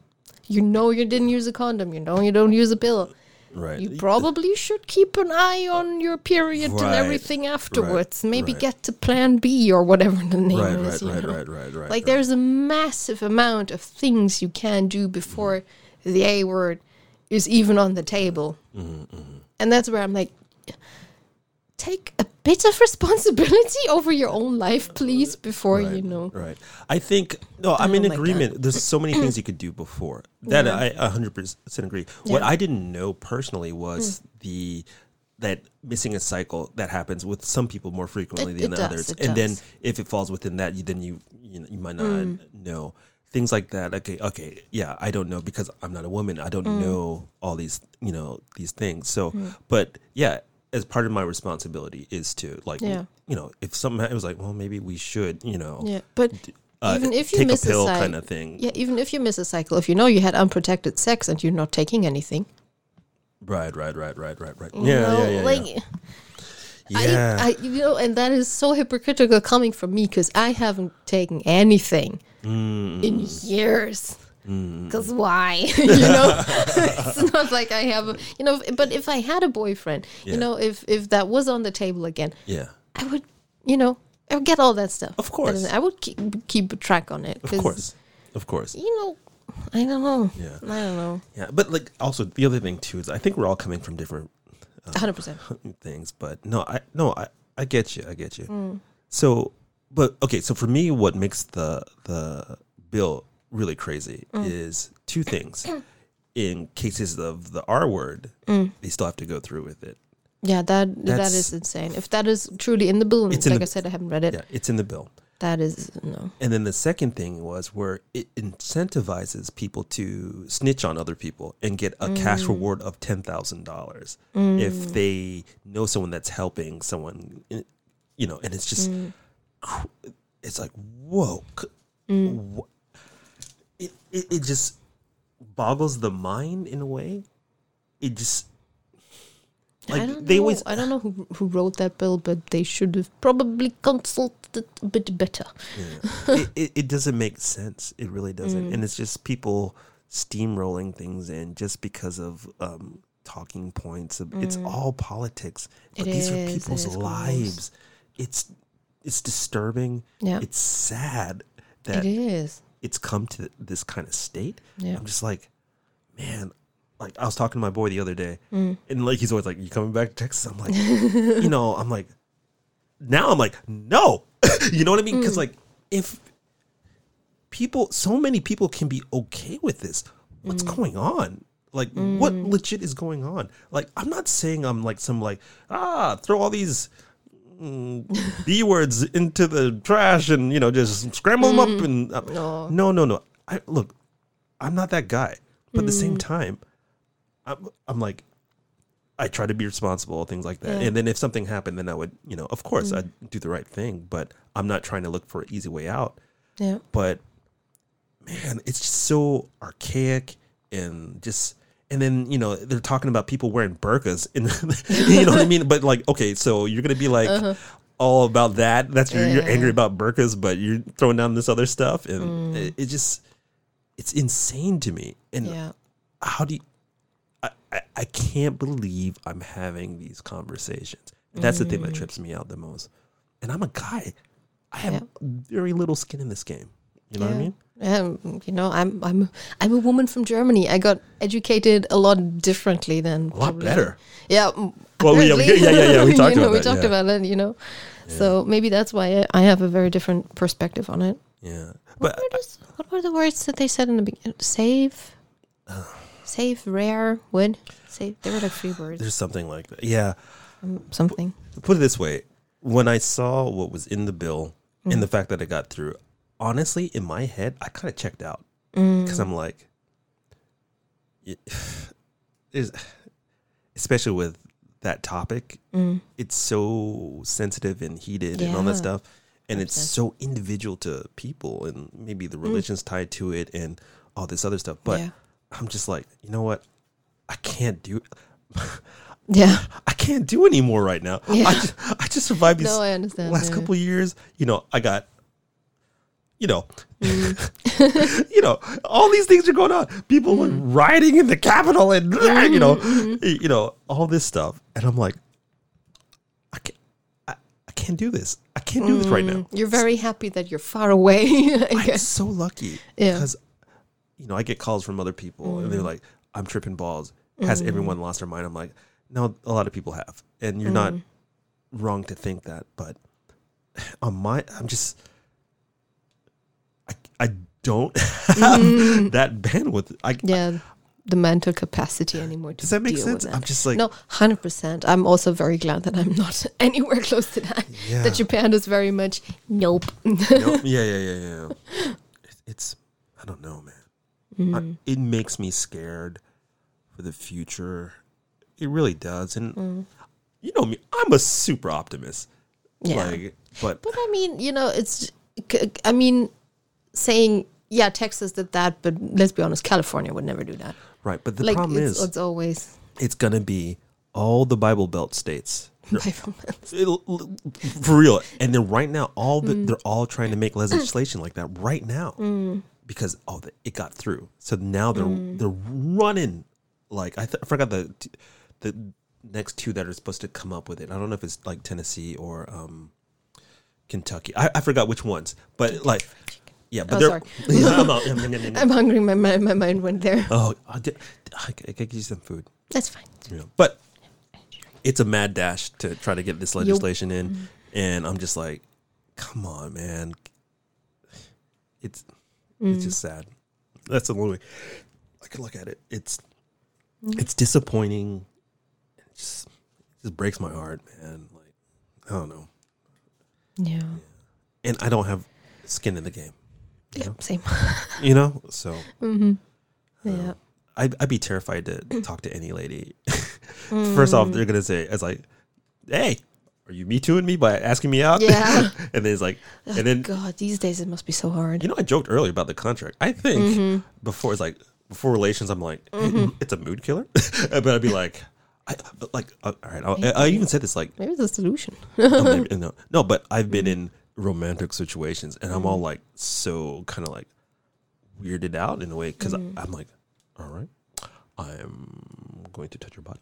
you know you didn't use a condom, you know you don't use a pill. Right. You probably should keep an eye on your period and everything afterwards. Maybe right. get to plan B or whatever the name right, is. right, right, right, right, right. Like right. there's a massive amount of things you can do before the A word is even on the table. Mm-hmm, And that's where I'm like, take a bit of responsibility over your own life, please, before you know. Right. I think no. I'm in don't like agreement. There's so many things you could do before that. I 100 percent agree. What I didn't know personally was the that missing a cycle that happens with some people more frequently It- than it does, others, and then if it falls within that, you then you you, know, you might not Mm. know things like that. Okay, okay, yeah, I don't know because I'm not a woman. I don't Mm. know all these you know these things. So, but yeah. As part of my responsibility is to like, Yeah. you know, if something it was like, well, maybe we should, you know, Yeah, but uh, even if you take miss a pill cycle, kind of thing. yeah, even if you miss a cycle, if you know you had unprotected sex and you're not taking anything, Right, right, right, right, right, right. Yeah, know, yeah, yeah, like yeah. yeah. I, I, you know, and that is so hypocritical coming from me because I haven't taken anything Mm, in years. Because why? you know, it's not like I have, a, you know. But if I had a boyfriend, Yeah. you know, if if that was on the table again, yeah, I would, you know, I would get all that stuff. Of course. I would keep keep track on it. Of course, of course. You know, I don't know. Yeah. I don't know. Yeah, but like also the other thing too is I think we're all coming from different hundred percent. things. But no, I no, I I get you, I get you. Mm. So, but okay, so for me, what makes the the bill really crazy Mm. is two things. in cases of the R word, Mm. they still have to go through with it. Yeah, that that That's- insane. If that is truly in the bill, It's like the- I said, I haven't read it. Yeah, it's in the bill. That is no. And then the second thing was where it incentivizes people to snitch on other people and get a cash reward of ten thousand dollars if they know someone that's helping someone, eh, you know. And it's just, cr- it's like whoa, wh- it, it it just boggles the mind in a way. It just I like don't they know. always I don't know who who wrote that bill, but they should have probably consulted a bit better. it, it, it doesn't make sense. It really doesn't. And it's just people steamrolling things in just because of um, talking points. It's all politics. But It these is, are it people's is gross. lives. It's it's disturbing. Yeah. It's sad It that is. It's come to this kind of state. Yeah. I'm just like, man, like I was talking to my boy the other day, Mm. and like he's always like, "You coming back to Texas?" I'm like, you know, I'm like, now I'm like, no, you know what I mean? Mm. Because like, if people, so many people can be okay with this, what's Mm. going on? Like, what legit is going on? Like, I'm not saying I'm like some like ah, throw all these mm, b words into the trash and you know just scramble them up and uh, No. no, no, no. I look, I'm not that guy, but at the same time, I'm, I'm like, I try to be responsible, things like that. Yeah. And then if something happened, then I would, you know, of course, I'd do the right thing. But I'm not trying to look for an easy way out. Yeah. But man, it's just so archaic and just. And then you know they're talking about people wearing burqas, and you know what I mean. But like, okay, so you're gonna be like all about that. That's you're, you're Uh-huh. Angry about burqas, but you're throwing down this other stuff, and Mm. it, it just it's insane to me. And Yeah. how do you, I, I, I can't believe I'm having these conversations. That's the Mm. thing that trips me out the most. And I'm a guy. I have Yeah. very little skin in this game. You know what I mean? Um, you know, I'm I'm I'm a woman from Germany. I got educated a lot differently than A lot probably- better. Yeah. Well, we- yeah, we- yeah, yeah, yeah, we You talked know, about we that, talked yeah. about it. You know, so maybe that's why I, have a very different perspective on it. Yeah. What But were, those, what were the words that they said in the beginning? Save, save, rare, wood. Save. There were like three words. there's something like that. Yeah. um, Something. Put it this way when I saw what was in the bill Mm. and the fact that it got through, honestly, in my head, I kind of checked out Mm. because I'm like, it, there's, especially with that topic, it's so sensitive and heated and all that stuff. And it's so individual to people and maybe the religions tied to it and all this other stuff. But Yeah. I'm just like, you know what? I can't do Yeah. I can't do anymore right now. Yeah. I, just, I just survived these No, last yeah. couple of years. You know, I got, you know, Mm. you know, all these things are going on. People were rioting in the Capitol and, you know, Mm-hmm, you know, all this stuff. And I'm like, I can't, I, I can't do this. I can't do this right now. You're very happy that you're far away. I I'm guess. so lucky Yeah. because, you know, I get calls from other people and Mm. they're like, I'm tripping balls. Has everyone lost their mind? I'm like, no, a lot of people have. And you're not Mm. wrong to think that. But on my, I'm just, I, I don't have that bandwidth. I, Mm. yeah, the mental capacity anymore. Does that make sense? With I'm just like, no, hundred percent. I'm also very glad that I'm not anywhere close to that. Yeah. That Japan is very much nope. Nope. yeah, yeah, yeah, yeah. It's, I don't know, man. Mm-hmm. I, it makes me scared for the future. It really does. And Mm. you know me, I'm a super optimist. Yeah. Like, but but I mean, you know, it's. I mean, saying yeah, Texas did that, but let's be honest, California would never do that. right. But the like problem it's, is, it's always it's gonna be all the Bible Belt states. Bible Belt. For real. And then right now, all Mm. they're all trying to make legislation like that right now Mm. because oh, the, it got through. So now they're Mm. they're running like I, th- I forgot the the next two that are supposed to come up with it. I don't know if it's like Tennessee or um, Kentucky. I, I forgot which ones, but like yeah, but Oh, sorry. Yeah, I'm hungry. My mind, my mind went there. oh, I, did, I, I could you some food. That's fine. Yeah. But it's a mad dash to try to get this legislation in, mm-hmm. and I'm just like, come on, man. It's it's mm. just sad. That's the only way. I can look at it. It's mm. it's disappointing. It just it just breaks my heart, man. Like I don't know, Yeah. and I don't have skin in the game. Yeah. know, Same. you know? so mm-hmm. um, yeah. I'd, I'd be terrified to talk to any lady. First off, they're mm. gonna say, "It's like, hey, are you me tooing me by asking me out?" Yeah. and then it's like, and then God, these days it must be so hard. you know, I joked earlier about the contract. I think mm-hmm. before it's like before relations, I'm like, "Hey, mm-hmm. it's a mood killer, but I'd be like, I but like, uh, all right, I'll, I even said this like, Maybe it's a solution. oh, maybe- no, no, but I've been in romantic situations, and I'm all mm-hmm. like so kind of like weirded out in a way because mm-hmm. I'm like, all right, I'm going to touch your body,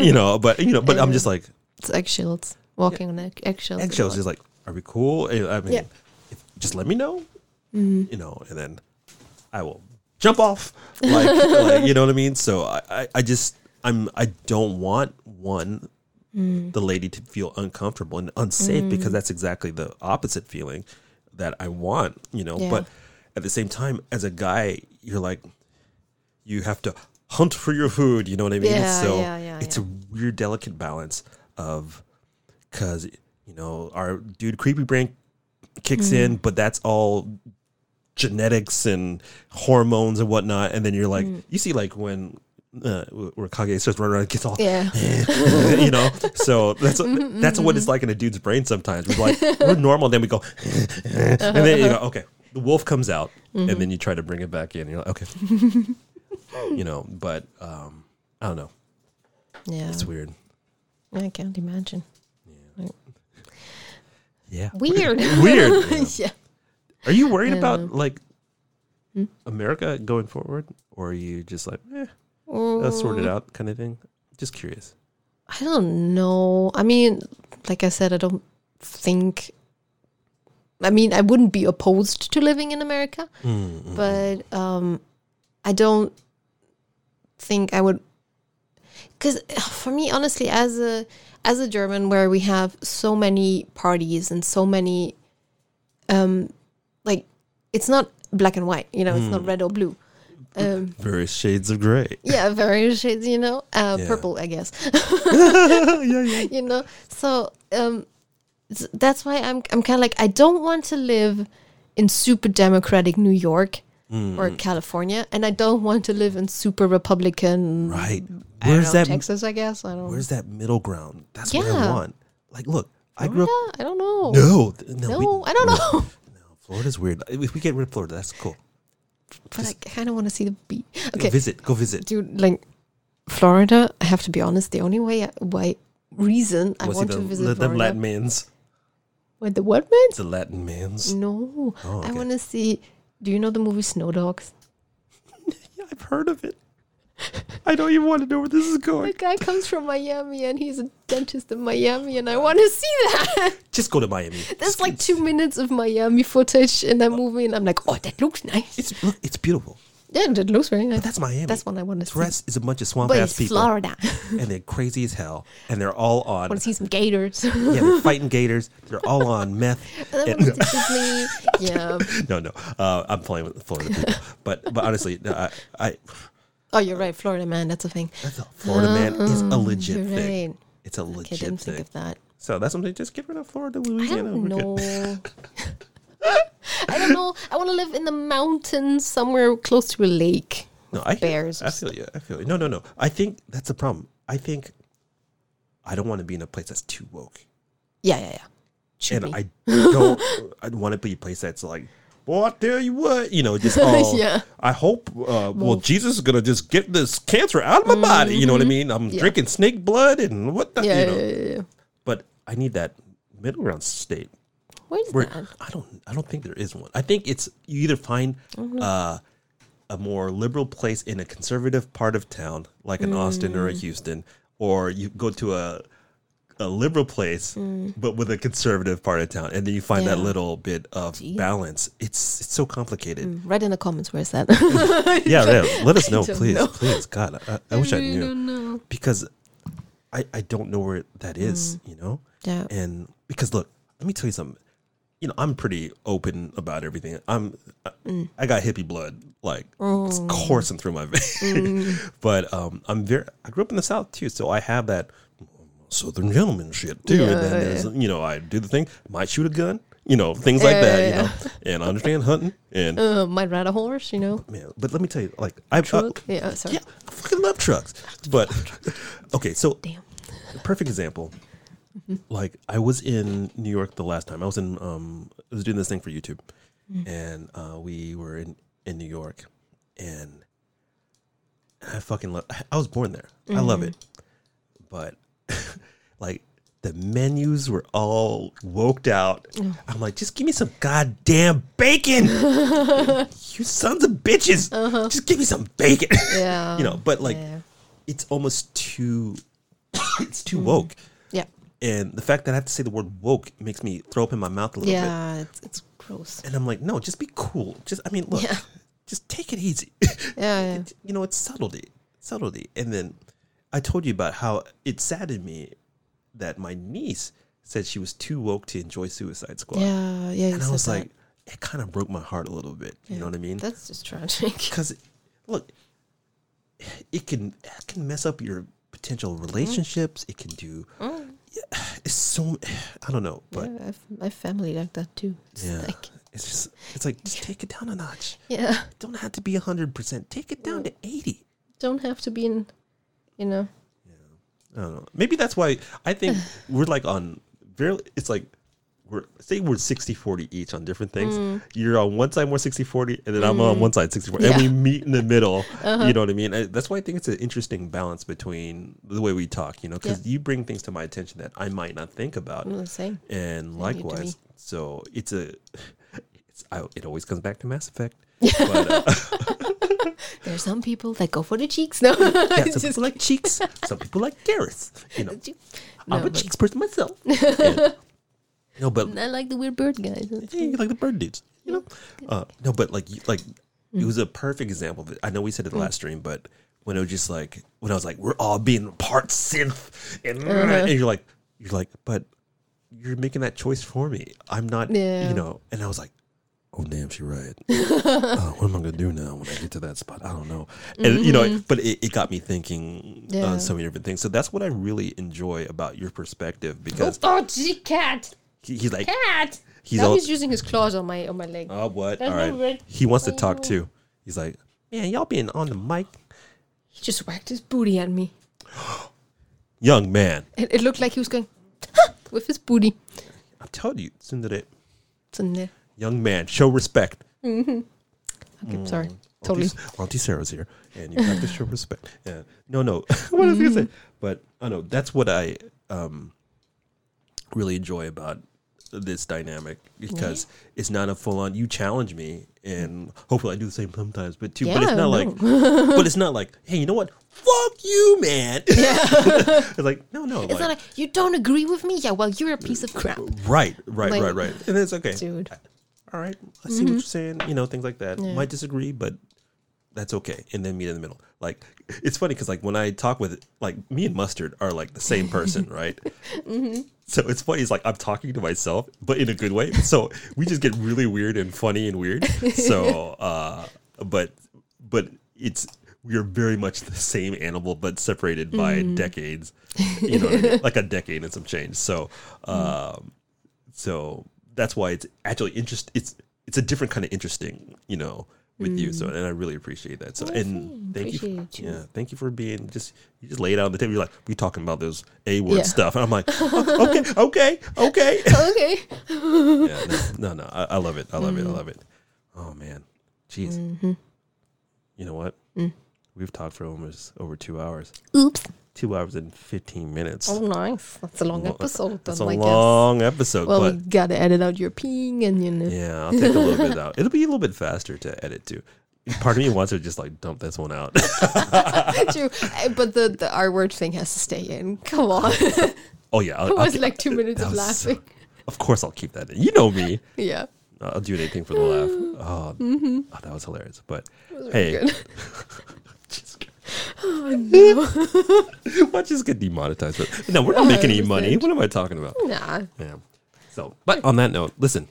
you know, but you know, but I'm just like It's eggshells. Walking on egg- eggshells. eggshells. Is like, are we cool? I I mean, Yeah. if, just let me know, mm-hmm. you know, and then I will jump off, like, like you know what I mean. So I, I, I just, I'm, I don't want one the lady to feel uncomfortable and unsafe because that's exactly the opposite feeling that I want, you know. Yeah. But at the same time, as a guy, you're like, you have to hunt for your food. You know what I mean? Yeah, so yeah, yeah, it's a weird, delicate balance of because you know our dude creepy brain kicks Mm. in, but that's all genetics and hormones and whatnot. And then you're like, Mm. you see, like when. Uh, where Kage starts running around, and gets all Yeah. you know. So that's that's what it's like in a dude's brain sometimes. We're like we're normal, then we go, and then you go, okay, the wolf comes out, and then you try to bring it back in. You're like, okay, you know. But um, I don't know. Yeah. It's weird. I can't imagine. Yeah, Weird. weird. Yeah. yeah. Are you worried about like Hmm? America going forward, or are you just like, eh, that's Mm. sorted out kind of thing? Just curious. I don't know. I mean, like I said, I don't think. I mean, I wouldn't be opposed to living in America, Mm, but um, I don't think I would. Because for me, honestly, as a as a German, where we have so many parties and so many, um, like it's not black and white. You know, it's Hmm. not red or blue. Um, Various shades of gray. yeah, various shades, you know. Uh, Yeah. Purple, I guess. yeah, yeah. you know. So um, that's why I'm I'm kind of like I don't want to live in super democratic New York Mm. or California, and I don't want to live in super Republican. Right. Where's know, that? Texas? I guess I don't. Where's that middle ground? That's what I want. Like, look, I grew up. I don't know. No, no, No, we- I don't know. no, Florida's weird. If we get rid of Florida, that's cool. But I kind of want to see the beach. Go Okay, visit. Go visit. dude, like Florida. I have to be honest. The only way, why reason I Go want the, to visit the, the Florida. Latin mans. What the what man? The Latin mans. No, Oh, I want to see. Do you know the movie Snow Dogs? Yeah, I've heard of it. I don't even want to know where this is going. The guy comes from Miami and he's a dentist in Miami, and I want to see that. Just go to Miami. There's like two minutes of Miami footage in that movie, and I'm like, oh, that looks nice. It's it's beautiful. Yeah, that looks very nice. But that's Miami. That's what I want to The see. rest is a bunch of swamp But ass it's people, Florida. and they're crazy as hell, and they're all on. I want to see some gators. Yeah, they're fighting gators. They're all on meth. and I want to see Disney. Yeah. no, no. Uh, I'm playing with Florida people, but but honestly, no, I, I Oh, you're right, Florida man. That's a thing. that's a Florida man is a um, legit Oh, You're thing. right. It's a Okay, I legit didn't thing. think of that. So that's something. Just get rid of Florida, Louisiana. I don't know. I don't know. I want to live in the mountains somewhere close to a lake. No, I bears I feel you. I feel you. No, no, no. I think that's the problem. I think I don't want to be in a place that's too woke, Yeah, yeah, yeah. Should and be. I don't. I want to be a place that's like. Well, I tell you what, you know, just all. Yeah. I hope. Uh, well, Jesus is gonna just get this cancer out of my body. You know what I mean? I'm Mm-hmm. Yeah. drinking snake blood and what the. yeah, you know. yeah, yeah. But I need that middle ground state Where's where that? I don't. I don't think there is one. I think it's you either find uh, a more liberal place in a conservative part of town, like an Austin or a Mm. Houston, or you go to a a liberal place, but with a conservative part of town, and then you find that Mm. Little bit of balance. It's it's so complicated. Write in the comments where's that. Yeah, yeah. Let us know, please, know. please. God, I, I wish I really knew don't know. because I I don't know where that is. You know, Yeah. and because look, let me tell you something. you know, I'm pretty open about everything. I'm, I- Mm. I got hippie blood like it's Oh. coursing through my veins. Mm. but um, I'm very. I grew up in the South too, so I have that Southern gentleman shit too. Yeah, and then yeah. you know, I do the thing. Might shoot a gun. You know, things like Yeah, that. you know, and I understand hunting. And Uh, might ride a horse, you know. man, but let me tell you, like I Truck. yeah, sorry. yeah, I fucking love trucks. But okay, so Damn. perfect example. Like I was in New York the last time. I was in um I was doing this thing for YouTube. And uh we were in in New York and I fucking love I was born there. I love it. But like the menus were all woked out. I'm like, just give me some goddamn bacon. you sons of bitches. Uh-huh. Just give me some bacon. Yeah. you know, but like Yeah. it's almost too it's too woke. Mm. Yeah. And the fact that I have to say the word woke makes me throw up in my mouth a little bit. Yeah, it's, it's gross. And I'm like, no, just be cool. Just I mean, look, Yeah. just take it easy. Yeah, yeah. It- you know, it's subtlety. Subtlety. And then I told you about how it saddened me that my niece said she was too woke to enjoy Suicide Squad. Yeah, yeah. And I was that. like, it kind of broke my heart a little bit. You know what I mean? that's just tragic. because look it can it can mess up your potential relationships it can do mm. yeah, it's so i don't know but yeah, I've, my family like that too. It's yeah, like, it's just it's like just take it down a notch yeah, don't have to be 100% take it down to 80 don't have to be in, you know. I don't know. Maybe that's why i think we're like on very it's like we're say we're 60 40 each on different things. You're on one side more 60 40 and then i'm on one side 60 40 and we meet in the middle. You know what i mean? Uh, that's why i think it's an interesting balance between the way we talk you know because Yeah. you bring things to my attention that i might not think about. Same. and likewise so it's a it's I, it always comes back to mass effect but, uh, There's some people that go for the cheeks. No, yeah, some people like cheeks some people like Garrus you know No, i'm a cheeks person myself Yeah. no but I like the weird bird guys. yeah, you like the bird dudes, you know. Uh, no, but like, like it mm. was a perfect example of it. I know we said it the mm. last stream, but when it was just like when I was like, we're all being part synth, and, uh-huh. and you're like, you're like, but you're making that choice for me. I'm not, Yeah. you know. And I was like, oh damn, she right. uh, what am I gonna do now when I get to that spot? I don't know. And you know, but it, it got me thinking Yeah. on so many different things. So that's what I really enjoy about your perspective because Oh, gee, cat, he, he's like, cat. he's now all, he's using his claws on my on my leg. Oh, what? That's All right. He wants to talk too. He's like, man, y'all being on the mic. he just whacked his booty at me. Young man. It, it looked like he was going with his booty. I told you, Sundere. It's in there. Young man, show respect. Mm-hmm. Okay, mm. sorry. Totally. Auntie, Auntie Sarah's here, and you have to show respect. Yeah. No, no. what was I gonna say? Mm. But oh, I know that's what I um really enjoy about this dynamic because it's not a full on. You challenge me, and hopefully I do the same sometimes. But too, but it's Yeah, not like, but it's not like, hey, you know what? Fuck you, man. it's like no, no. It's like, not like you don't agree with me. Yeah, well, you're a piece of crap, Right, right, Like- right, right. And it's okay. dude. All right, I see what you're saying. You know, things like that. Yeah. Might disagree, but that's okay. And then meet in the middle. Like it's funny because like when I talk with like me and Mustard are like the same person, right? So it's funny. It's like I'm talking to myself, but in a good way. So we just get really weird and funny and weird. So, uh, but but it's we are very much the same animal, but separated by decades. You know, what I mean? like a decade and some change. So, um, so that's why it's actually interest. It's it's a different kind of interesting, you know, with you. So, mm. and I really appreciate that. So, and thank you, for, you. yeah, thank you for being just you just lay it out on the table. You're like, we talking about those a word Yeah. stuff, and I'm like, "Oh, okay, okay, okay. Okay. yeah, no, no, no I, I love it. I love it. I mm. love it. Oh man, jeez. Mm-hmm. You know what? Mm. We've talked for almost over two hours. Oops. Two hours and fifteen minutes. Oh, nice. That's a long episode. That's then, a I guess. long episode, Well, we gotta edit out your peeing and you know. yeah, I'll take a little bit out. It'll be a little bit faster to edit too. Part of me wants to just like dump this one out. True. Uh, But the, the R word thing has to stay in. Come on. oh yeah, I'll, I'll was like two minutes of was so- laughing. of course I'll keep that in. You know me. Yeah. I'll do anything for the laugh. Oh, oh, that was hilarious. But hey, Just, watch this get demonetized. But no, we're not making any money. 100%. What am I talking about? Nah. Yeah. So, but on that note, listen,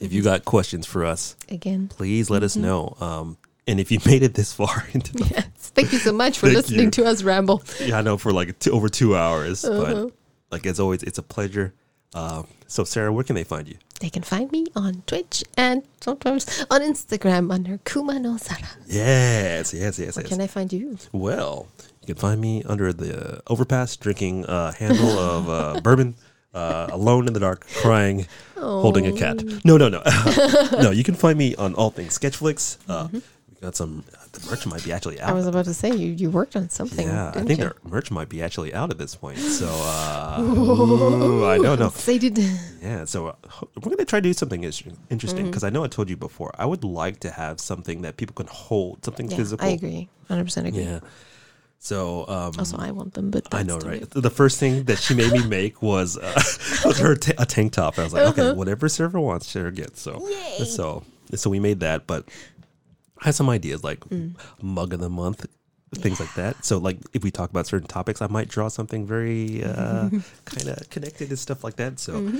if you got questions for us, Again. please let Mm-hmm. us know. Um, and if you made it this far into the, Yes. Thank you so much for Thank listening you. to us ramble. yeah, I know for like two, over two hours, Uh-huh. but like as always, it's a pleasure. Uh, so Sarah, where can they find you? They can find me on Twitch and sometimes on Instagram under Kuma no Sara. Yes, yes, yes, Where yes. can I find you? Well, you can find me under the overpass drinking a handle of uh, bourbon, uh, alone in the dark, crying, holding a cat. No, no, no. no, you can find me on all things Sketchflix. Uh, We got some, the merch might be actually out. I was about to say you, you worked on something. yeah, I think you? their merch might be actually out at this point. So, uh, ooh, I don't know. Did. Yeah, so uh, we're gonna try to do something interesting because I know I told you before. I would like to have something that people can hold, something Yeah, physical. I agree. 100% agree. Yeah. So um, Also, I want them, but I know, right? The first thing that she made me make was uh, was her ta- a tank top. I was like, okay, whatever Sarah wants, share gets. So, Uh-huh. Yay. so, so we made that. But I had some ideas like Mm. mug of the month, things like that. So, like if we talk about certain topics, I might draw something very uh, kind of connected and stuff like that. So, Mm-hmm.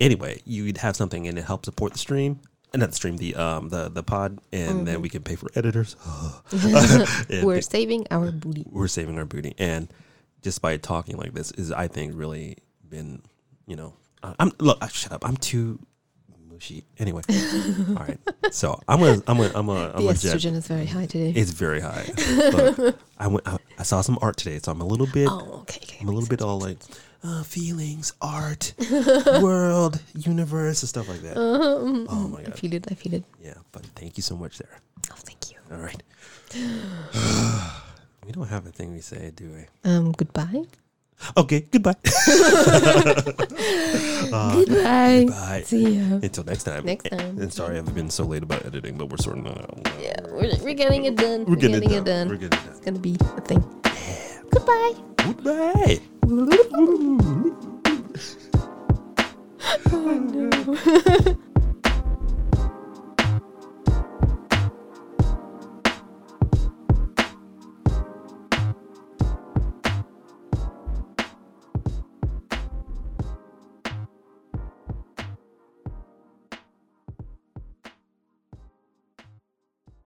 anyway, you'd have something and it helps support the stream. And not the stream, the um, the the pod, and then we can pay for editors. Mm-hmm. We're th- saving our booty. we're saving our booty and just by talking like this is i think really been you know i'm look shut up i'm too mushy anyway all right so i'm gonna i'm gonna i'm gonna, I'm The jet. estrogen is very high today. it's very high Look, i went I, I saw some art today so i'm a little bit oh, okay. okay i'm a little bit all like uh, feelings art world universe and stuff like that oh my god! I feel it. I feel it. yeah but thank you so much sarah Oh, thank you. all right we don't have a thing we say do we Um, goodbye. Okay goodbye uh, goodbye. Bye. See ya. Until next time. Next time. And sorry I've been so late about editing, but we're sorting that out. Yeah, we're, we're getting it done. We're getting, it, done. done. We're getting it done. It's gonna be a thing. Goodbye. Goodbye. Oh no.